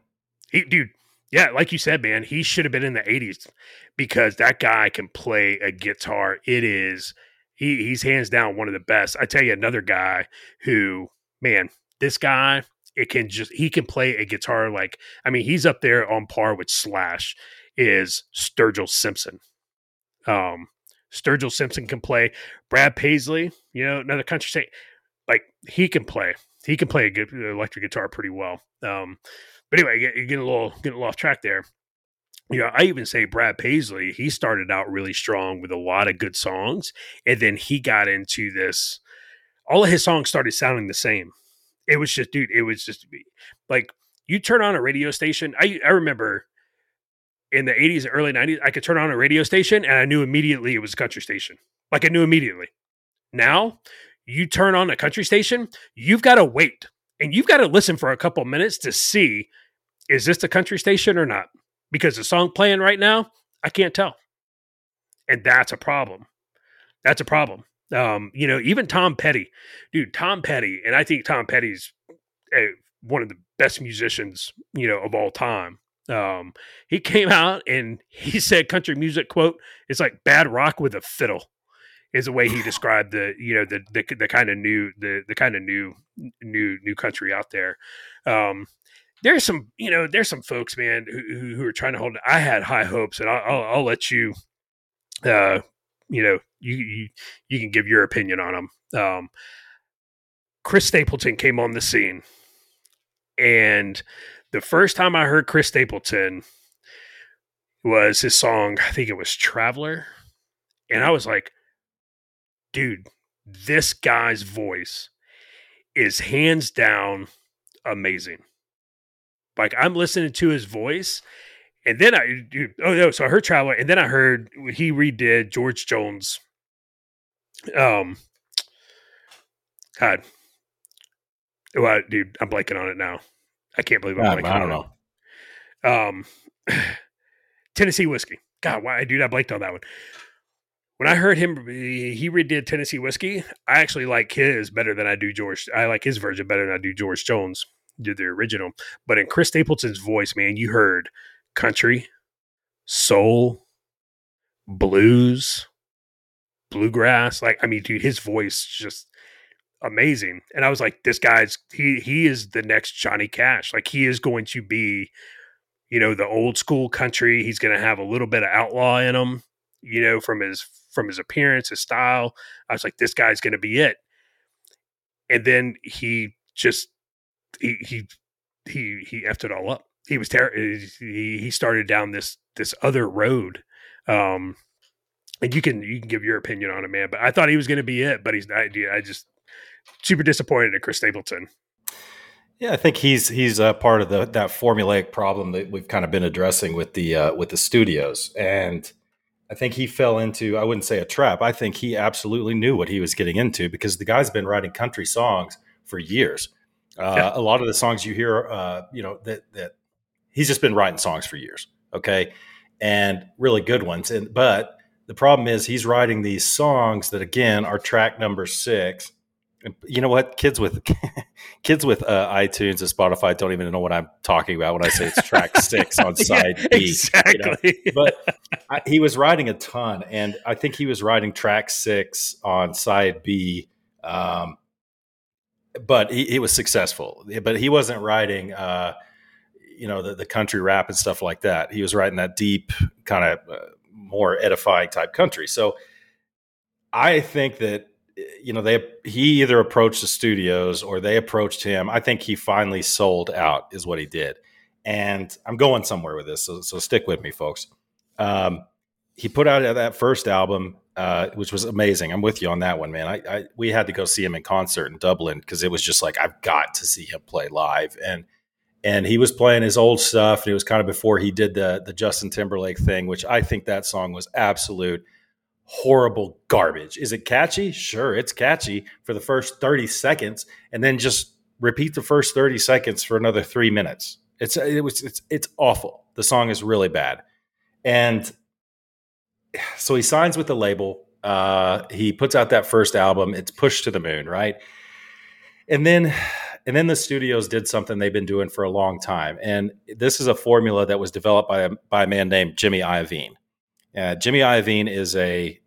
[SPEAKER 2] He dude yeah like you said man he should have been in the 80s because that guy can play a guitar. It is he he's hands down one of the best. I tell you another guy who, man, this guy it can just he can play a guitar like I mean he's up there on par with Slash is Sturgill Simpson. Um Sturgill Simpson can play. Brad Paisley, you know, another country state, like he can play. He can play a good electric guitar pretty well. Um, but anyway, you get, getting a little getting a little off track there know, I even say Brad Paisley, he started out really strong with a lot of good songs. And then he got into this, all of his songs started sounding the same. It was just, dude, it was just like you turn on a radio station. I, I remember in the 80s and early 90s, I could turn on a radio station and I knew immediately it was a country station. Like I knew immediately. Now, you turn on a country station, you've got to wait and you've got to listen for a couple minutes to see is this a country station or not? Because the song playing right now, I can't tell. And that's a problem. That's a problem. Um, you know, even Tom Petty, dude, Tom Petty, and I think Tom Petty's a, one of the best musicians, you know, of all time. Um, he came out and he said country music quote, it's like bad rock with a fiddle is the way he described the, you know, the, the, the kind of new, the, the kind of new, new, new country out there. Um, there's some, you know, there's some folks, man, who, who are trying to hold. I had high hopes, and I'll, I'll, I'll let you, uh, you know, you, you you can give your opinion on them. Um, Chris Stapleton came on the scene, and the first time I heard Chris Stapleton was his song. I think it was "Traveler," and I was like, dude, this guy's voice is hands down amazing. Like I'm listening to his voice And then I, dude, oh no, so I heard Traveler, and then I heard he redid George Jones. Um, God, well, dude, I'm blanking on it now. I can't believe I'm blanking.
[SPEAKER 1] I don't
[SPEAKER 2] know. Um, Tennessee whiskey. God, why, dude, I blanked on that one. When I heard him, he redid Tennessee whiskey. I actually like his better than I do George. I like his version better than I do George Jones did the original. But in Chris Stapleton's voice, man, you heard country, soul, blues, bluegrass. Like, I mean, dude, his voice just amazing. And I was like, this guy's he he is the next Johnny Cash. Like he is going to be, you know, the old school country. He's going to have a little bit of outlaw in him, you know, from his from his appearance, his style. I was like, this guy's going to be it. And then he just he he he he effed it all up. He was terrible. He he started down this this other road. Um, and you can you can give your opinion on it, man. But I thought he was going to be it, but he's not. I just super disappointed at Chris Stapleton.
[SPEAKER 1] Yeah, I think he's he's a part of the that formulaic problem that we've kind of been addressing with the uh, with the studios, and I think he fell into I wouldn't say a trap. I think he absolutely knew what he was getting into because the guy's been writing country songs for years. Uh, yeah. A lot of the songs you hear, uh, you know, that that he's just been writing songs for years. Okay, and really good ones. And but the problem is he's writing these songs that again are track number six you know what kids with kids with uh, itunes and spotify don't even know what i'm talking about when i say it's track six on side yeah, b exactly. You know? but I, he was writing a ton and i think he was writing track six on side b um, but he, he, was successful. But he wasn't writing uh, you know the, the country rap and stuff like that. He was writing that deep kind of uh, more edifying type country. So i think that you know they he either approached the studios or they approached him. I think he finally sold out is what he did. And i'm going somewhere with this so, so stick with me folks. Um, he put out that first album uh, which was amazing i'm with you on that one man I, I we had to go see him in concert in dublin because it was just like i've got to see him play live and and he was playing his old stuff and it was kind of before he did the the justin timberlake thing which i think that song was absolute horrible garbage. Is it catchy? Sure, it's catchy for the first 30 seconds and then just repeat the first 30 seconds for another 3 minutes. It's it was it's it's awful. The song is really bad. And so he signs with the label. Uh, he puts out that first album. It's pushed to the moon, right? And then and then the studios did something they've been doing for a long time. And this is a formula that was developed by a, by a man named Jimmy Iovine. Uh, Jimmy Iovine is a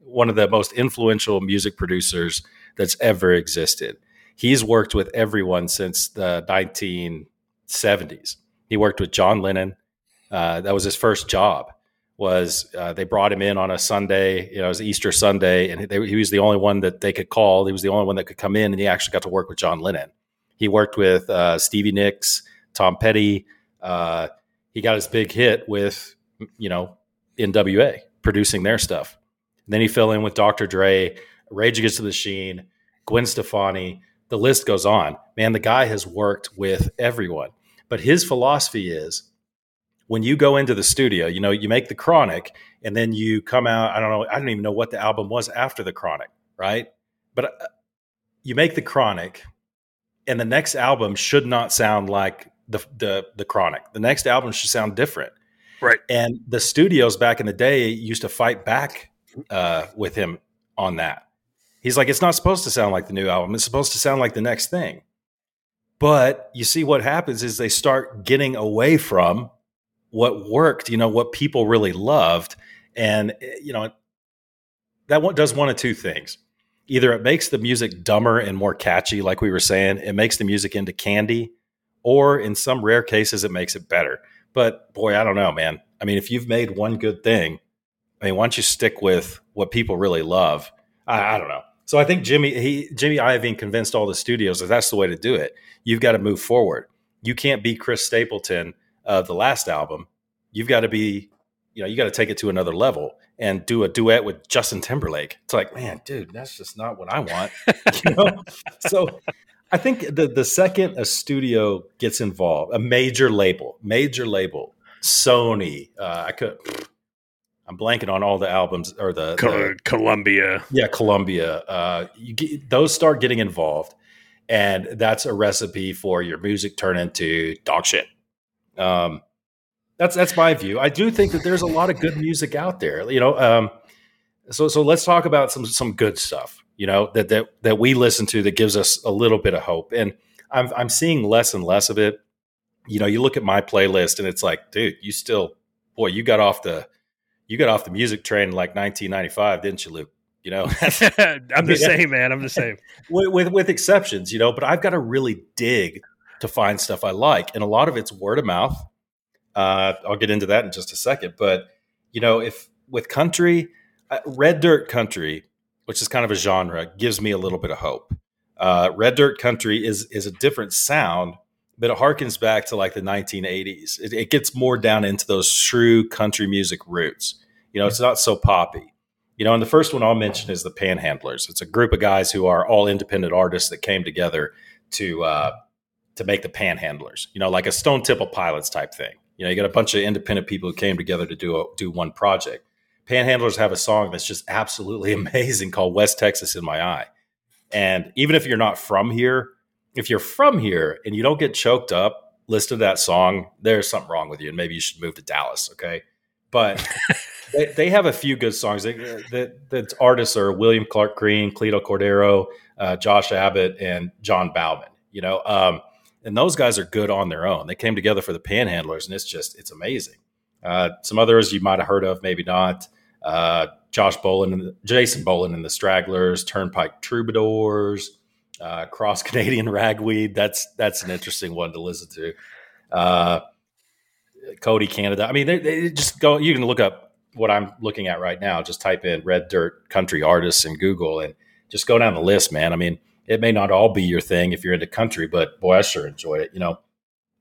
[SPEAKER 1] one of the most influential music producers that's ever existed. He's worked with everyone since the 1970s. He worked with John Lennon. Uh, that was his first job. Was uh, they brought him in on a Sunday? You know, it was Easter Sunday, and they, he was the only one that they could call. He was the only one that could come in, and he actually got to work with John Lennon. He worked with uh, Stevie Nicks, Tom Petty. Uh, he got his big hit with, you know, NWA producing their stuff. And then he fell in with Dr. Dre, Rage Against the Machine, Gwen Stefani. The list goes on. Man, the guy has worked with everyone. But his philosophy is when you go into the studio, you know, you make the chronic and then you come out. I don't know, I don't even know what the album was after the chronic, right? But uh, you make the chronic and the next album should not sound like the, the, the chronic. The next album should sound different.
[SPEAKER 2] Right.
[SPEAKER 1] And the studios back in the day used to fight back uh, with him on that. He's like, it's not supposed to sound like the new album. It's supposed to sound like the next thing. But you see, what happens is they start getting away from what worked, you know, what people really loved. And, eh, you know, that one does one of two things. Either it makes the music dumber and more catchy, like we were saying, it makes the music into candy, or in some rare cases, it makes it better. But boy, I don't know, man. I mean, if you've made one good thing, I mean, why don't you stick with what people really love? I, I don't know. So I think Jimmy he Jimmy Iovine convinced all the studios that that's the way to do it. You've got to move forward. You can't be Chris Stapleton of the last album. You've got to be, you know, you got to take it to another level and do a duet with Justin Timberlake. It's like, man, dude, that's just not what I want. you know? so I think the the second a studio gets involved, a major label, major label Sony. Uh, I could. I'm blanking on all the albums or the, the
[SPEAKER 2] Columbia.
[SPEAKER 1] yeah Columbia. Uh, you get, those start getting involved, and that's a recipe for your music turn into dog shit. Um, that's that's my view. I do think that there's a lot of good music out there. You know, um, so so let's talk about some some good stuff. You know that that that we listen to that gives us a little bit of hope, and I'm I'm seeing less and less of it. You know, you look at my playlist, and it's like, dude, you still, boy, you got off the you got off the music train in like 1995, didn't you, Luke? You know,
[SPEAKER 2] I'm the same, man. I'm the same.
[SPEAKER 1] with, with, with exceptions, you know. But I've got to really dig to find stuff I like, and a lot of it's word of mouth. Uh, I'll get into that in just a second. But you know, if with country, uh, red dirt country, which is kind of a genre, gives me a little bit of hope. Uh, red dirt country is is a different sound, but it harkens back to like the 1980s. It, it, gets more down into those true country music roots. You know, it's not so poppy. You know, and the first one I'll mention is the Panhandlers. It's a group of guys who are all independent artists that came together to uh, to make the Panhandlers. You know, like a Stone Temple Pilots type thing. You know, you got a bunch of independent people who came together to do a, do one project. Panhandlers have a song that's just absolutely amazing called West Texas in My Eye. And even if you're not from here, if you're from here and you don't get choked up, listen to that song, there's something wrong with you. And maybe you should move to Dallas. Okay. But they, they, have a few good songs. The that artists are William Clark Green, Cleto Cordero, uh, Josh Abbott, and John Baumann. You know, um, and those guys are good on their own. They came together for the Panhandlers, and it's just it's amazing. Uh, some others you might have heard of, maybe not. Uh, Josh Boland and the, Jason Boland and the Stragglers, Turnpike Troubadours, uh, Cross Canadian Ragweed. That's that's an interesting one to listen to. Uh, Cody Canada. I mean, they, they, just go. You can look up what I'm looking at right now. Just type in Red Dirt Country Artists in Google and just go down the list, man. I mean, it may not all be your thing if you're into country, but boy, I sure enjoy it. You know,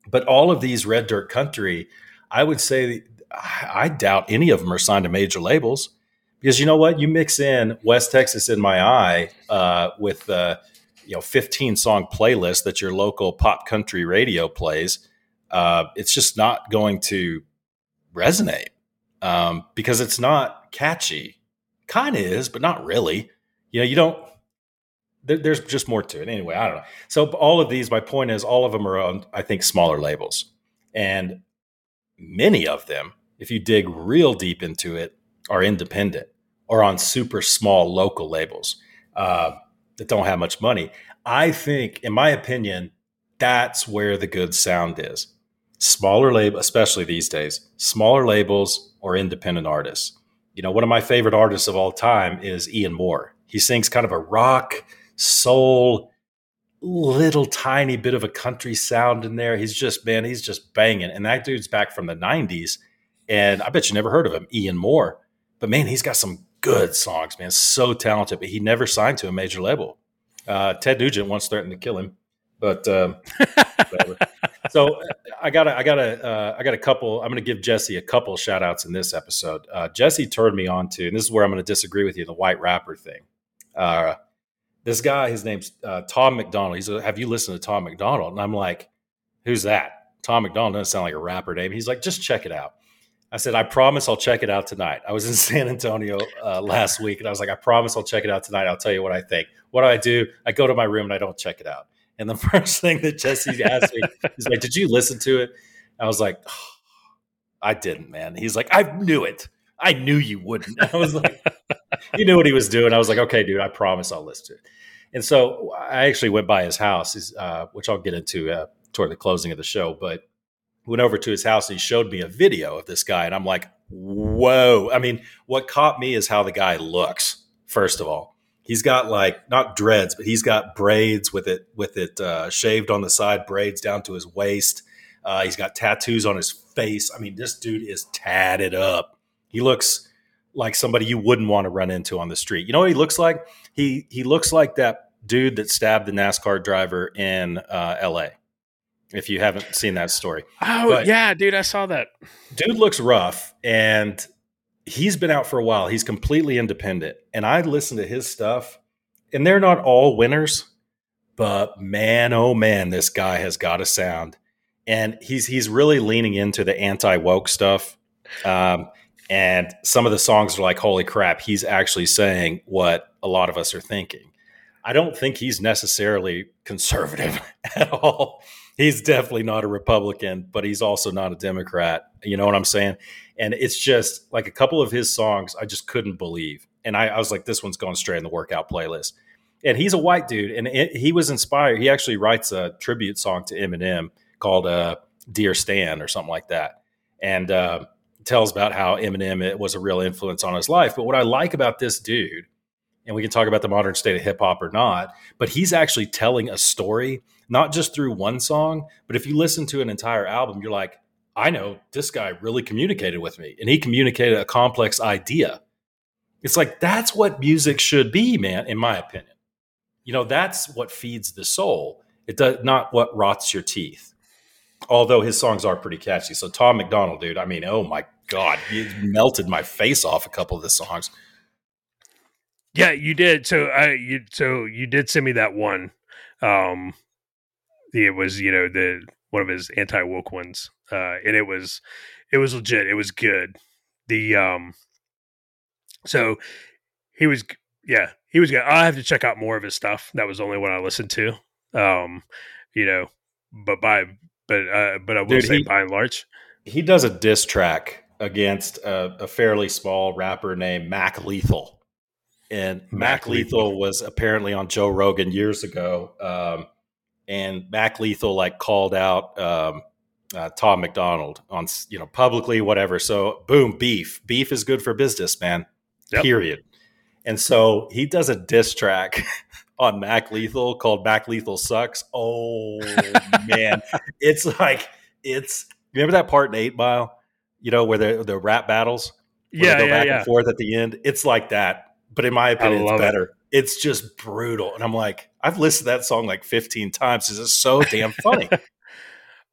[SPEAKER 1] but all of these Red Dirt Country, I would say, I doubt any of them are signed to major labels because you know what? You mix in West Texas in my eye uh, with uh, you know 15 song playlist that your local pop country radio plays. Uh, it's just not going to resonate um, because it's not catchy. Kind of is, but not really. You know, you don't. There, there's just more to it. Anyway, I don't know. So all of these, my point is, all of them are on, I think, smaller labels, and many of them, if you dig real deep into it, are independent or on super small local labels uh, that don't have much money. I think, in my opinion, that's where the good sound is. Smaller label, especially these days, smaller labels or independent artists. You know, one of my favorite artists of all time is Ian Moore. He sings kind of a rock, soul, little tiny bit of a country sound in there. He's just, man, he's just banging. And that dude's back from the 90s. And I bet you never heard of him, Ian Moore. But man, he's got some good songs, man. So talented, but he never signed to a major label. Uh, Ted Nugent once threatened to kill him, but um, so I got I got a uh, I got a couple. I'm going to give Jesse a couple shout outs in this episode. Uh, Jesse turned me on to, and this is where I'm going to disagree with you, the white rapper thing. Uh, this guy, his name's uh, Tom MacDonald. He's, like, have you listened to Tom MacDonald? And I'm like, who's that? Tom MacDonald doesn't sound like a rapper name. He's like, just check it out. I said, I promise I'll check it out tonight. I was in San Antonio uh, last week and I was like, I promise I'll check it out tonight. I'll tell you what I think. What do I do? I go to my room and I don't check it out. And the first thing that Jesse asked me, he's like, Did you listen to it? I was like, oh, I didn't, man. He's like, I knew it. I knew you wouldn't. I was like, he knew what he was doing. I was like, okay, dude, I promise I'll listen to it. And so I actually went by his house, uh, which I'll get into uh, toward the closing of the show. But went over to his house and he showed me a video of this guy and i'm like whoa i mean what caught me is how the guy looks first of all he's got like not dreads but he's got braids with it with it uh, shaved on the side braids down to his waist uh, he's got tattoos on his face i mean this dude is tatted up he looks like somebody you wouldn't want to run into on the street you know what he looks like he he looks like that dude that stabbed the nascar driver in uh, la if you haven't seen that story.
[SPEAKER 2] Oh, but yeah, dude, I saw that.
[SPEAKER 1] Dude looks rough and he's been out for a while. He's completely independent. And I listen to his stuff, and they're not all winners, but man, oh man, this guy has got a sound. and he's he's really leaning into the anti woke stuff. Um, and some of the songs are like, "Holy crap!" He's actually saying what a lot of us are thinking. I don't think he's necessarily conservative at all. He's definitely not a Republican, but he's also not a Democrat. You know what I'm saying? And it's just like a couple of his songs I just couldn't believe. And I, I was like, this one's going straight in the workout playlist. And he's a white dude, and it, he was inspired. He actually writes a tribute song to Eminem called uh, "Dear Stan" or something like that, and uh, tells about how Eminem it was a real influence on his life. But what I like about this dude, and we can talk about the modern state of hip hop or not, but he's actually telling a story not just through one song, but if you listen to an entire album, you're like, I know this guy really communicated with me, and he communicated a complex idea. It's like that's what music should be, man, in my opinion. You know, that's what feeds the soul. It does not what rots your teeth. Although his songs are pretty catchy. So Tom MacDonald, dude, I mean, oh my god, he melted my face off a couple of the songs.
[SPEAKER 2] Yeah, you did. So I you so you did send me that one. Um it was, you know, the one of his anti woke ones. Uh and it was it was legit. It was good. The um so he was yeah, he was good. I have to check out more of his stuff. That was the only one I listened to. Um, you know, but by but uh, but I will Dude, say he, by and large,
[SPEAKER 1] he does a diss track against a, a fairly small rapper named Mac Lethal, and Mac, Mac Lethal, Lethal was apparently on Joe Rogan years ago, um, and Mac Lethal like called out. Um, uh, Tom MacDonald on you know publicly whatever. So boom, beef. Beef is good for business, man. Yep. Period. And so he does a diss track on Mac Lethal called Mac Lethal Sucks. Oh man. it's like it's remember that part in Eight Mile, you know, where the the rap battles?
[SPEAKER 2] Yeah,
[SPEAKER 1] go
[SPEAKER 2] yeah,
[SPEAKER 1] back
[SPEAKER 2] yeah.
[SPEAKER 1] and forth at the end. It's like that. But in my opinion, it's better. It. It's just brutal. And I'm like, I've listened to that song like 15 times. It's so damn funny.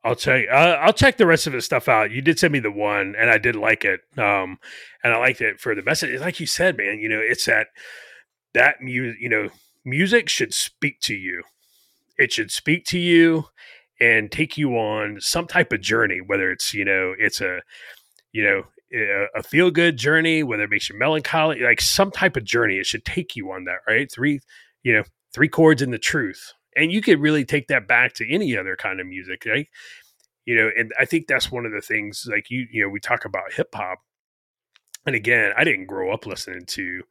[SPEAKER 2] I'll check. Uh, I'll check the rest of his stuff out. You did send me the one, and I did like it. Um, and I liked it for the message. Like you said, man, you know, it's that that music. You know, music should speak to you. It should speak to you and take you on some type of journey. Whether it's you know, it's a you know a, feel good journey, whether it makes you melancholy, like some type of journey. It should take you on that. Right? Three, you know, three chords in the truth and you could really take that back to any other kind of music right you know and i think that's one of the things like you you know we talk about hip hop and again i didn't grow up listening to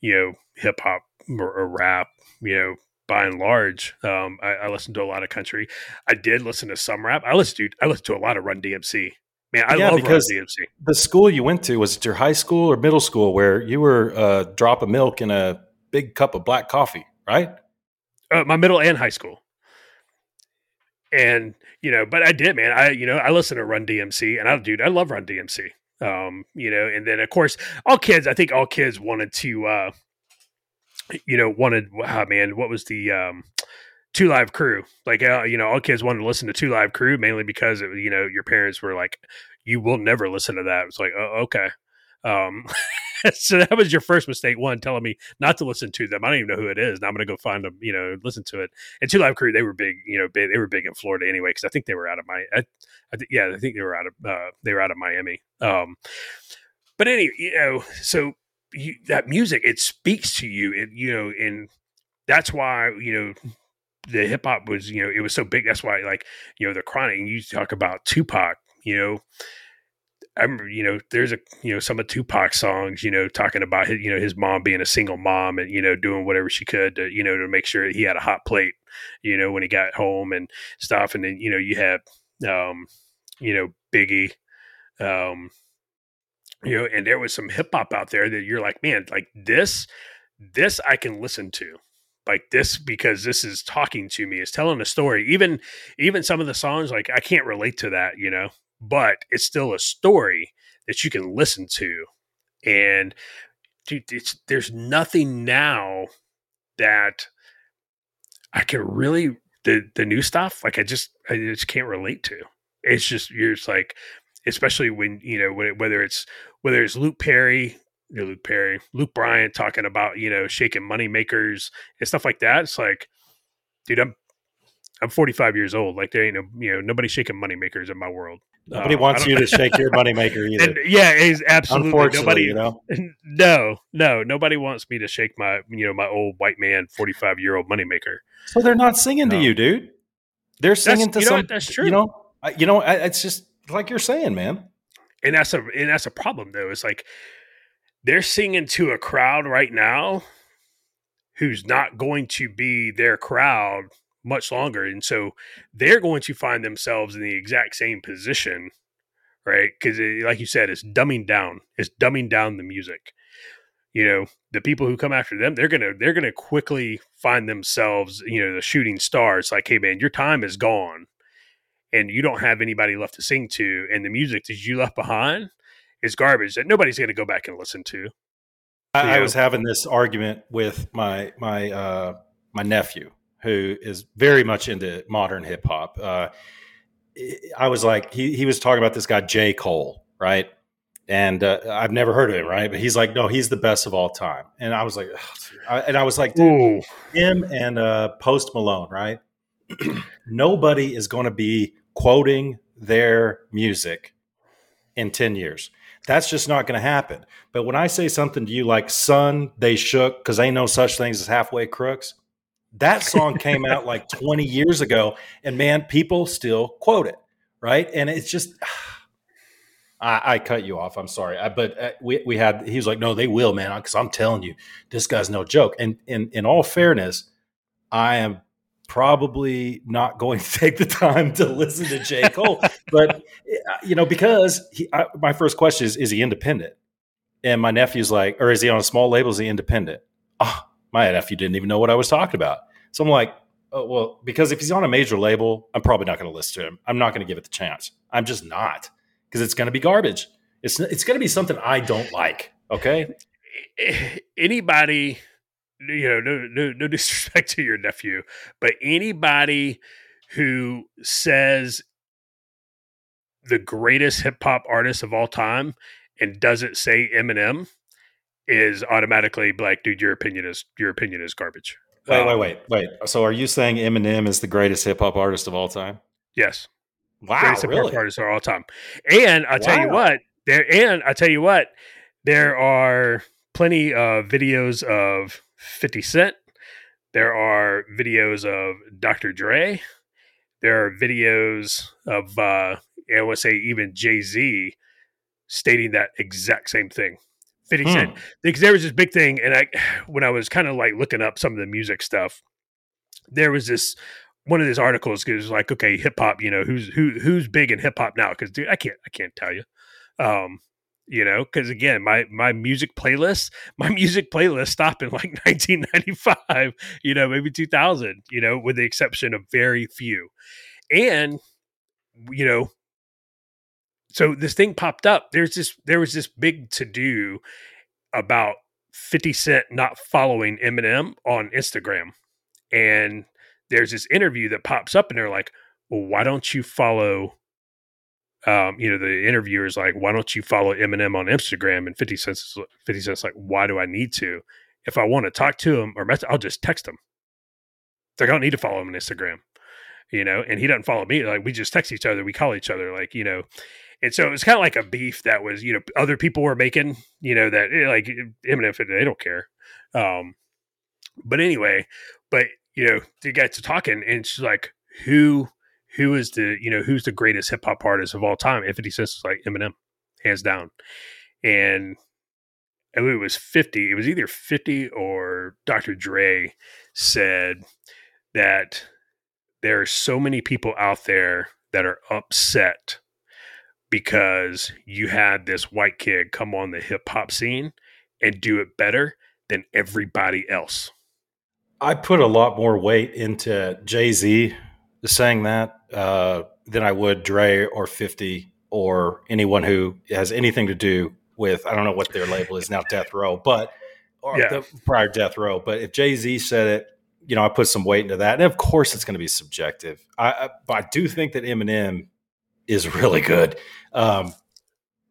[SPEAKER 2] you know hip hop or, or, rap you know by and large um I, I listened to a lot of country i did listen to some rap i listened to i listened to a lot of run dmc Man, I yeah, love because Run DMC.
[SPEAKER 1] The school you went to was it your high school or middle school where you were a uh, drop of milk in a big cup of black coffee, right?
[SPEAKER 2] uh, my middle and high school. And you know, but I did, man. I you know I listened to Run DMC, and I dude, I love Run DMC. Um, you know, and then of course, all kids. I think all kids wanted to, uh, you know, wanted. Oh, man, what was the um, Two Live Crew? Like, uh, you know, all kids wanted to listen to Two Live Crew mainly because it, you know your parents were like, "You will never listen to that." It's like, oh, okay. Um, so that was your first mistake. One, telling me not to listen to them. I don't even know who it is. Now I'm going to go find them. You know, listen to it. And Two Live Crew, they were big. You know, big, they were big in Florida anyway because I think they were out of my. I, I th- yeah, I think they were out of uh, they were out of Miami. Um, but anyway, you know, so you, that music it speaks to you. It, you know, and that's why you know the hip hop was you know it was so big. That's why like you know the chronic. You talk about Tupac. You know I remember, you know, there's a, you know, some of Tupac songs, you know, talking about his, you know, his mom being a single mom and, you know, doing whatever she could to, you know, to make sure he had a hot plate, you know, when he got home and stuff. And then, you know, you have, um, you know, Biggie, um, you know, and there was some hip hop out there that you're like, man, like this, this I can listen to like this because this is talking to me it's telling a story even even some of the songs like i can't relate to that you know but it's still a story that you can listen to. And dude, there's nothing now that I can really the the new stuff like I just I just can't relate to. It's just you're just like, especially when you know when, whether it's whether it's Luke Perry, you know, Luke Perry, Luke Bryan talking about you know shaking money makers and stuff like that. It's like, dude, I'm I'm 45 years old. Like there ain't no, you know, nobody shaking moneymakers in my world.
[SPEAKER 1] Nobody uh, wants you to shake your moneymaker either.
[SPEAKER 2] And, yeah, it's absolutely nobody. You know? No, no, nobody wants me to shake my, you know, my old white man, 45 year old moneymaker.
[SPEAKER 1] So they're not singing to you, dude. They're singing to
[SPEAKER 2] you
[SPEAKER 1] some.
[SPEAKER 2] Know that's true.
[SPEAKER 1] You know, you know, it's just like you're saying, man.
[SPEAKER 2] And that's a and that's a problem though. It's like they're singing to a crowd right now who's not going to be their crowd much longer. And so they're going to find themselves in the exact same position, right? Because, like you said, it's dumbing down, it's dumbing down the music. You know, the people who come after them, they're gonna they're gonna quickly find themselves, you know, the shooting stars. Like, hey man, your time is gone, and you don't have anybody left to sing to, and the music that you left behind is garbage that nobody's gonna go back and listen to.
[SPEAKER 1] I, I was having this argument with my my uh, my nephew who is very much into modern hip hop. Uh, I was like, he he was talking about this guy J Cole, right? And uh, I've never heard of him, right? But he's like, no, he's the best of all time. And I was like, I, and I was like, him and uh, Post Malone, right? Nobody is going to be quoting their music in ten years. That's just not going to happen. But when I say something to you like "Son," they shook because ain't no such things as halfway crooks. That song came out like 20 years ago, and man, people still quote it, right? And it's just, I, I cut you off. I'm sorry, I, but uh, we we had. He was like, "No, they will, man," because I'm telling you, this guy's no joke. And in in all fairness, I am probably not going to take the time to listen to J. Cole. but, uh, you know, because he, I, my first question is, is he independent? And my nephew's like, or is he on a small label? Is he independent? Oh, my nephew didn't even know what I was talking about. So I'm like, oh, well, because if he's on a major label, I'm probably not going to listen to him. I'm not going to give it the chance. I'm just not because it's going to be garbage. It's, it's going to be something I don't like. Okay.
[SPEAKER 2] Anybody you know, no, no, no disrespect to your nephew, but anybody who says the greatest hip hop artist of all time and doesn't say Eminem is automatically like, dude, your opinion is your opinion is garbage.
[SPEAKER 1] Wait, um, wait, wait, wait. So, are you saying Eminem is the greatest hip hop artist of all time?
[SPEAKER 2] Yes.
[SPEAKER 1] Wow, greatest
[SPEAKER 2] hip hop artist of all time. And I tell wow. you what, there. And I tell you what, there are plenty of videos of 50 Cent. There are videos of Dr. Dre. There are videos of, uh, I would say, even Jay Z stating that exact same thing. 50 hmm. Cent. Because there was this big thing. And I, when I was kind of like looking up some of the music stuff, there was this one of these articles because like, okay, hip hop, you know, who's who who's big in hip hop now? Because dude, I can't I can't tell you. Um, you know because again my my music playlist my music playlist stopped in like 1995 you know maybe 2000 you know with the exception of very few. And you know so this thing popped up. There's this there was this big to do about 50 cent not following eminem on instagram. And there's this interview that pops up and they're like well why don't you follow um, you know, the interviewer is like, why don't you follow Eminem on Instagram? And 50 cents, 50 cents like, why do I need to? If I want to talk to him or I'll just text him. It's like, I don't need to follow him on Instagram, you know, and he doesn't follow me. Like we just text each other. We call each other like, you know, and so it was kind of like a beef that was, you know, other people were making, you know, that eh, like Eminem, they don't care. Um, but anyway, but you know, the guys to talking and she's like, who who is the you know who's the greatest hip hop artist of all time? Fifty Cent is like Eminem, hands down. And it was fifty. It was either fifty or Dr. Dre said that there are so many people out there that are upset because you had this white kid come on the hip hop scene and do it better than everybody else.
[SPEAKER 1] I put a lot more weight into Jay Z saying that uh, than I would Dre or 50 or anyone who has anything to do with, I don't know what their label is now, Death Row, but or yeah. the prior Death Row. But if Jay Z said it, you know, I put some weight into that. And of course, it's going to be subjective. I, I, but I do think that Eminem is really good. Um,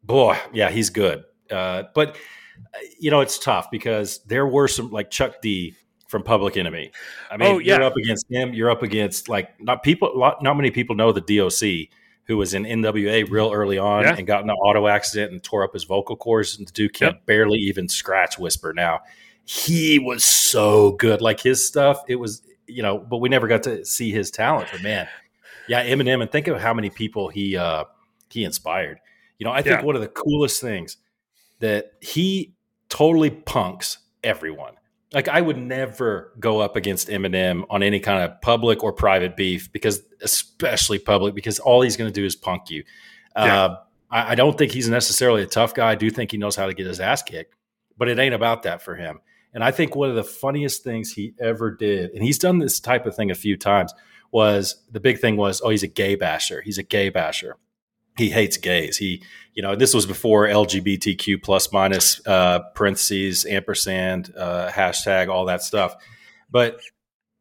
[SPEAKER 1] boy, yeah, he's good. Uh, but, you know, it's tough because there were some, like Chuck D from Public Enemy. I mean,
[SPEAKER 2] Oh, yeah.
[SPEAKER 1] you're up against him. You're up against like not people. Lot, not many people know the DOC, who was in NWA real early on
[SPEAKER 2] Yeah.
[SPEAKER 1] and got in an auto accident and tore up his vocal cords. And the dude can't barely even scratch whisper now. He was so good. Like his stuff, it was you know, but we never got to see his talent. But man, yeah, Eminem, and think of how many people he uh he inspired. You know, I think
[SPEAKER 2] Yeah.
[SPEAKER 1] one of the coolest things that he totally punks everyone. Like I would never go up against Eminem on any kind of public or private beef because, especially public, because all he's going to do is punk you.
[SPEAKER 2] Yeah.
[SPEAKER 1] Uh, I, I don't think he's necessarily a tough guy. I do think he knows how to get his ass kicked, but it ain't about that for him. And I think one of the funniest things he ever did, and he's done this type of thing a few times, was the big thing was, oh, he's a gay basher. He's a gay basher. He hates gays. He, you know, this was before LGBTQ plus minus uh, parentheses, ampersand, uh, hashtag, all that stuff. But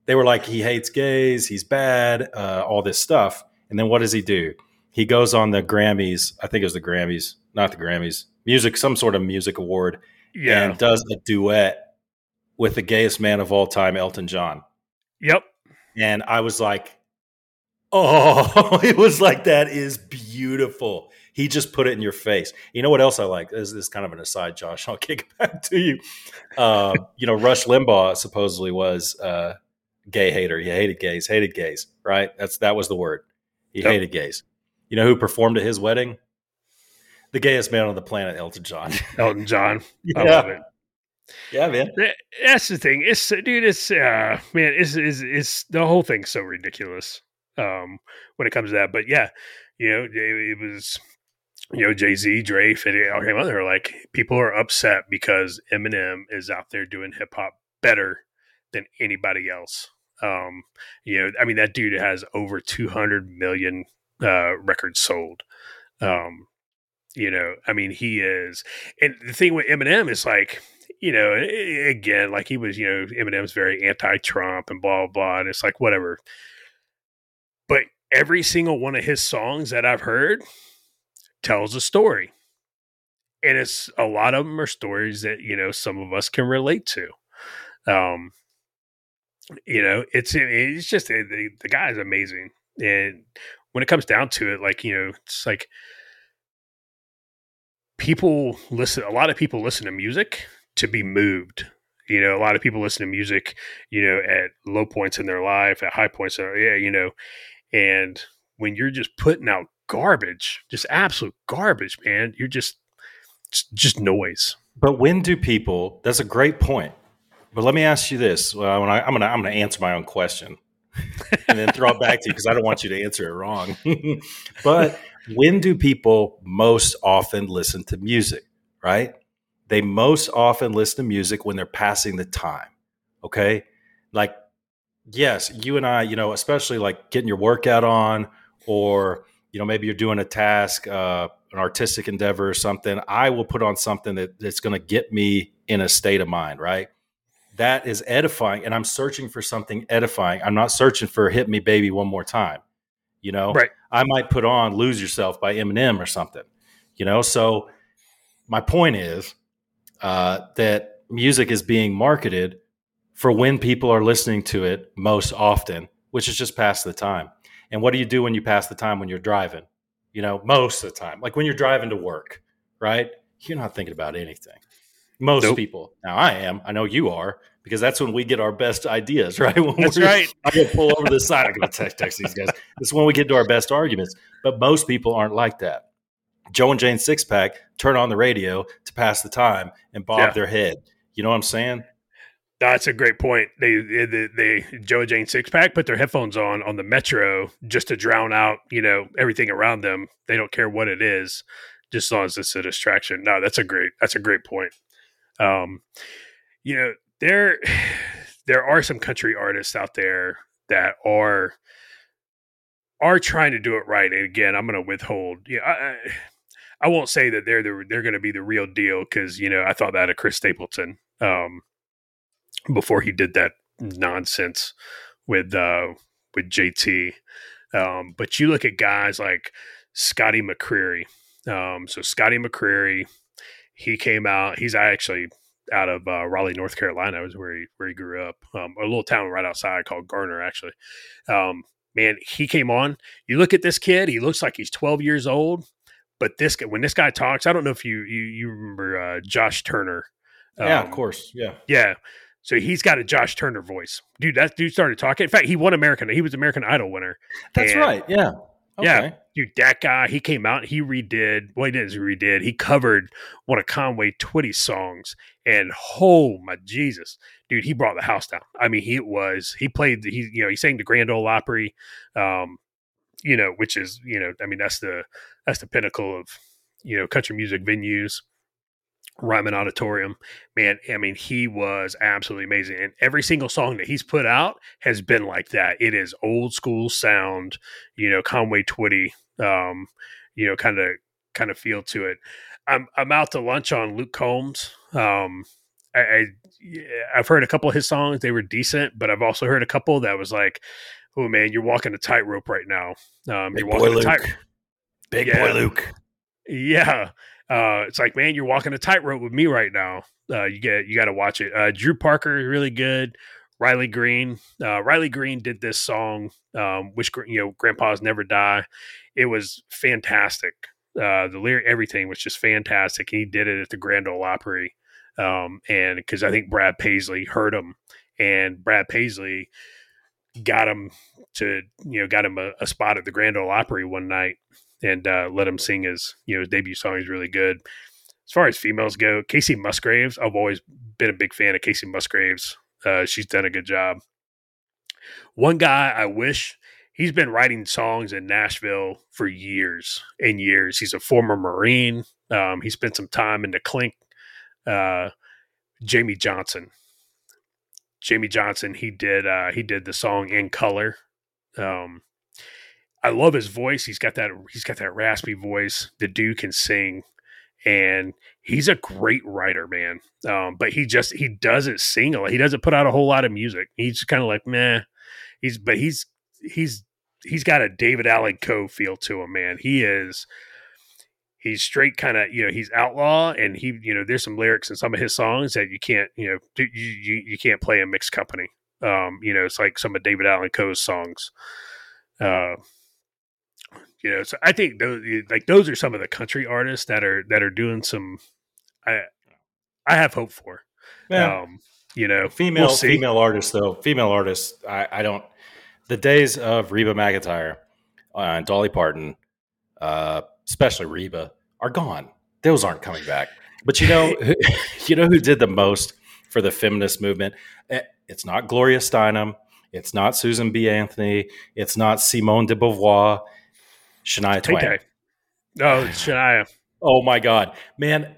[SPEAKER 1] they were like, he hates gays. He's bad. Uh, all this stuff. And then what does he do? He goes on the Grammys. I think it was the Grammys, not the Grammys, music, some sort of music award,
[SPEAKER 2] Yeah.
[SPEAKER 1] and does a duet with the gayest man of all time, Elton John.
[SPEAKER 2] yep.
[SPEAKER 1] And I was like, oh, it was like, that is beautiful. He just put it in your face. You know what else I like? This, this is kind of an aside, Josh. I'll kick it back to you. Uh, you know, Rush Limbaugh supposedly was a gay hater. He hated gays, hated gays, right? That's That was the word. He
[SPEAKER 2] Yep.
[SPEAKER 1] hated gays. You know who performed at his wedding? The gayest man on the planet, Elton John.
[SPEAKER 2] Elton John. I
[SPEAKER 1] Yeah.
[SPEAKER 2] love it.
[SPEAKER 1] Yeah, man.
[SPEAKER 2] That's the thing. It's dude. It's uh, man. It's is it's the whole thing's so ridiculous. Um, when it comes to that, but yeah, you know, it, it was you know Jay Z, Dre, Fitty, all came other like people are upset because Eminem is out there doing hip hop better than anybody else. Um, you know, I mean that dude has over two hundred million uh records sold. Um, you know, I mean he is, and the thing with Eminem is like you know, again, like he was, you know, Eminem's very anti-Trump and blah, blah and it's like whatever. But every single one of his songs that I've heard tells a story, and it's a lot of them are stories that you know some of us can relate to. Um, you know, it's it's just the, the guy is amazing, and when it comes down to it, like you know, it's like people listen. A lot of people listen to music to be moved. You know, a lot of people listen to music, you know, at low points in their life, at high points. uh, Yeah, you know, and when you're just putting out garbage, just absolute garbage, man, you're just just noise.
[SPEAKER 1] But when do people? That's a great point. But let me ask you this: well, when I, I'm gonna I'm gonna answer my own question, and then throw it back to you because I don't want you to answer it wrong. but when do people most often listen to music? Right? They most often listen to music when they're passing the time. Okay, like yes, you and I, you know, especially like getting your workout on, or you know, maybe you're doing a task, uh, an artistic endeavor or something. I will put on something that, that's going to get me in a state of mind, right? That is edifying, and I'm searching for something edifying. I'm not searching for "Hit Me, Baby, One More Time." You know,
[SPEAKER 2] Right.
[SPEAKER 1] I might put on "Lose Yourself" by Eminem or something. You know, so my point is uh, that music is being marketed for when people are listening to it most often, which is just pass the time. And what do you do when you pass the time when you're driving? You know, most of the time, like when you're driving to work, right? You're not thinking about anything. Most
[SPEAKER 2] Nope.
[SPEAKER 1] people. Now I am. I know you are because that's when we get our best ideas, right? When
[SPEAKER 2] That's right.
[SPEAKER 1] I go pull over the side. I go text, text these guys. This is when we get to our best arguments. But most people aren't like that. Joe and Jane six pack turn on the radio to pass the time and bob
[SPEAKER 2] Yeah.
[SPEAKER 1] their head. You know what I'm saying?
[SPEAKER 2] That's a great point. They, they, they, Joe Jane six pack put their headphones on on the metro just to drown out, you know, everything around them. They don't care what it is, just as long as it's a distraction. No, that's a great, that's a great point. Um, you know, there, there are some country artists out there that are are trying to do it right. And again, I'm going to withhold. Yeah, I, I, I won't say that they're the, they're going to be the real deal because you know I thought that of Chris Stapleton. Um, before he did that nonsense with uh with JT. Um, but you look at guys like Scotty McCreery. Um, so Scotty McCreery, he came out. He's actually out of uh, Raleigh, North Carolina, was where he where he grew up. Um, a little town right outside called Garner, actually. Um, man, he came on. You look at this kid; he looks like he's 12 years old. But this when this guy talks, I don't know if you you, you remember uh, Josh Turner.
[SPEAKER 1] yeah, of um, course. Yeah,
[SPEAKER 2] yeah. So he's got a Josh Turner voice, dude. That dude started talking. In fact, he won American. He was American Idol winner.
[SPEAKER 1] That's and, right. Yeah.
[SPEAKER 2] Okay. Yeah, dude, that guy, he came out, he redid, well, he didn't he redid, he covered one of Conway Twitty's songs. And oh my Jesus, dude, he brought the house down. I mean, he was, he played, he, you know, he sang the Grand Ole Opry, um, you know, which is, you know, I mean, that's the, that's the pinnacle of, you know, country music venues. Ryman Auditorium. Man, I mean, he was absolutely amazing. And every single song that he's put out has been like that. It is old school sound, you know, Conway Twitty, um, you know, kind of kind of feel to it. I'm I'm out to lunch on Luke Combs. Um, I, I I've heard a couple of his songs; they were decent, but I've also heard a couple that was like, "Oh man, you're walking a tightrope right now." Um,
[SPEAKER 1] Big
[SPEAKER 2] you're walking
[SPEAKER 1] a tight. Big yeah. boy Luke.
[SPEAKER 2] Yeah, uh, it's like, man, you're walking a tightrope with me right now. Uh, you get, you got to watch it. Uh, Drew Parker really good. Riley Green, uh, Riley Green did this song, um, which you know, Grandpa's Never Die. It was fantastic. Uh, the lyric, everything was just fantastic. He did it at the Grand Ole Opry, um, and because I think Brad Paisley heard him, and Brad Paisley got him to you know got him a, a spot at the Grand Ole Opry one night and uh, let him sing his you know his debut song. He's really good. As far as females go, Kacey Musgraves. I've always been a big fan of Kacey Musgraves. Uh, she's done a good job. One guy I wish he's been writing songs in Nashville for years and years. He's a former Marine. Um, he spent some time in the Clink. Uh, Jamey Johnson. Jamey Johnson. He did. Uh, he did the song in color. Um, I love his voice. He's got that he's got that raspy voice. The dude can sing and he's a great writer, man. Um, but he just he doesn't sing a lot. He doesn't put out a whole lot of music. He's kind of like meh. He's but he's he's he's got a David Allan Coe feel to him, man. He is he's straight kind of you know he's outlaw and he you know there's some lyrics in some of his songs that you can't you know you you, you can't play in mixed company. Um, you know it's like some of David Allan Coe's songs. Uh, you know so i think those like those are some of the country artists that are that are doing some i i have hope for. Yeah. um you know
[SPEAKER 1] female we'll female artists though. Female artists i i don't the days of reba mcentire uh, and dolly parton uh especially reba are gone. Those aren't coming back. But you know you know who did the most for the feminist movement? Eh, it's not gloria steinem. It's not susan b. Anthony. It's not simone de beauvoir Shania Twain.
[SPEAKER 2] Oh, Shania.
[SPEAKER 1] Oh my God, man,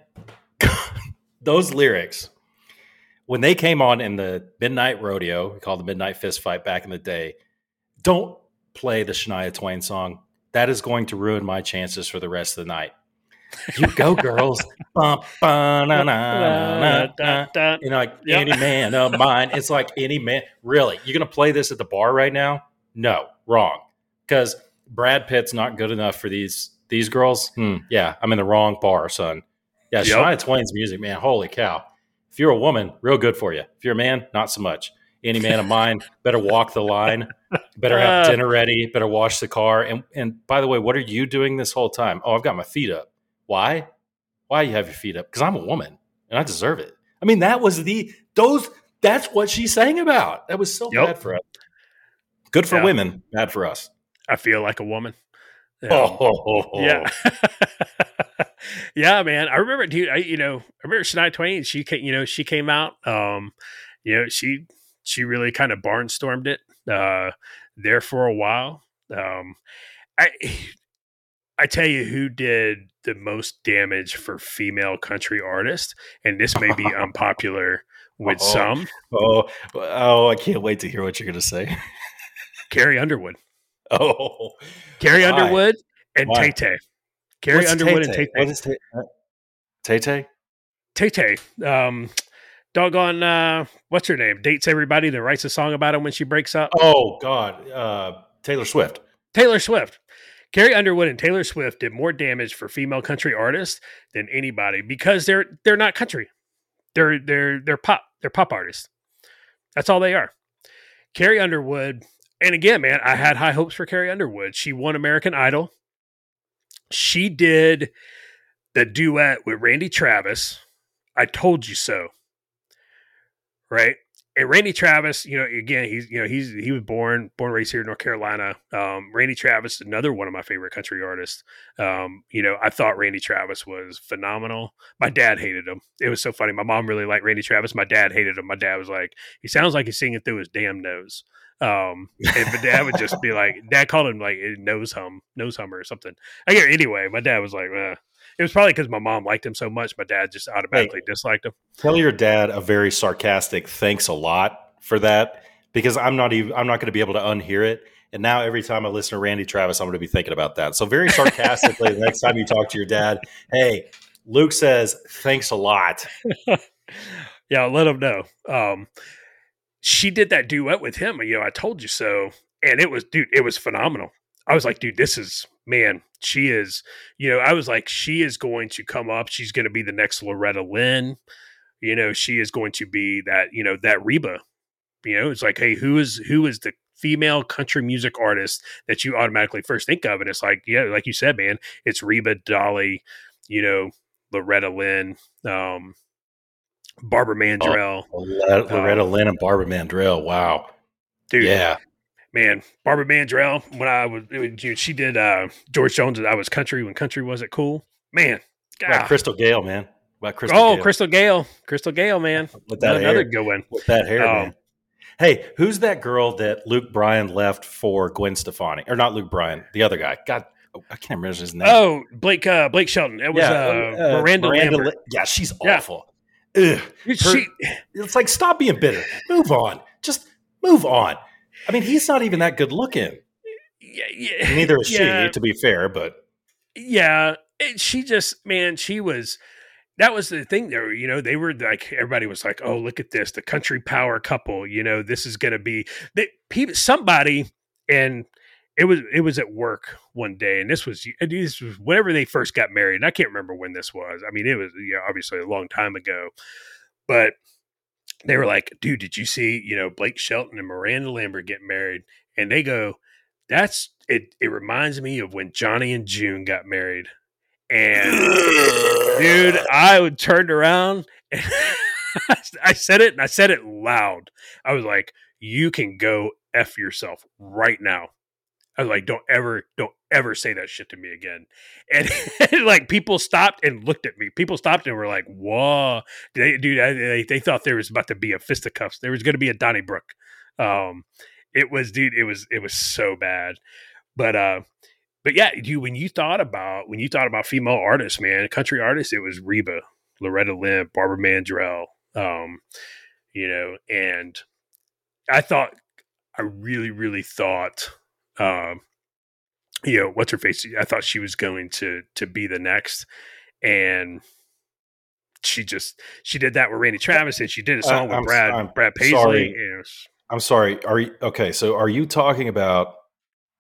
[SPEAKER 1] those lyrics when they came on in the Midnight Rodeo, we called the Midnight Fist Fight back in the day. Don't play the Shania Twain song. That is going to ruin my chances for the rest of the night. You go, girls. you know, like yep. any man of mine. It's like any man. Really, you're gonna play this at the bar right now? No, wrong. Because Brad Pitt's not good enough for these these girls. Hmm, yeah, I'm in the wrong bar, son. Yeah, yep. Shania Twain's music, man. Holy cow! If you're a woman, real good for you. If you're a man, not so much. Any man of mine, better walk the line. Better have uh. dinner ready. Better wash the car. And and by the way, what are you doing this whole time? Oh, I've got my feet up. Why? Why you have your feet up? Because I'm a woman and I deserve it. I mean, that was the those. That's what she's saying about. That was so yep. bad for us. Good for yeah. women, bad for us.
[SPEAKER 2] I feel like a woman. Um, oh, yeah, yeah, man. I remember, dude. I you know, I remember Shania Twain. She came, you know, she came out. Um, you know, she she really kind of barnstormed it uh, there for a while. Um, I I tell you who did the most damage for female country artists, and this may be unpopular with
[SPEAKER 1] oh,
[SPEAKER 2] some.
[SPEAKER 1] Oh, oh, I can't wait to hear what you're going to say.
[SPEAKER 2] Carrie Underwood.
[SPEAKER 1] Oh,
[SPEAKER 2] Carrie Why? Underwood and Tay Tay. Carrie
[SPEAKER 1] What's
[SPEAKER 2] Underwood
[SPEAKER 1] Tay-Tay? and Tay Tay. Tay Tay?
[SPEAKER 2] Tay Tay. Um, doggone, uh, what's her name? Dates everybody that writes a song about him when she breaks up.
[SPEAKER 1] Oh God, uh, Taylor Swift.
[SPEAKER 2] Taylor Swift. Carrie Underwood and Taylor Swift did more damage for female country artists than anybody because they're they're not country. They're they're they're pop they're pop artists. That's all they are. Carrie Underwood, and again, man, I had high hopes for Carrie Underwood. She won American Idol. She did the duet with Randy Travis. I told you so. Right? and Randy Travis, you know, again, he's you know he's he was born born raised here in North Carolina. Um, Randy Travis, another one of my favorite country artists. Um, you know, I thought Randy Travis was phenomenal. My dad hated him. It was so funny. My mom really liked Randy Travis. My dad hated him. My dad was like, he sounds like he's singing through his damn nose. Um, and my dad would just be like, dad called him like nose hum, nose hummer or something. I get anyway. My dad was like, eh. It was probably because my mom liked him so much. My dad just automatically hey, disliked him.
[SPEAKER 1] Tell your dad a very sarcastic thanks a lot for that because I'm not even I'm not going to be able to unhear it. And now every time I listen to Randy Travis, I'm going to be thinking about that. So very sarcastically, the next time you talk to your dad, hey, Luke says thanks a lot.
[SPEAKER 2] yeah, let him know. Um, she did that duet with him. You know, I told you so, and it was, dude, it was phenomenal. I was like, dude, this is man, she is, you know, I was like, she is going to come up. She's going to be the next Loretta Lynn. You know, she is going to be that, you know, that Reba. You know, it's like, hey, who is who is the female country music artist that you automatically first think of? And it's like, yeah, like you said, man, it's Reba, Dolly, you know, Loretta Lynn, um, Barbara Mandrell,
[SPEAKER 1] oh, Loretta um, Lynn and Barbara Mandrell. Wow,
[SPEAKER 2] dude, yeah, man, Barbara Mandrell, when I was, was she did uh, George Jones, I was country when country wasn't cool. Man,
[SPEAKER 1] God. Crystal Gayle, man.
[SPEAKER 2] About Crystal oh, Gayle. Crystal Gayle, Crystal Gayle, man.
[SPEAKER 1] With that another hair. good one. With that hair, um, man. Hey, who's that girl that Luke Bryan left for Gwen Stefani? Or not Luke Bryan, the other guy. God, oh, I can't remember his name.
[SPEAKER 2] Oh, Blake uh, Blake Shelton. It was yeah, uh, uh, Miranda, Miranda Lambert.
[SPEAKER 1] yeah, she's awful. Ugh. Her, it's like stop being bitter. Move on. Just move on. I mean, he's not even that good looking.
[SPEAKER 2] Yeah, yeah.
[SPEAKER 1] Neither is yeah. she, to be fair, but
[SPEAKER 2] yeah, she just man, she was. That was the thing there, you know. They were like everybody was like, "Oh, look at this, the country power couple." You know, this is going to be they, people, somebody, and it was it was at work one day, and this was this was whenever they first got married. And I can't remember when this was. I mean, it was obviously a long time ago, but they were like, dude, did you see, you know, Blake Shelton and Miranda Lambert get married? And they go, that's it. It reminds me of when Johnny and June got married. And dude, I turned around and I said it and I said it loud. I was like, you can go F yourself right now. I was like, don't ever, don't ever say that shit to me again. And, and like people stopped and looked at me. People stopped and were like, whoa, they, dude, they, they thought there was about to be a fisticuffs. There was going to be a Donnybrook. Um, it was, dude, it was, it was so bad. But, uh, but yeah, dude, when you thought about, when you thought about female artists, man, country artists, it was Reba, Loretta Lynn, Barbara Mandrell, um, you know, and I thought, I really, really thought, um, you know, what's her face? I thought she was going to to be the next, and she just she did that with Randy Travis, and she did a song with Brad I'm Brad Paisley.
[SPEAKER 1] Sorry. I'm sorry. Are you okay? So, are you talking about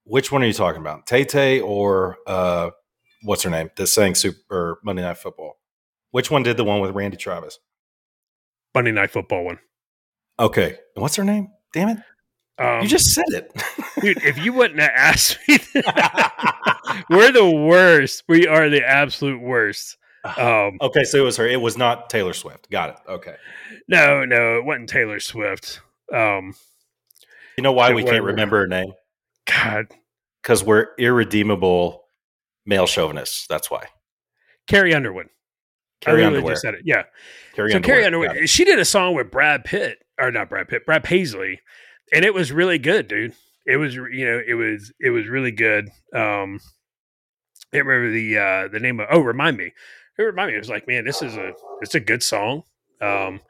[SPEAKER 1] which one are you talking about? Tay Tay or uh, what's her name? That's saying Super Monday Night Football. Which one did the one with Randy Travis?
[SPEAKER 2] Monday Night Football one.
[SPEAKER 1] Okay. what's her name? Damn it. Um, you just said it,
[SPEAKER 2] dude. If you wouldn't have asked me, we're the worst. We are the absolute worst.
[SPEAKER 1] Um, okay, so it was her. It was not Taylor Swift. Got it. Okay.
[SPEAKER 2] No, no, it wasn't Taylor Swift. Um,
[SPEAKER 1] you know why we can't remember her name?
[SPEAKER 2] God,
[SPEAKER 1] because we're irredeemable male chauvinists. That's why.
[SPEAKER 2] Carrie Underwood.
[SPEAKER 1] Carrie Underwood
[SPEAKER 2] just said it. Yeah. Carrie so. Carrie Underwood. She did a song with Brad Pitt, or not Brad Pitt, Brad Paisley and it was really good, dude. It was you know it was it was really good. Um, I remember the uh the name of oh remind me it remind me it was like man this is a it's a good song. Um,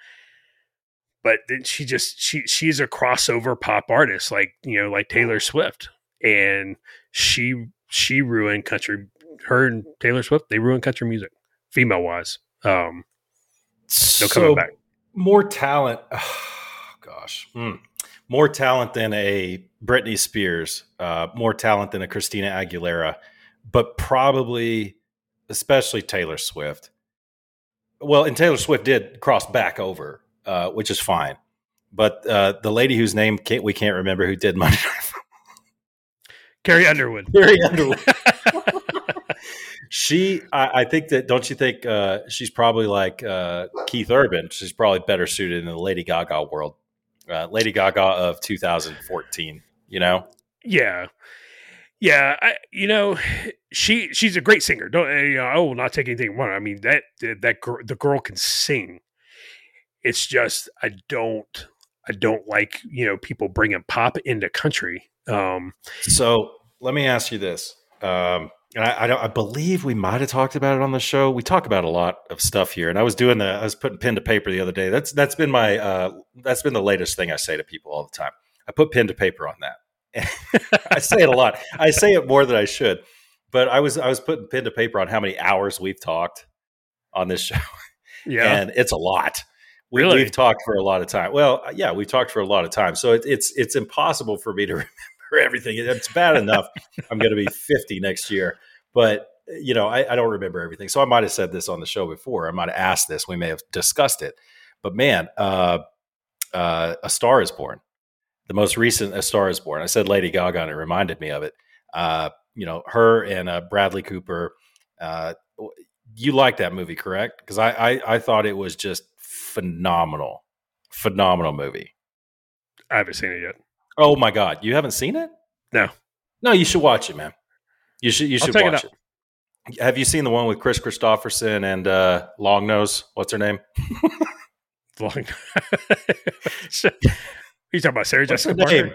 [SPEAKER 2] but then she just she she's a crossover pop artist like you know like Taylor Swift, and she she ruined country. Her and Taylor Swift they ruined country music, female wise. Um,
[SPEAKER 1] no so coming back. More talent. Oh, gosh. Mm more talent than a Britney Spears, uh, more talent than a Christina Aguilera, but probably, especially Taylor Swift. well, and Taylor Swift did cross back over, uh, which is fine. But uh, the lady whose name can't, we can't remember who did Monday Night
[SPEAKER 2] Carrie Underwood.
[SPEAKER 1] Carrie Underwood. she, I, I, think that. Don't you think uh, she's probably like uh, Keith Urban? She's probably better suited in the Lady Gaga world. Uh, Lady Gaga of 2014. You know.
[SPEAKER 2] Yeah. Yeah, I, you know, she she's a great singer. Don't you know, I will not take anything wrong. I mean that that girl, the girl can sing. It's just I don't I don't like you know people bringing pop into country. Um,
[SPEAKER 1] so let me ask you this, um, and I, I, I believe we might have talked about it on the show. We talk about a lot of stuff here, and I was doing the I was putting pen to paper the other day. That's that's been my uh, that's been the latest thing I say to people all the time. I put pen to paper on that I say it a lot. I say it more than I should. But I was I was putting pen to paper on how many hours we've talked on this show. Yeah, and it's a lot. We, really? We've talked for a lot of time. Well, yeah, we've talked for a lot of time. So it, it's it's impossible for me to remember everything. It's bad enough. I'm going to be 50 next year, but you know I, I don't remember everything. So I might have said this on the show before. I might have asked this. We may have discussed it. But man, uh, uh, a star is born the most recent A Star Is Born. I said Lady Gaga, and it reminded me of it. Uh, you know, her and uh, Bradley Cooper. Uh, you like that movie, correct? Because I, I I thought it was just phenomenal, phenomenal movie.
[SPEAKER 2] I haven't seen it yet.
[SPEAKER 1] Oh my god, you haven't seen it?
[SPEAKER 2] No,
[SPEAKER 1] no, you should watch it, man. You should you should watch it, it, Have you seen the one with Chris Kristofferson and uh, Long Nose? What's her name?
[SPEAKER 2] Long. you talking about Sarah What's Jessica Parker?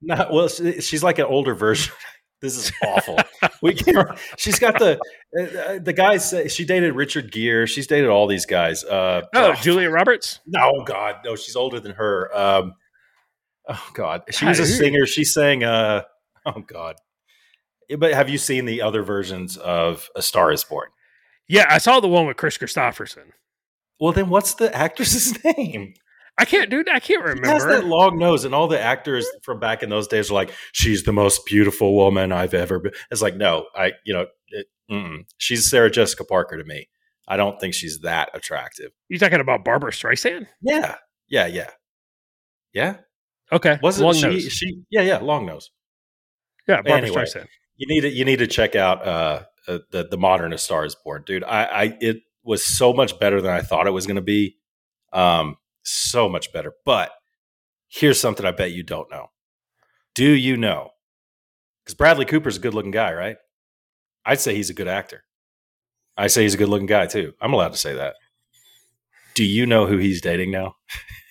[SPEAKER 1] Not well. She's like an older version. This is awful. we can't. She's got the uh, the guys. She dated Richard Gere. She's dated all these guys. Uh,
[SPEAKER 2] oh, oh, Julia Roberts.
[SPEAKER 1] No, God, no. She's older than her. Um, oh God, she was a singer. She sang. Uh, oh God. But have you seen the other versions of A Star Is Born?
[SPEAKER 2] Yeah, I saw the one with Chris Kristofferson.
[SPEAKER 1] Well, then what's the actress's name?
[SPEAKER 2] I can't, dude. I can't remember. She has
[SPEAKER 1] that long nose, and all the actors from back in those days are like, "She's the most beautiful woman I've ever been." It's like, no, I, you know, it, she's Sarah Jessica Parker to me. I don't think she's that attractive.
[SPEAKER 2] You talking about Barbra Streisand?
[SPEAKER 1] Yeah, yeah, yeah, yeah.
[SPEAKER 2] Okay,
[SPEAKER 1] wasn't long she? Nose. She, yeah, yeah, long nose.
[SPEAKER 2] Yeah, Barbra anyway, Streisand.
[SPEAKER 1] You need to, you need to check out uh, uh the the modern A Star Is Born, dude. I, I it was so much better than I thought it was going to be. Um, so much better. But here's something I bet you don't know. Do you know? Because Bradley Cooper's a good looking guy, right? I'd say he's a good actor. I say he's a good looking guy too. I'm allowed to say that. Do you know who he's dating now?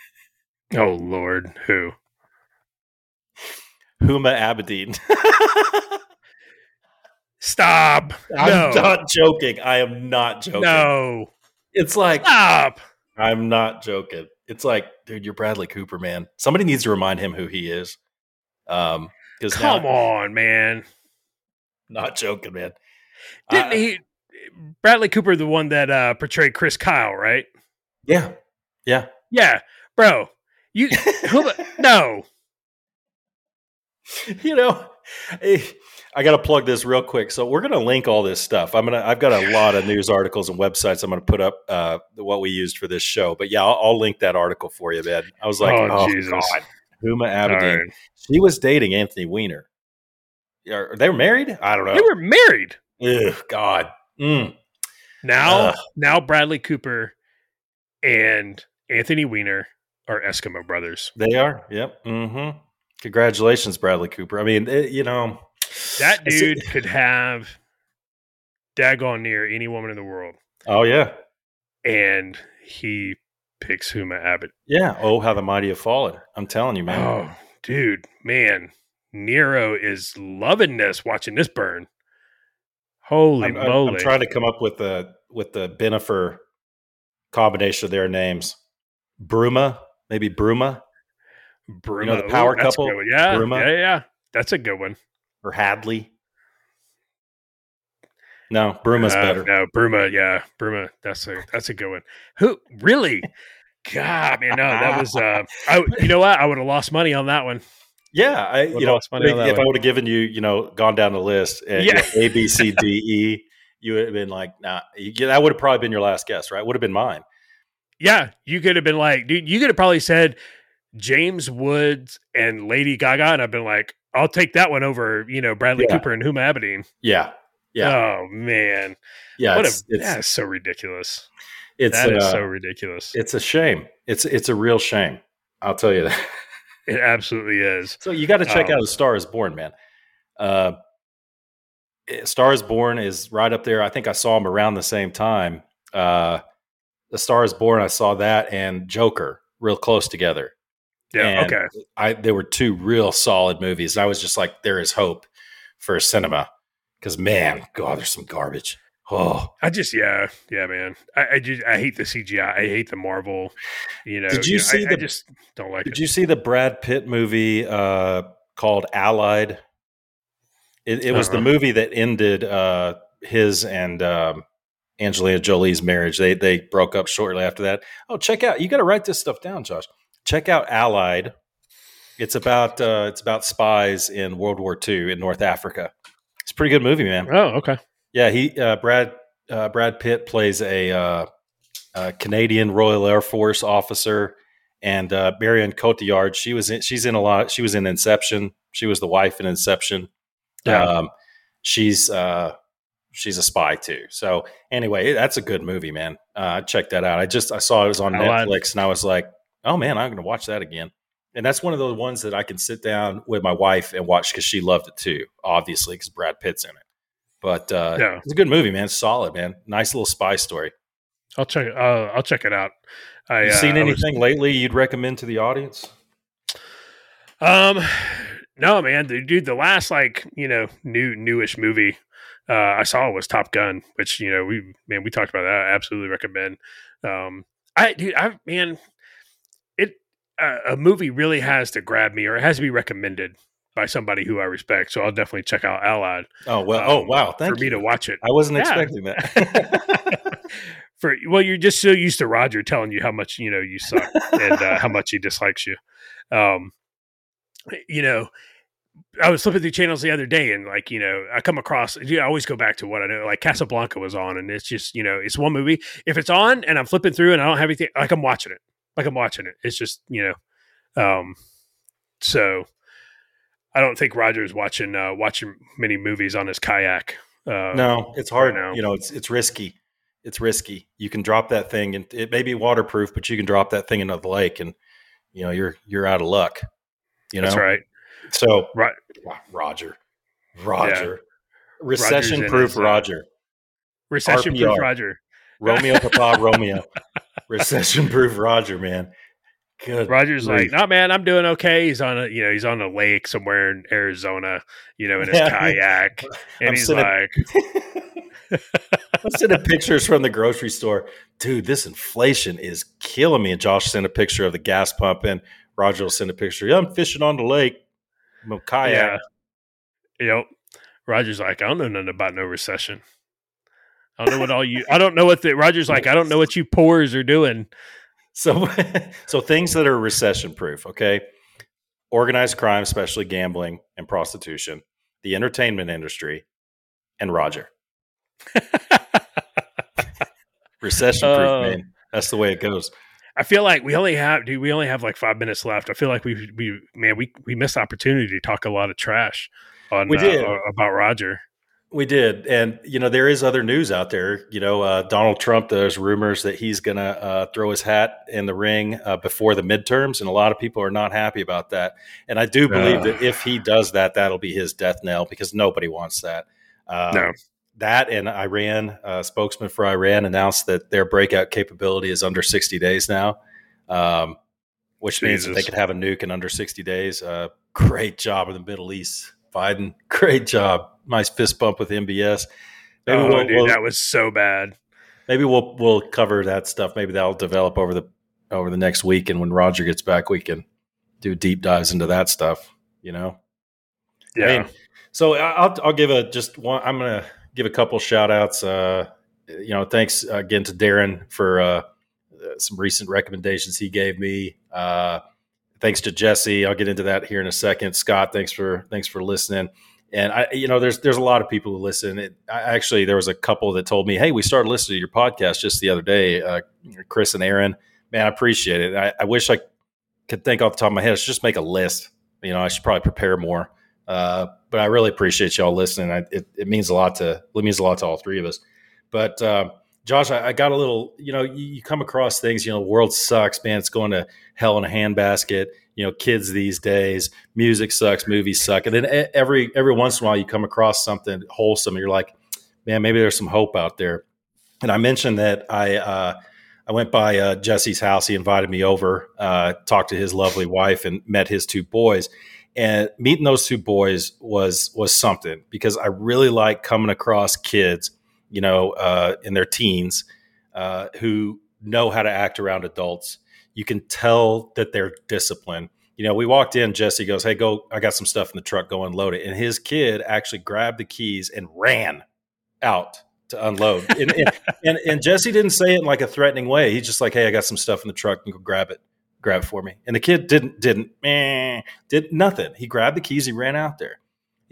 [SPEAKER 2] oh Lord, who?
[SPEAKER 1] Huma Abedin.
[SPEAKER 2] Stop.
[SPEAKER 1] I'm no. not joking. I am not joking.
[SPEAKER 2] No.
[SPEAKER 1] It's like
[SPEAKER 2] Stop.
[SPEAKER 1] I'm not joking it's like, dude, you're Bradley Cooper, man. Somebody needs to remind him who he is. Um, because
[SPEAKER 2] come now, on, man.
[SPEAKER 1] Not joking, man.
[SPEAKER 2] Didn't I, he? Bradley Cooper, the one that uh, portrayed Chris Kyle, right?
[SPEAKER 1] Yeah, yeah,
[SPEAKER 2] yeah, bro. You who, no.
[SPEAKER 1] You know, eh, I got to plug this real quick. So we're going to link all this stuff. I'm gonna. I've got a lot of news articles and websites. I'm going to put up uh, what we used for this show. But yeah, I'll, I'll, link that article for you, man. I was like, oh, oh god, Huma Abedin. Right. She was dating Anthony Weiner. Are they were married? I don't know.
[SPEAKER 2] They were married.
[SPEAKER 1] Ugh, God. Mm.
[SPEAKER 2] Now, now Bradley Cooper and Anthony Weiner are Eskimo brothers.
[SPEAKER 1] They are. Yep. Mm-hmm. Congratulations, Bradley Cooper. I mean, it, you know
[SPEAKER 2] that dude could have daggone near any woman in the world.
[SPEAKER 1] Oh yeah,
[SPEAKER 2] and he picks Huma Abbott.
[SPEAKER 1] Yeah. Oh, how the mighty have fallen! I'm telling you, man.
[SPEAKER 2] Oh, dude, man, Nero is loving this. Watching this burn. Holy
[SPEAKER 1] I'm,
[SPEAKER 2] moly!
[SPEAKER 1] I'm trying to come up with the with the Bennifer combination of their names. Bruma, maybe Bruma.
[SPEAKER 2] Bruma,
[SPEAKER 1] you know the power Ooh, couple.
[SPEAKER 2] Yeah, Bruma. yeah, yeah. That's a good one
[SPEAKER 1] or Hadley? No, Bruma's uh, better.
[SPEAKER 2] No, Bruma, yeah, Bruma. That's a that's a good one. Who really? God, man, no, that was. Uh, I, you know what? I would have lost money on that one.
[SPEAKER 1] Yeah, I, you know, if, if I would have given you, you know, gone down the list, and, yeah. You know, A, B, C, D, E, you would have been like, nah, you, that would have probably been your last guess, right? Would have been mine.
[SPEAKER 2] Yeah, you could have been like, dude, you could have probably said James Woods and Lady Gaga, and I've been like, I'll take that one over, you know, Bradley
[SPEAKER 1] Yeah.
[SPEAKER 2] Cooper and Huma Abedin.
[SPEAKER 1] Yeah, yeah,
[SPEAKER 2] Oh man,
[SPEAKER 1] yeah.
[SPEAKER 2] what
[SPEAKER 1] it's
[SPEAKER 2] a,
[SPEAKER 1] it's
[SPEAKER 2] that's so ridiculous.
[SPEAKER 1] it's
[SPEAKER 2] That is
[SPEAKER 1] uh,
[SPEAKER 2] so ridiculous.
[SPEAKER 1] it's a shame. It's it's a real shame. I'll tell you that.
[SPEAKER 2] It absolutely is.
[SPEAKER 1] So you got to check
[SPEAKER 2] Um,
[SPEAKER 1] out A Star Is Born, man. Uh, Star Is Born is right up there. I think I saw him around the same time. Uh, the Star Is Born, I saw that and Joker real close together.
[SPEAKER 2] Yeah.
[SPEAKER 1] And
[SPEAKER 2] okay.
[SPEAKER 1] I they were two real solid movies. I was just like, there is hope for cinema because man, God, there's some garbage. Oh,
[SPEAKER 2] I just yeah yeah man. I, I just I hate the CGI. I hate the Marvel. You know.
[SPEAKER 1] Did you
[SPEAKER 2] know,
[SPEAKER 1] see
[SPEAKER 2] I, I
[SPEAKER 1] the-
[SPEAKER 2] just don't like
[SPEAKER 1] did
[SPEAKER 2] it.
[SPEAKER 1] you see the Brad Pitt movie uh, called Allied? It, it was the
[SPEAKER 2] Uh-uh.
[SPEAKER 1] movie that ended uh, his and um, Angelina Jolie's marriage. They they broke up shortly after that. Oh, check out! You got to write this stuff down, Josh. Check out Allied. It's about uh, it's about spies in World War II in North Africa. It's a pretty good movie, man.
[SPEAKER 2] Oh okay.
[SPEAKER 1] Yeah, he uh, Brad uh, Brad Pitt plays a, uh, a Canadian Royal Air Force officer, and uh, Marion Cotillard. She was in, she's in a lot. She was in Inception. She was the wife in Inception.
[SPEAKER 2] Yeah.
[SPEAKER 1] Um, she's uh, she's a spy too. So anyway, that's a good movie, man. Uh, check that out. I just I saw it was on
[SPEAKER 2] I lied.
[SPEAKER 1] Netflix, and I was like, oh man, I'm going to watch that again. And that's one of those ones that I can sit down with my wife and watch because she loved it too, obviously, because Brad Pitt's in it. But uh,
[SPEAKER 2] Yeah.
[SPEAKER 1] it's a good movie, man. Solid, man. Nice little spy story.
[SPEAKER 2] I'll check it. Uh, I'll check it out. I
[SPEAKER 1] You
[SPEAKER 2] uh,
[SPEAKER 1] seen
[SPEAKER 2] was-
[SPEAKER 1] anything lately you'd recommend to the audience?
[SPEAKER 2] Um, no, man, the, dude. The last like you know new newish movie uh, I saw was Top Gun, which you know we man we talked about that. I absolutely recommend. Um, I dude, I man, uh, a movie really has to grab me, or it has to be recommended by somebody who I respect. So I'll definitely check out Allied
[SPEAKER 1] Oh well. oh
[SPEAKER 2] Um,
[SPEAKER 1] wow. Thank
[SPEAKER 2] for
[SPEAKER 1] you.
[SPEAKER 2] me to watch it.
[SPEAKER 1] I wasn't
[SPEAKER 2] Yeah.
[SPEAKER 1] expecting that.
[SPEAKER 2] for well, you're just so used to Roger telling you how much you know you suck and uh, how much he dislikes you. Um, you know, I was flipping through channels the other day, and like you know, I come across. I always go back to what I know. Like Casablanca was on, and it's just you know, it's one movie. If it's on, and I'm flipping through, and I don't have anything, like I'm watching it. Like I'm watching it. It's just you know, um, so. I don't think Roger's watching uh, watching many movies on his kayak. Uh,
[SPEAKER 1] no, it's hard.
[SPEAKER 2] now.
[SPEAKER 1] You know, it's it's risky. It's risky. You can drop that thing, and it may be waterproof, but you can drop that thing into the lake, and you know you're you're out of luck. You know,
[SPEAKER 2] that's right.
[SPEAKER 1] So
[SPEAKER 2] Right.
[SPEAKER 1] Roger, Roger,
[SPEAKER 2] Roger's
[SPEAKER 1] recession proof
[SPEAKER 2] uh,
[SPEAKER 1] Roger,
[SPEAKER 2] Recession proof Roger.
[SPEAKER 1] Romeo Papa Romeo, recession proof Roger, man. Good.
[SPEAKER 2] Roger's
[SPEAKER 1] grief.
[SPEAKER 2] like, no, man, I'm doing okay. He's on a, you know, he's on a lake somewhere in Arizona, you know, in his
[SPEAKER 1] Yeah.
[SPEAKER 2] kayak, and
[SPEAKER 1] I'm
[SPEAKER 2] he's
[SPEAKER 1] sitting-
[SPEAKER 2] like,
[SPEAKER 1] I'm sending pictures from the grocery store. Dude, this inflation is killing me. And Josh sent a picture of the gas pump, and Roger will send a picture. Yeah, I'm fishing on the lake. I'm a kayak.
[SPEAKER 2] yeah, yep. Roger's like, I don't know nothing about no recession. I don't know what all you. I don't know what the Roger's like. I don't know what you poors are doing.
[SPEAKER 1] So, so things that are recession proof, okay? Organized crime, especially gambling and prostitution, the entertainment industry, and Roger. Recession proof,
[SPEAKER 2] Uh,
[SPEAKER 1] man. That's the way it goes.
[SPEAKER 2] I feel like we only have, dude. We only have like five minutes left. I feel like we, we, man, we we missed opportunity to talk a lot of trash on
[SPEAKER 1] We
[SPEAKER 2] uh,
[SPEAKER 1] did.
[SPEAKER 2] about Roger.
[SPEAKER 1] We did, and you know there is other news out there. You know, uh, Donald Trump. There's rumors that he's going to uh, throw his hat in the ring uh, before the midterms, and a lot of people are not happy about that. And I do believe that if he does that, that'll be his death knell because nobody wants that. Uh,
[SPEAKER 2] No.
[SPEAKER 1] That and Iran, uh, spokesman for Iran announced that their breakout capability is under 60 days now, um, which means that they could have a nuke in under 60 days. Uh, great job in the Middle East, Biden. Great job. Nice fist bump with MBS. Maybe
[SPEAKER 2] oh,
[SPEAKER 1] we'll,
[SPEAKER 2] dude,
[SPEAKER 1] we'll-
[SPEAKER 2] that was so bad.
[SPEAKER 1] maybe we'll we'll cover that stuff. Maybe that'll develop over the over the next week, and when Roger gets back, we can do deep dives into that stuff. You know.
[SPEAKER 2] Yeah.
[SPEAKER 1] I mean, so I- I'll I'll give a just one. I'm gonna give a couple shout outs. Uh, you know, thanks again to Darren for uh, some recent recommendations he gave me. Uh, thanks to Jesse. I'll get into that here in a second. Scott, thanks for thanks for listening. And I, you know, there's there's a lot of people who listen. It, I, actually, there was a couple that told me, "Hey, we started listening to your podcast just the other day." Uh, Chris and Aaron, man, I appreciate it. I, I, wish I could think off the top of my head. I should just make a list. You know, I should probably prepare more. Uh, but I really appreciate y'all listening. I, it, it means a lot to it means a lot to all three of us. But uh, Josh, I, I, got a little. You know, you, you come across things. You know, the world sucks, man. It's going to hell in a handbasket you know kids these days music sucks movies suck and then every every once in a while you come across something wholesome and you're like man maybe there's some hope out there and i mentioned that i uh, i went by uh, jesse's house he invited me over uh, talked to his lovely wife and met his two boys and meeting those two boys was was something because i really like coming across kids you know uh, in their teens uh, who know how to act around adults you can tell that they're disciplined. You know, we walked in, Jesse goes, Hey, go, I got some stuff in the truck, go unload it. And his kid actually grabbed the keys and ran out to unload. and, and, and, and, Jesse didn't say it in like a threatening way. He's just like, Hey, I got some stuff in the truck and go grab it, grab it for me. And the kid didn't, didn't, did nothing. He grabbed the keys, he ran out there.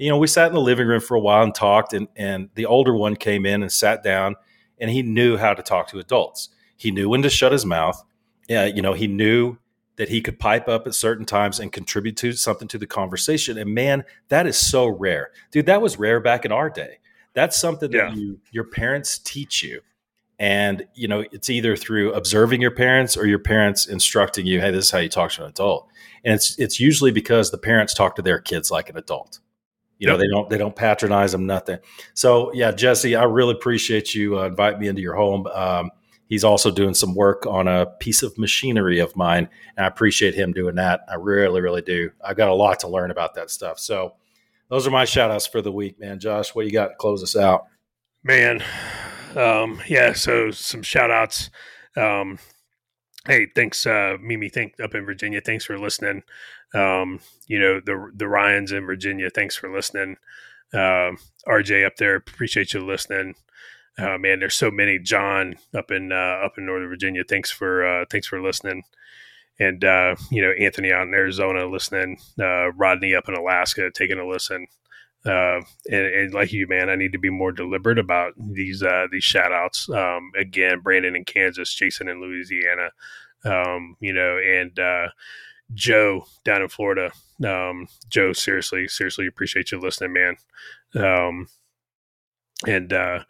[SPEAKER 1] You know, we sat in the living room for a while and talked, and, and the older one came in and sat down, and he knew how to talk to adults. He knew when to shut his mouth yeah, you know, he knew that he could pipe up at certain times and contribute to something to the conversation. And man, that is so rare, dude. That was rare back in our day. That's something yeah. that you your parents teach you, and you know it's either through observing your parents or your parents instructing you, "Hey, this is how you talk to an adult." And it's it's usually because the parents talk to their kids like an adult. You yep. know, they don't they don't patronize them, nothing. So yeah, Jesse, I really appreciate you uh, inviting me into your home. Um, He's also doing some work on a piece of machinery of mine, and I appreciate him doing that. I really, really do. I've got a lot to learn about that stuff. So, those are my shout outs for the week, man. Josh, what do you got to close us out?
[SPEAKER 2] Man, um, yeah, so some shout outs. Um, hey, thanks, uh, Mimi, think up in Virginia. Thanks for listening. Um, you know, the the Ryans in Virginia, thanks for listening. Uh, RJ up there, appreciate you listening. Oh man, there's so many. John up in uh, up in Northern Virginia. Thanks for uh, thanks for listening. And uh, you know Anthony out in Arizona listening. Uh, Rodney up in Alaska taking a listen. Uh, and, and, like you, man, I need to be more deliberate about these uh, these shout outs. Um, again, Brandon in Kansas, Jason in Louisiana, um, you know, and uh, Joe down in Florida. Um, Joe, seriously, seriously appreciate you listening, man. Um, and uh,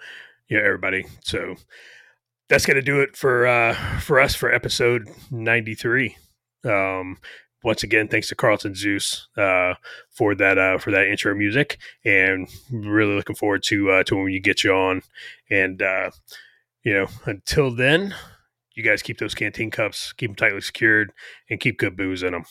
[SPEAKER 2] yeah, everybody. So that's to do it for uh, for us for episode ninety three. Um, once again, thanks to Carlton Zeus uh, for that uh, for that intro music, and really looking forward to uh, to when you get you on. And uh, you know, until then, you guys keep those canteen cups, keep them tightly secured, and keep good booze in them.